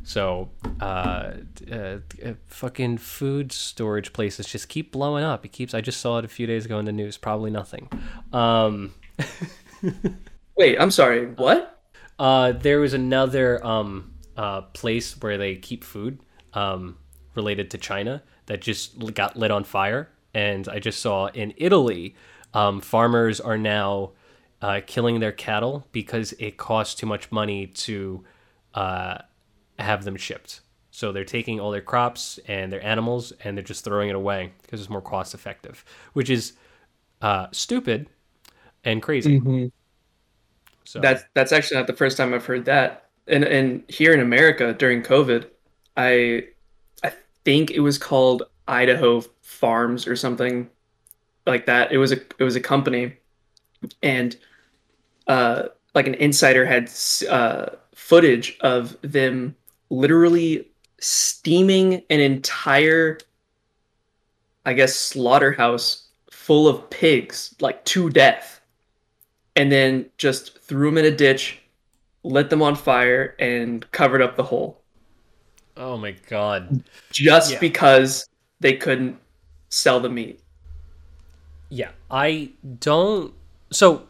B: so, uh, uh, uh, fucking food storage places just keep blowing up. It keeps. I just saw it a few days ago in the news. Probably nothing. Um,
C: Wait, I'm sorry. What?
B: Uh, there was another um, uh, place where they keep food um, related to China that just got lit on fire. And I just saw in Italy, um, farmers are now uh, killing their cattle because it costs too much money to uh, have them shipped. So they're taking all their crops and their animals and they're just throwing it away because it's more cost effective, which is uh, stupid and crazy. So
C: That's that's actually not the first time I've heard that. And and here in America during COVID, I I think it was called Idaho Farms or something like that. It was a it was a company, and uh, like an insider had uh, footage of them literally steaming an entire, I guess, slaughterhouse full of pigs like to death and then just threw them in a ditch, lit them on fire, and covered up the hole
B: oh my god.
C: just
B: Yeah.
C: because they couldn't sell the meat.
B: Yeah, I don't. So,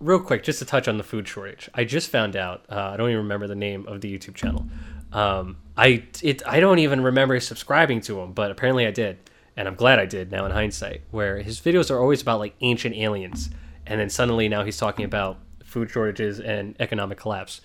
B: real quick, just to touch on the food shortage, I just found out. Uh, I don't even remember the name of the YouTube channel. Um, I it I don't even remember subscribing to him, but apparently I did, and I'm glad I did. Now in hindsight, where his videos are always about like ancient aliens, and then suddenly now he's talking about food shortages and economic collapse,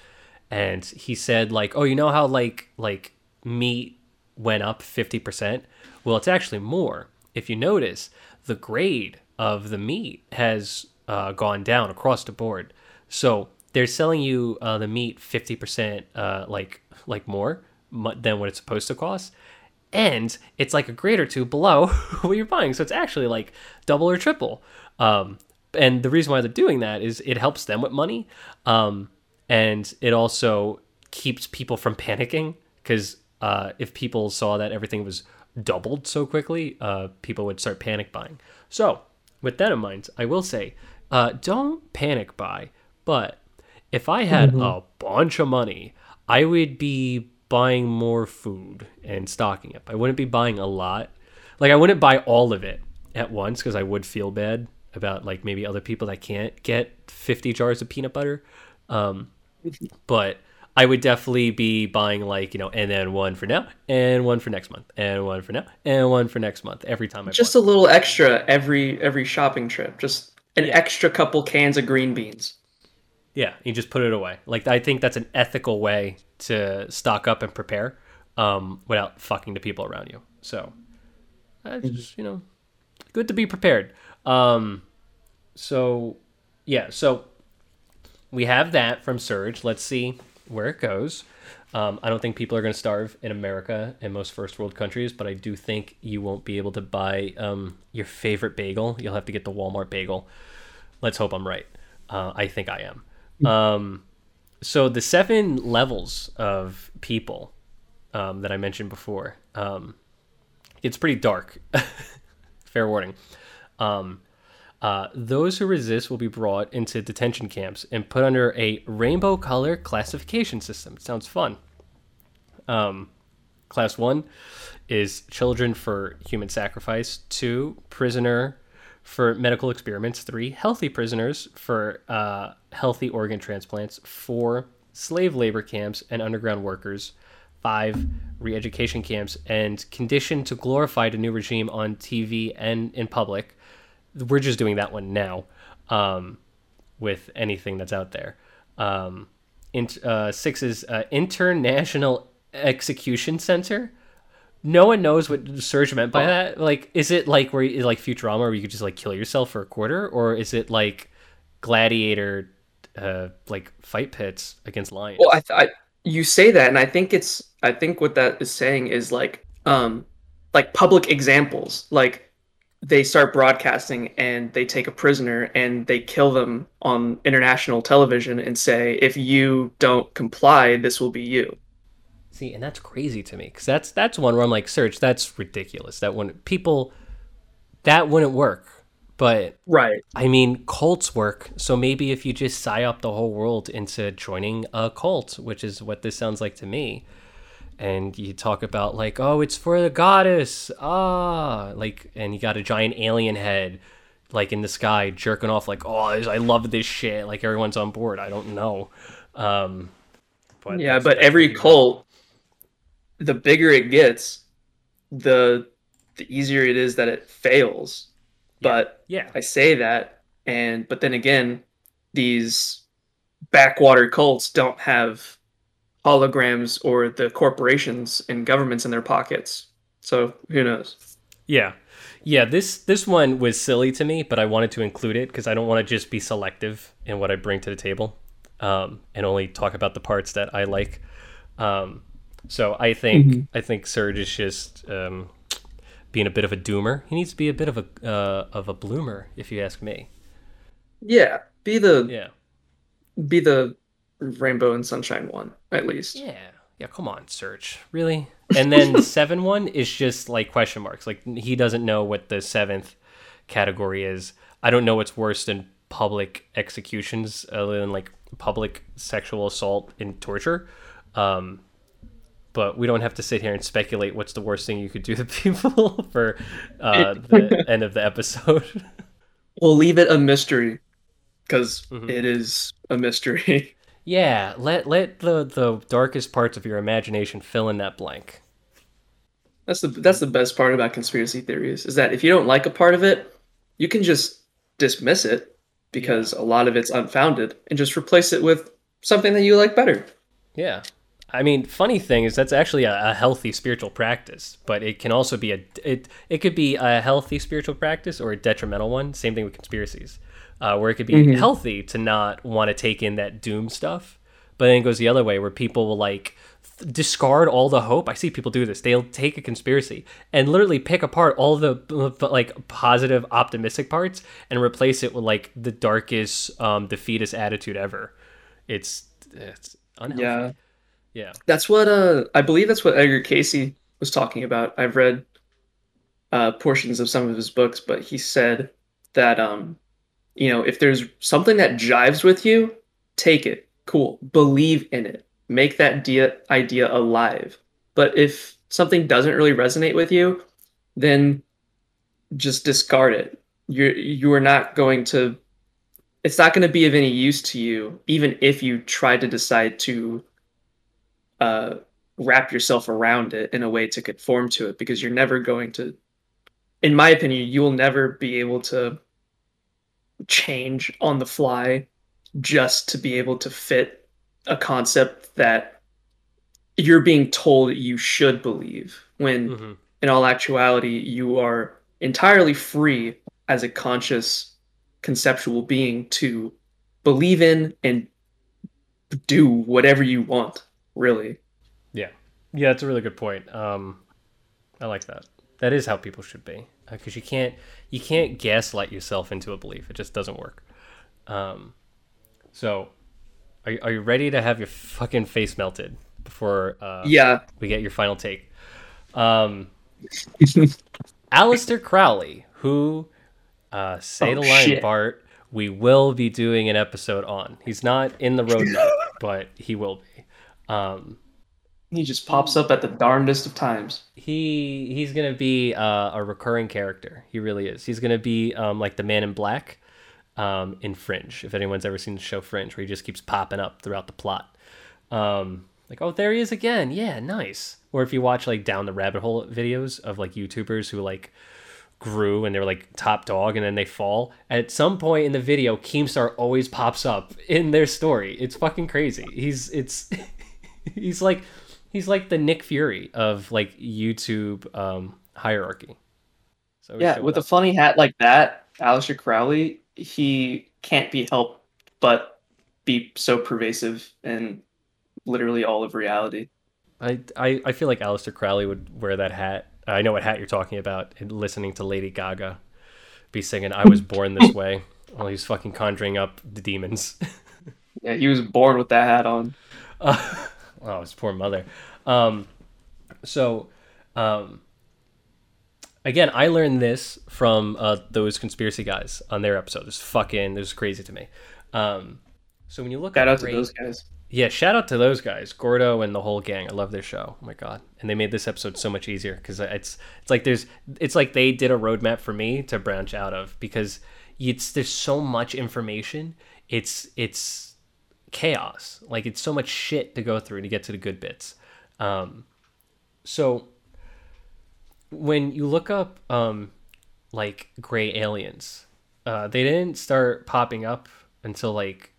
B: and he said like, oh, you know how like like meat went up 50%. Well, it's actually more. If you notice, the grade of the meat has uh, gone down across the board. So they're selling you uh, the meat 50% uh, like like more than what it's supposed to cost. And it's like a grade or two below what you're buying. So it's actually like double or triple. Um, and the reason why they're doing that is it helps them with money. Um, and it also keeps people from panicking because uh, if people saw that everything was doubled so quickly, uh, people would start panic buying. So, with that in mind, I will say, uh, don't panic buy. But if I had a bunch of money, I would be buying more food and stocking up. I wouldn't be buying a lot. Like I wouldn't buy all of it at once because I would feel bad about like maybe other people that can't get 50 jars of peanut butter. Um, but I would definitely be buying like you know, and then one for now, and one for next month, and one for now, and one for next month every time I
C: Just
B: bought.
C: a little extra every every shopping trip. Just an extra couple cans of green beans.
B: Yeah, you just put it away. Like I think that's an ethical way to stock up and prepare, um, without fucking the people around you. So, uh, just you know, good to be prepared. Um, so, yeah, so we have that from Serge. Let's see where it goes. Um, I don't think people are going to starve in America and most first world countries, but I do think you won't be able to buy um, your favorite bagel. You'll have to get the Walmart bagel. Let's hope I'm right. Uh, I think I am. Um, so the seven levels of people um, that I mentioned before, um, it's pretty dark. Fair warning. Um, uh, those who resist will be brought into detention camps and put under a rainbow color classification system. It Sounds fun. Um, class one is children for human sacrifice. Two, prisoner for medical experiments. Three, healthy prisoners for uh, healthy organ transplants. Four, slave labor camps and underground workers. Five, re education camps and conditioned to glorify the new regime on TV and in public. We're just doing that one now um, with anything that's out there. Um, in, uh, six is uh, International Execution Center. No one knows what Serge meant by that. Like, is it like where you- like Futurama, where you could just like kill yourself for a quarter, or is it like Gladiator, uh, like fight pits against lions?
C: Well, I, th- I you say that, and I think it's I think what that is saying is like um like public examples. Like they start broadcasting and they take a prisoner and they kill them on international television and say, if you don't comply, this will be you.
B: See, and that's crazy to me because that's that's one where I'm like, Serge that's ridiculous. That one people, that wouldn't work. but
C: Right.
B: I mean, cults work. So maybe if you just psy up the whole world into joining a cult, which is what this sounds like to me, and you talk about like, oh, it's for the goddess, ah, like, and you got a giant alien head, like in the sky, jerking off, like, oh, I love this shit. Like everyone's on board. I don't know. Um, but
C: yeah, but every cult, the bigger it gets, the the easier it is that it fails. But
B: yeah,
C: I say that, and but then again, these backwater cults don't have holograms or the corporations and governments in their pockets. So who knows?
B: Yeah. Yeah, this this one was silly to me, but I wanted to include it because I don't want to just be selective in what I bring to the table, um, and only talk about the parts that I like. Um, so I think I think Serge is just um, being a bit of a doomer. He needs to be a bit of a uh, of a bloomer, if you ask me.
C: Yeah, be the
B: Yeah.
C: be the rainbow and sunshine one at least.
B: Yeah. Yeah, come on, Serge. Really? And then seven one is just like question marks. Like he doesn't know what the seventh category is. I don't know what's worse than public executions other than like public sexual assault and torture. Um, but we don't have to sit here and speculate what's the worst thing you could do to people for uh, the end of the episode.
C: We'll leave it a mystery because
B: Mhm.
C: is a mystery.
B: Yeah, let let the the darkest parts of your imagination fill in that blank.
C: That's the that's the best part about conspiracy theories is that if you don't like a part of it, you can just dismiss it because a lot of it's unfounded and just replace it with something that you like better.
B: Yeah. I mean, funny thing is that's actually a, a healthy spiritual practice, but it can also be a it it could be a healthy spiritual practice or a detrimental one. Same thing with conspiracies, uh, where it could be healthy to not want to take in that doom stuff, but then it goes the other way where people will like th- discard all the hope. I see people do this. They'll take a conspiracy and literally pick apart all the like positive, optimistic parts and replace it with like the darkest, um, defeatist attitude ever. It's it's unhealthy.
C: Yeah.
B: Yeah.
C: That's what uh I believe that's what Edgar Cayce was talking about. I've read uh portions of some of his books, but he said that um you know, if there's something that jives with you, take it. Cool. Believe in it. Make that idea idea alive. But if something doesn't really resonate with you, then just discard it. You're you are not going to it's not going to be of any use to you even if you try to decide to uh, wrap yourself around it in a way to conform to it because you're never going to in my opinion you will never be able to change on the fly just to be able to fit a concept that you're being told you should believe when
B: hmm
C: in all actuality you are entirely free as a conscious conceptual being to believe in and do whatever you want really
B: Yeah. Yeah, that's a really good point. Um, I like that. That is how people should be, because you can't you can't gaslight yourself into a belief. It just doesn't work. Um, so, are you, are you ready to have your fucking face melted before uh,
C: yeah
B: we get your final take? Um, Aleister Crowley, who uh, say
C: Oh,
B: the line,
C: shit.
B: Bart, we will be doing an episode on. He's not in the roadmap, but he will be. Um,
C: he just pops up at the darndest of times
B: he he's gonna be uh, a recurring character. He really is. He's gonna be um, like the Man in Black um, in Fringe. If anyone's ever seen the show Fringe, where he just keeps popping up throughout the plot. Um, like, oh, there he is again. Yeah, nice. Or if you watch like down the rabbit hole videos of like YouTubers who like grew and they're like top dog and then they fall. At some point in the video, Keemstar always pops up in their story. It's fucking crazy. He's it's he's like he's like the Nick Fury of like YouTube um, hierarchy. So
C: yeah with a funny hat like that Aleister Crowley he can't be helped but be so pervasive in literally all of reality
B: I, I I feel like Aleister Crowley would wear that hat. I know what hat you're talking about. And listening to Lady Gaga, be singing "I Was Born This Way" while he's fucking conjuring up the demons.
C: yeah he was born with that hat on
B: Uh, oh, his poor mother. Um, so, um, again, I learned this from uh, those conspiracy guys on their episode. It's fucking, this is crazy to me. Um, so when you look
C: Shout
B: at
C: out to those guys.
B: yeah, shout out to those guys, Gordo and the whole gang. I love their show. Oh my god, and they made this episode so much easier because it's it's like there's it's like they did a roadmap for me to branch out of because it's there's so much information. It's it's chaos. Like it's so much shit to go through to get to the good bits. Um, so when you look up um, like gray aliens, uh, they didn't start popping up until like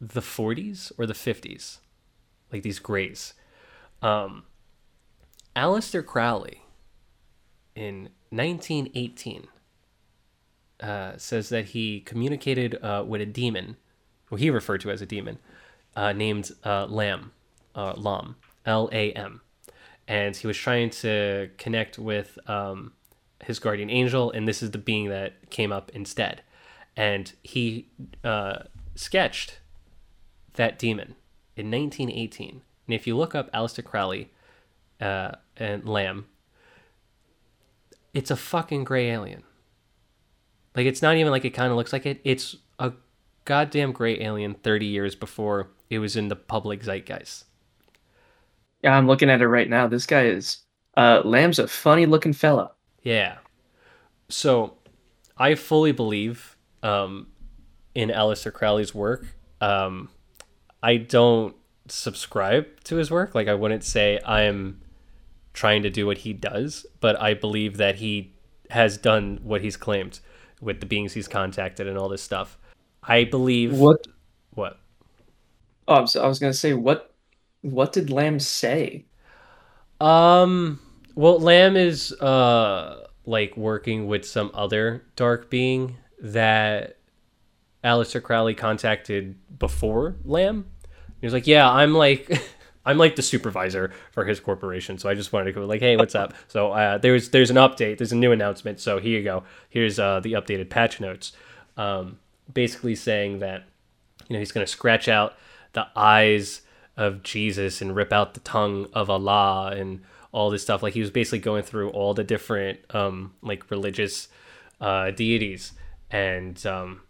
B: the 40s or the 50s, like these grays. Um, Aleister Crowley in 1918 uh, says that he communicated uh, with a demon, who he referred to as a demon, uh, named uh, Lam, uh, Lam, L A M. And he was trying to connect with um, his guardian angel, and this is the being that came up instead. And he uh, sketched that demon in 1918. And if you look up Aleister Crowley uh, and Lam, it's a fucking gray alien. Like it's not even like it kind of looks like it. It's a goddamn great alien 30 years before it was in the public zeitgeist.
C: Yeah, I'm looking at it right now. This guy is uh Lam's a funny looking fella.
B: Yeah. So I fully believe um, in Aleister Crowley's work. Um, I don't subscribe to his work. Like I wouldn't say I'm trying to do what he does, but I believe that he has done what he's claimed with the beings he's contacted and all this stuff. I believe
C: What
B: what
C: oh I was, I was gonna say what what did Lam say?
B: Um. Well, Lam is uh like working with some other dark being that Aleister Crowley contacted before Lam. He was like, "Yeah, I'm like." I'm like the supervisor for his corporation, so I just wanted to go like, "Hey, what's up?" So uh, there's there's an update, there's a new announcement. So here you go. Here's uh, the updated patch notes, um, basically saying that you know he's going to scratch out the eyes of Jesus and rip out the tongue of Allah and all this stuff. Like he was basically going through all the different um, like religious uh, deities and um,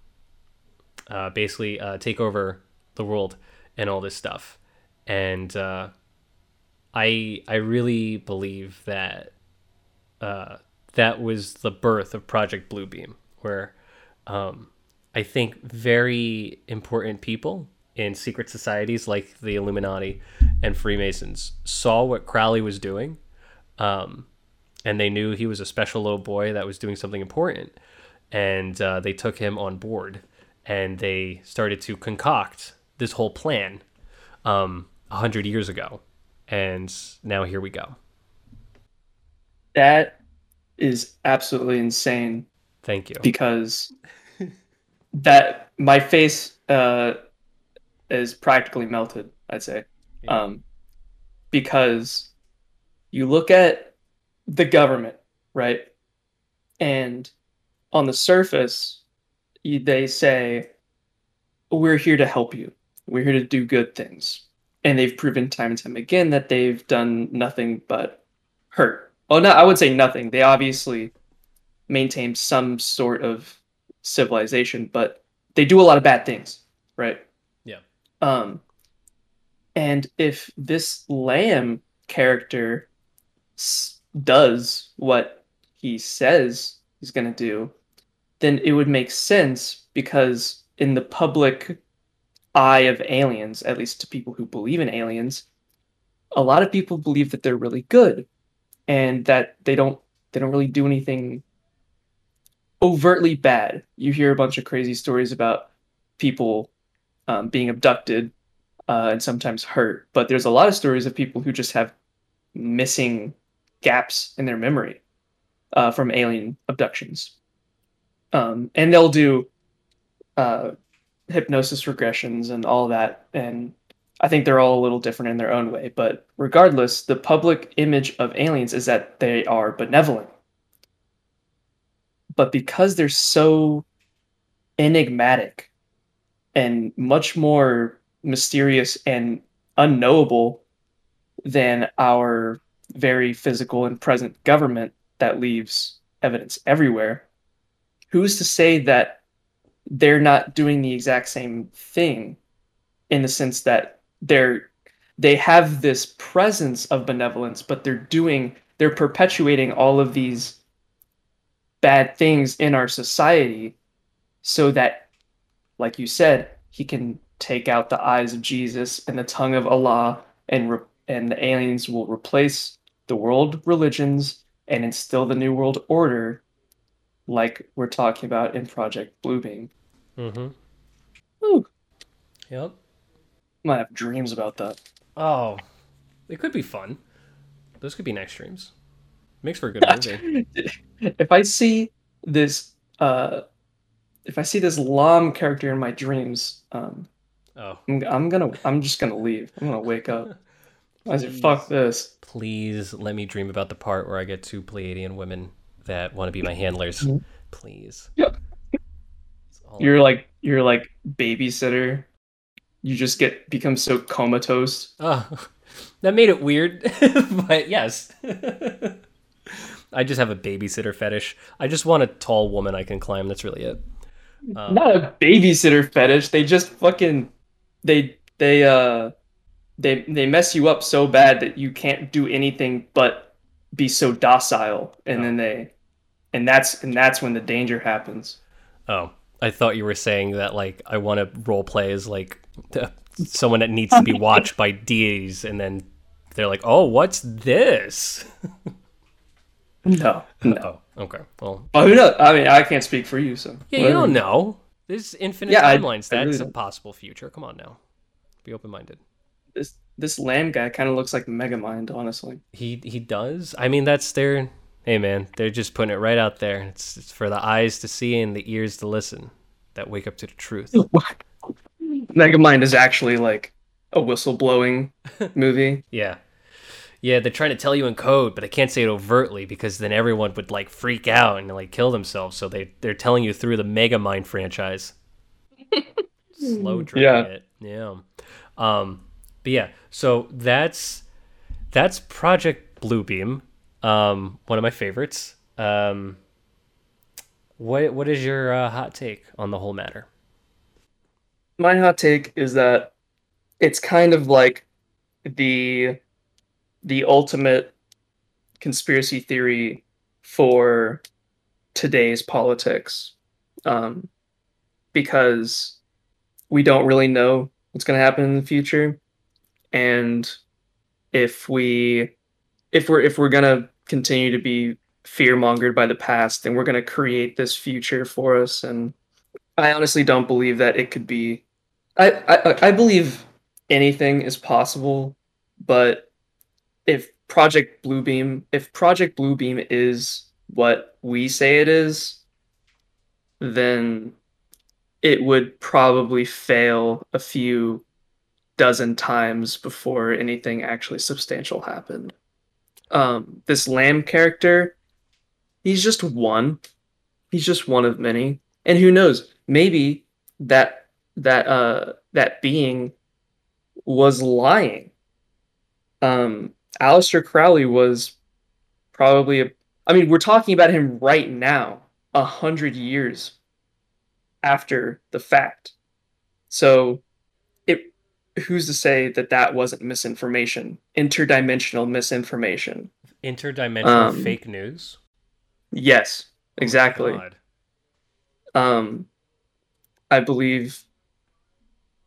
B: uh, basically uh, take over the world and all this stuff. And uh, I I really believe that uh, that was the birth of Project Blue Beam, where um, I think very important people in secret societies like the Illuminati and Freemasons saw what Crowley was doing, um, and they knew he was a special little boy that was doing something important, and uh, they took him on board, and they started to concoct this whole plan um, a hundred years ago, and now here we go.
C: That is absolutely insane
B: Thank you.
C: because that my face uh is practically melted, I'd say.
B: Yeah.
C: Um because you look at the government, right? And on the surface, they say, We're here to help you. We're here to do good things. And they've proven time and time again that they've done nothing but hurt. Oh, no, I would say nothing. They obviously maintain some sort of civilization, but they do a lot of bad things, right?
B: Yeah.
C: Um, and if this Lam character s- does what he says he's going to do, then it would make sense because in the public eye of aliens, at least to people who believe in aliens, a lot of people believe that they're really good and that they don't they don't really do anything overtly bad. You hear a bunch of crazy stories about people um, being abducted uh, and sometimes hurt, but there's a lot of stories of people who just have missing gaps in their memory uh, from alien abductions. Um, and they'll do uh, hypnosis regressions and all that. And I think they're all a little different in their own way. But regardless, the public image of aliens is that they are benevolent but because they're so enigmatic and much more mysterious and unknowable than our very physical and present government that leaves evidence everywhere. Who's to say that they're not doing the exact same thing in the sense that they're they have this presence of benevolence, but they're doing they're perpetuating all of these bad things in our society so that like you said, he can take out the eyes of Jesus and the tongue of Allah and re- and the aliens will replace the world religions and instill the new world order like we're talking about in Project Blue Beam.
B: Mm-hmm.
C: Ooh,
B: Yep.
C: I might have dreams about that.
B: Oh, it could be fun. Those could be nice streams. Makes for a good movie.
C: if I see this uh if I see this Lam character in my dreams, um
B: Oh,
C: I'm, I'm gonna I'm just gonna leave. I'm gonna wake up. I say, fuck this.
B: please let me dream about the part where I get two Pleiadian women that want to be my handlers.
C: Mhm.
B: Please.
C: Yep.
B: That's all I-
C: You're like you're like babysitter. You just get become so comatose.
B: Oh, that made it weird, but yes. I just have a babysitter fetish. I just want a tall woman I can climb. That's really it. Um,
C: Not a babysitter fetish. They just fucking they they uh they they mess you up so bad that you can't do anything but be so docile and
B: Oh.
C: then they and that's and that's when the danger happens.
B: Oh, I thought you were saying that like I want to role play as like someone that needs to be watched by deities, and then they're like, "Oh, what's this?"
C: No. No.
B: Oh, okay. Well,
C: Well, who knows? I mean, I can't speak for you, so
B: yeah, you don't know. There's infinite
C: Yeah, I-
B: timelines.
C: I really
B: That's a possible future. Come on now, be open minded.
C: This this Lam guy kind of looks like Megamind, honestly.
B: He he does. I mean, that's their. Hey man, they're just putting it right out there. It's, it's for the eyes to see and the ears to listen that wake up to the truth.
C: Megamind is actually like a whistleblowing movie.
B: Yeah. Yeah, they're trying to tell you in code, but they can't say it overtly because then everyone would like freak out and like kill themselves. So they they're telling you through the Mega Mind franchise. Slow drinking
C: Yeah.
B: it. Yeah. Um but yeah, so that's that's Project Blue Beam. Um one of my favorites. Um what what is your uh, hot take on the whole matter?
C: My hot take is that it's kind of like the the ultimate conspiracy theory for today's politics um, because we don't really know what's going to happen in the future. And if we if we're if we're going to continue to be fear mongered by the past then we're going to create this future for us. And i honestly don't believe that it could be i i, I believe anything is possible but if project blue beam if project blue beam is what we say it is then it would probably fail a few dozen times before anything actually substantial happened. Um this Lam character he's just one. He's just one of many. And who knows maybe that that uh that being was lying. Um Aleister Crowley was probably a I mean we're talking about him right now a hundred years after the fact so it who's to say that that wasn't misinformation interdimensional misinformation
B: Interdimensional
C: Um,
B: fake news.
C: yes
B: Oh
C: exactly
B: God.
C: um i believe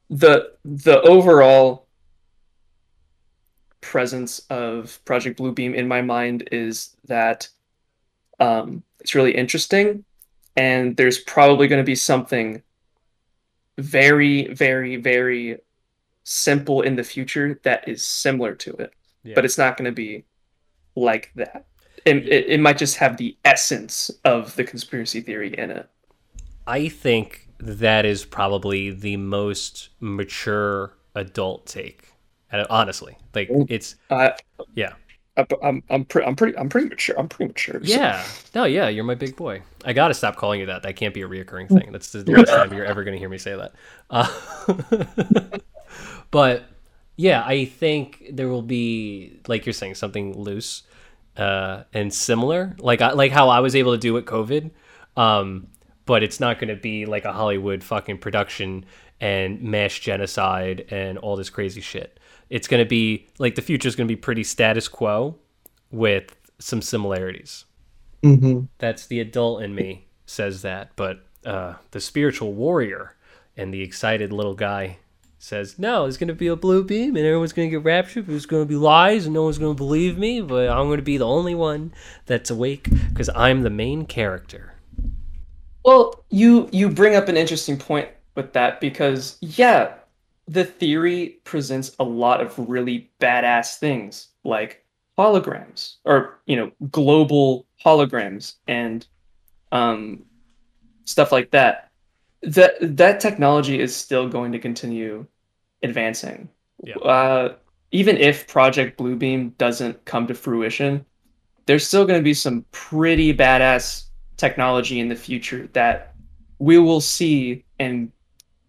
C: the the overall presence of project blue beam in my mind is that um it's really interesting and there's probably going to be something very very very simple in the future that is similar to it
B: Yeah.
C: but it's not going to be like that it, it, it might just have the essence of the conspiracy theory in it
B: I think that is probably the most mature adult take. And honestly, like it's
C: I,
B: yeah,
C: I'm I'm pretty I'm pretty I'm pretty mature. I'm pretty mature. so-
B: yeah. No, yeah, you're my big boy. I gotta stop calling you that. That can't be a reoccurring thing. That's the last time you're ever gonna hear me say that. Uh, but yeah, I think there will be, like you're saying, something loose. uh, and similar, like I, like how I was able to do with COVID. Um, but it's not to be like a Hollywood fucking production and mass genocide and all this crazy shit. It's going to be like the future is going to be pretty status quo with some similarities.
C: Mm-hmm.
B: That's the adult in me says that, but uh, the spiritual warrior and the excited little guy says, "No, it's gonna be a blue beam, and everyone's gonna get raptured. But it's gonna be lies, and no one's gonna believe me. But I'm gonna be the only one that's awake because I'm the main character."
C: Well, you you bring up an interesting point with that because yeah, the theory presents a lot of really badass things like holograms or you know global holograms and um, stuff like that. That that technology is still going to continue advancing.
B: Yeah.
C: Uh, even if Project Blue Beam doesn't come to fruition, there's still going to be some pretty badass technology in the future that we will see and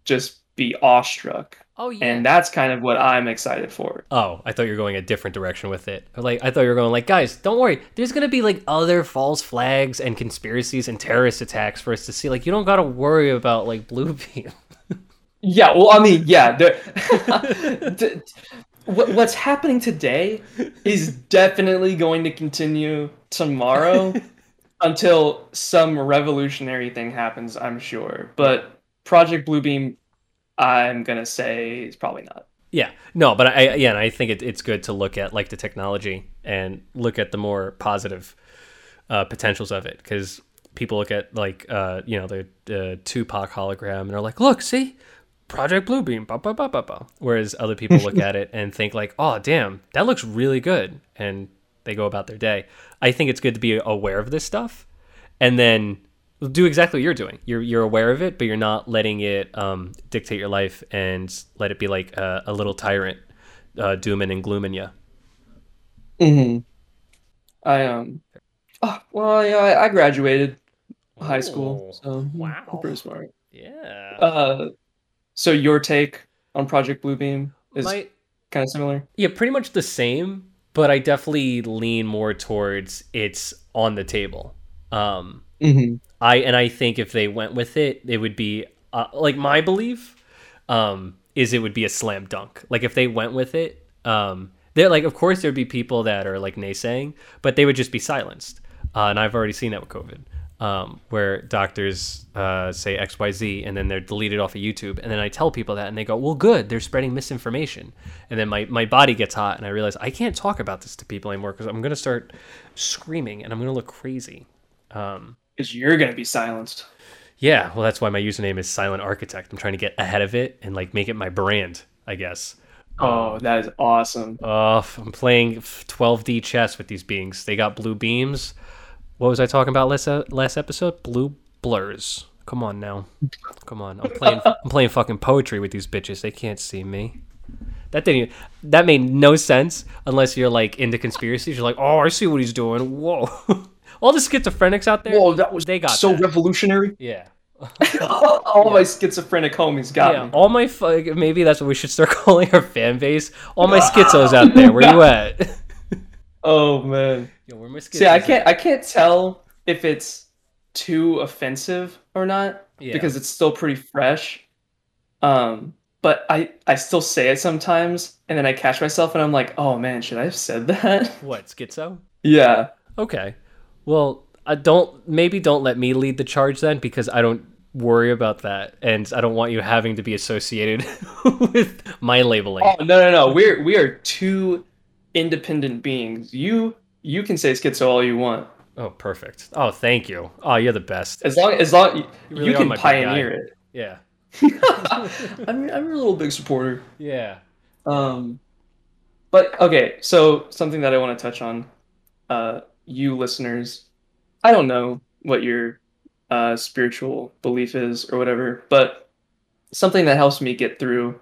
C: just be awestruck.
B: Oh yeah.
C: And that's kind of what I'm excited for.
B: Oh, I thought you were going a different direction with it. Like I thought you were going like, guys, don't worry. There's gonna be like other false flags and conspiracies and terrorist attacks for us to see. Like you don't gotta worry about like Blue Beam.
C: Yeah, well, I mean, yeah. there- the- what, what's happening today is definitely going to continue tomorrow until some revolutionary thing happens, I'm sure. But Project Blue Beam, I'm gonna say it's probably not.
B: Yeah, no, but I yeah, and I think it, it's good to look at like the technology and look at the more positive uh, potentials of it because people look at like uh, you know the the Tupac hologram and they're like, look, see, Project Blue Beam, ba ba ba ba ba. Whereas other people look at it and think like, oh damn, that looks really good, and they go about their day. I think it's good to be aware of this stuff, and then do exactly what you're doing. You're you're aware of it, but you're not letting it um, dictate your life and let it be like a, a little tyrant, uh, dooming and glooming you.
C: Mm-hmm. I um. Oh, well, yeah, I, graduated high school, so
B: wow.
C: I'm pretty smart.
B: Yeah.
C: Uh, so your take on Project Blue Beam is
B: My,
C: kind of similar.
B: yeah, pretty much the same, but I definitely lean more towards it's on the table. Um,
C: Mm-hmm.
B: I and I think if they went with it, it would be uh, like my belief um, is it would be a slam dunk. Like if they went with it, um, they're like, of course there'd be people that are like naysaying, but they would just be silenced. Uh, and I've already seen that with COVID, um, where doctors uh, say X Y Z and then they're deleted off of YouTube, and then I tell people that, and they go, "Well, good, they're spreading misinformation." And then my my body gets hot, and I realize I can't talk about this to people anymore because I'm gonna start screaming and I'm gonna look crazy. Um,
C: Because you're gonna be silenced.
B: yeah, well, that's why my username is Silent Architect. I'm trying to get ahead of it and like make it my brand, I guess.
C: Oh, that is awesome.
B: Uh, I'm playing 12D chess with these beings. They got blue beams. What was I talking about last uh, last episode? Blue blurs. Come on now, come on. I'm playing. I'm playing fucking poetry with these bitches. They can't see me. That didn't. Even, that made no sense unless you're like into conspiracies. You're like, oh, I see what he's doing. Whoa. All the schizophrenics out there.
C: Whoa, that was
B: they got
C: so
B: that.
C: revolutionary.
B: yeah.
C: All my schizophrenic homies got
B: Yeah,
C: me.
B: all my maybe that's what we should start calling our fan base. All my schizos out there, where you at?
C: Oh man.
B: Yo, where my schizos
C: See, I can't I can't tell if it's too offensive or not
B: Yeah.
C: because it's still pretty fresh. Um, but I I still say it sometimes, and then I catch myself, and I'm like, oh man, should I have said that?
B: what schizo?
C: yeah.
B: Okay, well, I don't. Maybe don't let me lead the charge then, because I don't worry about that, and I don't want you having to be associated with my labeling.
C: Oh no no no. We're we are two independent beings. You you can say schizo all you want.
B: Oh, perfect. Oh, thank you. Oh, you're the best.
C: As long as long you,
B: really
C: you can pioneer it.
B: Yeah,
C: I'm I'm your little big supporter.
B: yeah.
C: Um, but okay, so something that I want to touch on, uh, you listeners, I don't know what your uh, spiritual belief is or whatever, but something that helps me get through,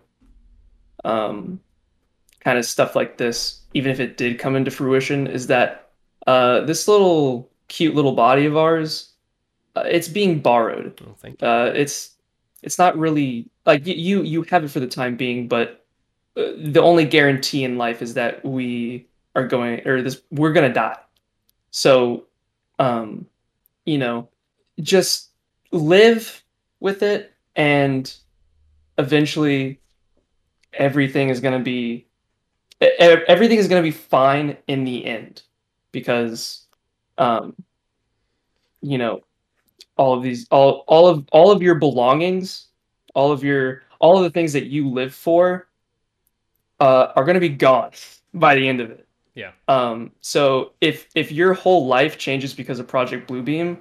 C: um, kind of stuff like this, even if it did come into fruition, is that uh, this little cute little body of ours, uh, it's being borrowed
B: Oh, thank you.
C: uh, it's it's not really like you you have it for the time being, but uh, the only guarantee in life is that we are going or this we're gonna die. So, um, you know, just live with it, and eventually, everything is gonna be e- e- everything is gonna be fine in the end, because, um, you know, all of these all all of all of your belongings, all of your all of the things that you live for, uh, are gonna be gone by the end of it.
B: Yeah.
C: Um, so if if your whole life changes because of Project Blue Beam,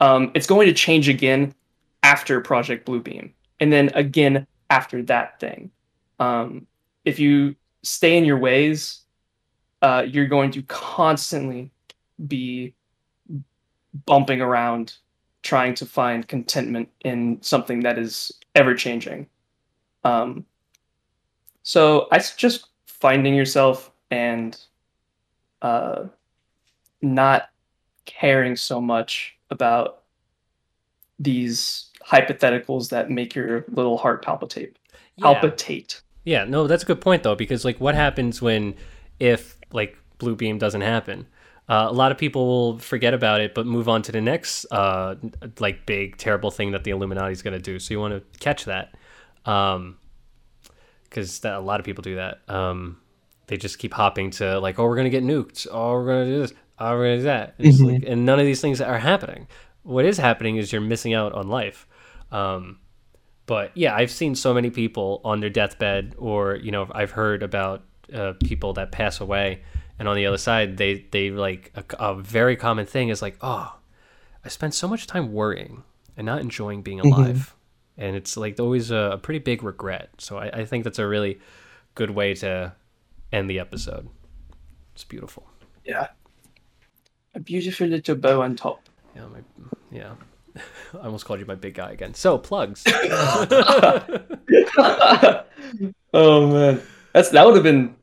C: um, it's going to change again after Project Blue Beam, and then again after that thing. Um, if you stay in your ways, uh, you're going to constantly be bumping around, trying to find contentment in something that is ever changing. Um, so I suggest finding yourself and uh, not caring so much about these hypotheticals that make your little heart palpitate. Palpitate.
B: Yeah, no, that's a good point though, because like, what happens when, if like blue beam doesn't happen? Uh, a lot of people will forget about it, but move on to the next uh, like big terrible thing that the Illuminati is going to do. So you want to catch that, because a lot of people do that. Um, they just keep hopping to like, oh, we're going to get nuked. Oh, we're going to do this. Oh, we're to do that. It's like, and none of these things are happening. What is happening is you're missing out on life. Um, but yeah, I've seen so many people on their deathbed, or you know, I've heard about uh, people that pass away, and on the other side, they they like a, a very common thing is like, oh, I spent so much time worrying and not enjoying being alive, and it's like always a, a pretty big regret. So I, I think that's a really good way to end the episode. It's beautiful.
C: Yeah. A beautiful little bow on top.
B: Yeah, my yeah. I almost called you my big guy again. So plugs.
C: oh man, that's that would have been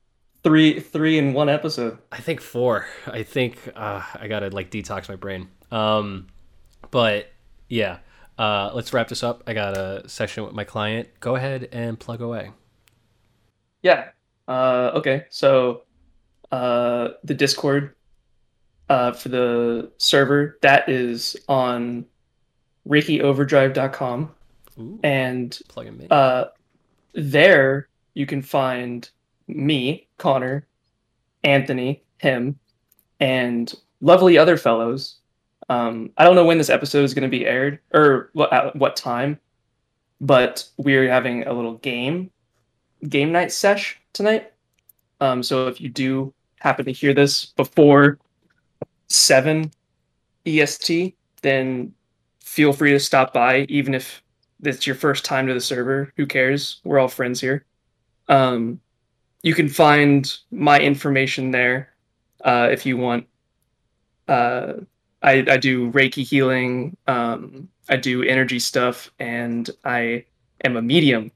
C: three three in one episode.
B: I think four. I think uh, I gotta like detox my brain. Um, but yeah, uh, let's wrap this up. I got a session with my client. Go ahead and plug away.
C: Yeah. Uh, okay. So uh, the Discord uh, for the server that is on ReikiOverdrive.com,
B: Ooh,
C: and uh, there you can find me, Conner, Anthony, him, and lovely other fellows. Um, I don't know when this episode is going to be aired or what at what time, but we're having a little game game night sesh tonight. Um, so if you do happen to hear this before seven EST, then feel free to stop by, even if it's your first time to the server. Who cares? We're all friends here. Um, you can find my information there uh, if you want. Uh, I, I do Reiki healing. Um, I do energy stuff, and I am a medium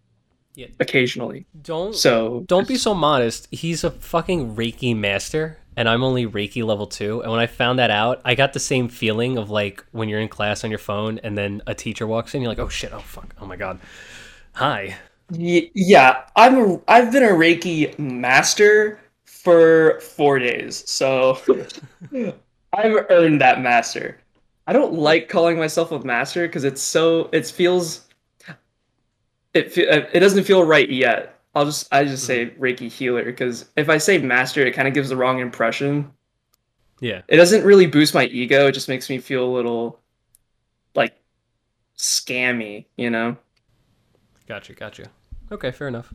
B: Yeah.
C: occasionally.
B: Don't
C: So
B: don't be so modest. He's a fucking Reiki master, and I'm only Reiki level two. And when I found that out, I got the same feeling of like when you're in class on your phone, and then a teacher walks in, you're like, oh shit, oh fuck, oh my god, hi.
C: Yeah, I'm a, I've been a Reiki master for four days, so I've earned that master. I don't like calling myself a master because it's so it feels it uh, it doesn't feel right yet. I'll just I just say Reiki healer because if I say master, it kind of gives the wrong impression.
B: Yeah,
C: It doesn't really boost my ego. It just makes me feel a little like scammy, you know.
B: gotcha, gotcha. Okay, fair enough.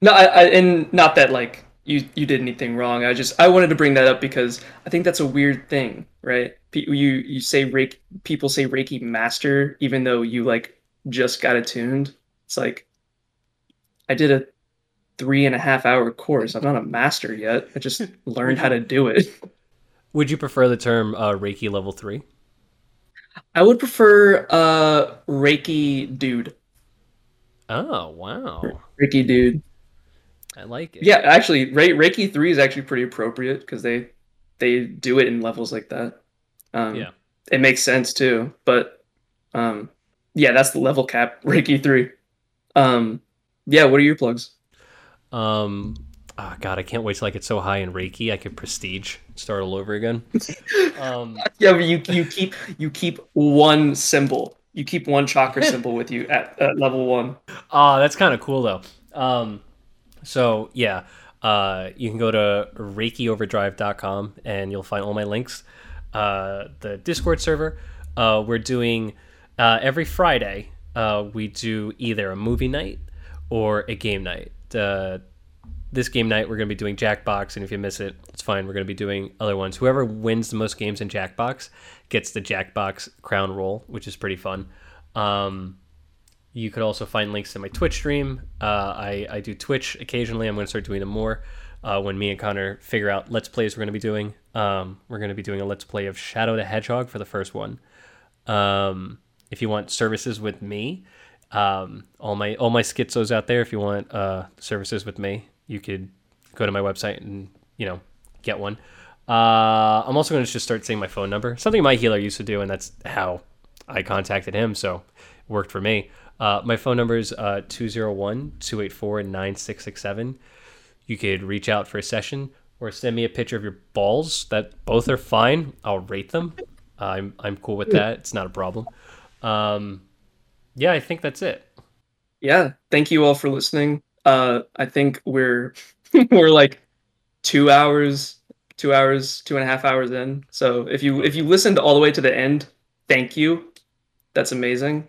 C: No, I, I and not that like you you did anything wrong. I just I wanted to bring that up because I think that's a weird thing, right? Pe- You you say Reiki, people say Reiki master even though you like just got attuned. It's like I did a three and a half hour course. I'm not a master yet. I just learned how to do it.
B: Would you prefer the term uh, Reiki level three?
C: I would prefer uh Reiki dude.
B: Oh wow,
C: Reiki dude.
B: I like it.
C: Yeah, actually, Re- Reiki three is actually pretty appropriate because they they do it in levels like that. Um,
B: Yeah.
C: it makes sense too. But um, yeah, that's the level cap. Reiki three. Um, yeah, what are your plugs?
B: Um, oh god, I can't wait till I get so high in Reiki I could prestige, start all over again. um,
C: Yeah, but you you keep you keep one symbol. You keep one chakra symbol with you at, at level one.
B: Oh, that's kind of cool though. Um, so yeah, uh, you can go to ReikiOverdrive.com and you'll find all my links. Uh, the Discord server. Uh, we're doing uh, every Friday. Uh, we do either a movie night or a game night. Uh, this game night we're going to be doing Jackbox, and if you miss it, it's fine. We're going to be doing other ones. Whoever wins the most games in Jackbox gets the Jackbox crown roll, which is pretty fun. Um, you could also find links to my Twitch stream. Uh, I, I do Twitch occasionally. I'm going to start doing them more uh, when me and Conner figure out Let's Plays we're going to be doing. Um, we're going to be doing a Let's Play of Shadow the Hedgehog for the first one. Um, if you want services with me, um, all my all my schizos out there, if you want uh, services with me, you could go to my website and you know get one. Uh, I'm also going to just start saying my phone number, something my healer used to do, and that's how I contacted him. So it worked for me. Uh, my phone number is uh, 201 284 9667. You could reach out for a session or send me a picture of your balls. That both are fine. I'll rate them. I'm I'm cool with that. It's not a problem. Um, yeah, I think that's it.
C: Yeah, thank you all for listening. Uh, I think we're we're like two hours, two hours, two and a half hours in. So if you if you listened all the way to the end, thank you. That's amazing.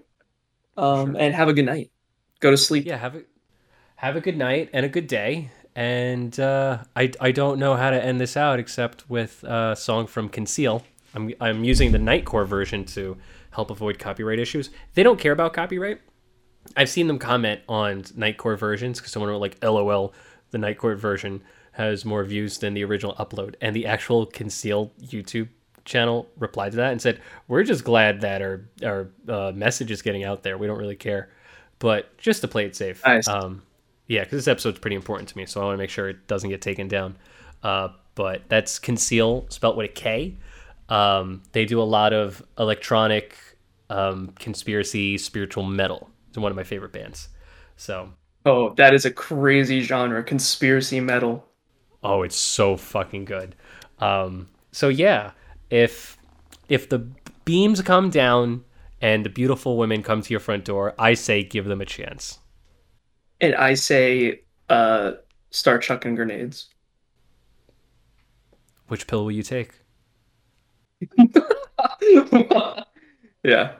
C: Um, and have a good night. Go to sleep.
B: Yeah, have a have a good night and a good day. And uh, I I don't know how to end this out except with a song from Conceal. I'm I'm using the Nightcore version to help avoid copyright issues. They don't care about copyright. I've seen them comment on Nightcore versions because someone wrote like, "LOL, the Nightcore version has more views than the original upload," and the actual Conceal YouTube channel replied to that and said, "We're just glad that our our uh, message is getting out there. We don't really care, but just to play it safe."
C: Nice.
B: Um, yeah, because this episode's pretty important to me, so I want to make sure it doesn't get taken down. Uh, but that's Conceal, spelt with a K. Um, they do a lot of electronic um, conspiracy spiritual metal. It's one of my favorite bands. So,
C: Oh, that is a crazy genre, conspiracy metal.
B: oh, it's so fucking good. Um, so yeah, if if the beams come down and the beautiful women come to your front door, I say give them a chance.
C: And I say, uh, start chucking grenades.
B: Which pill will you take?
C: yeah.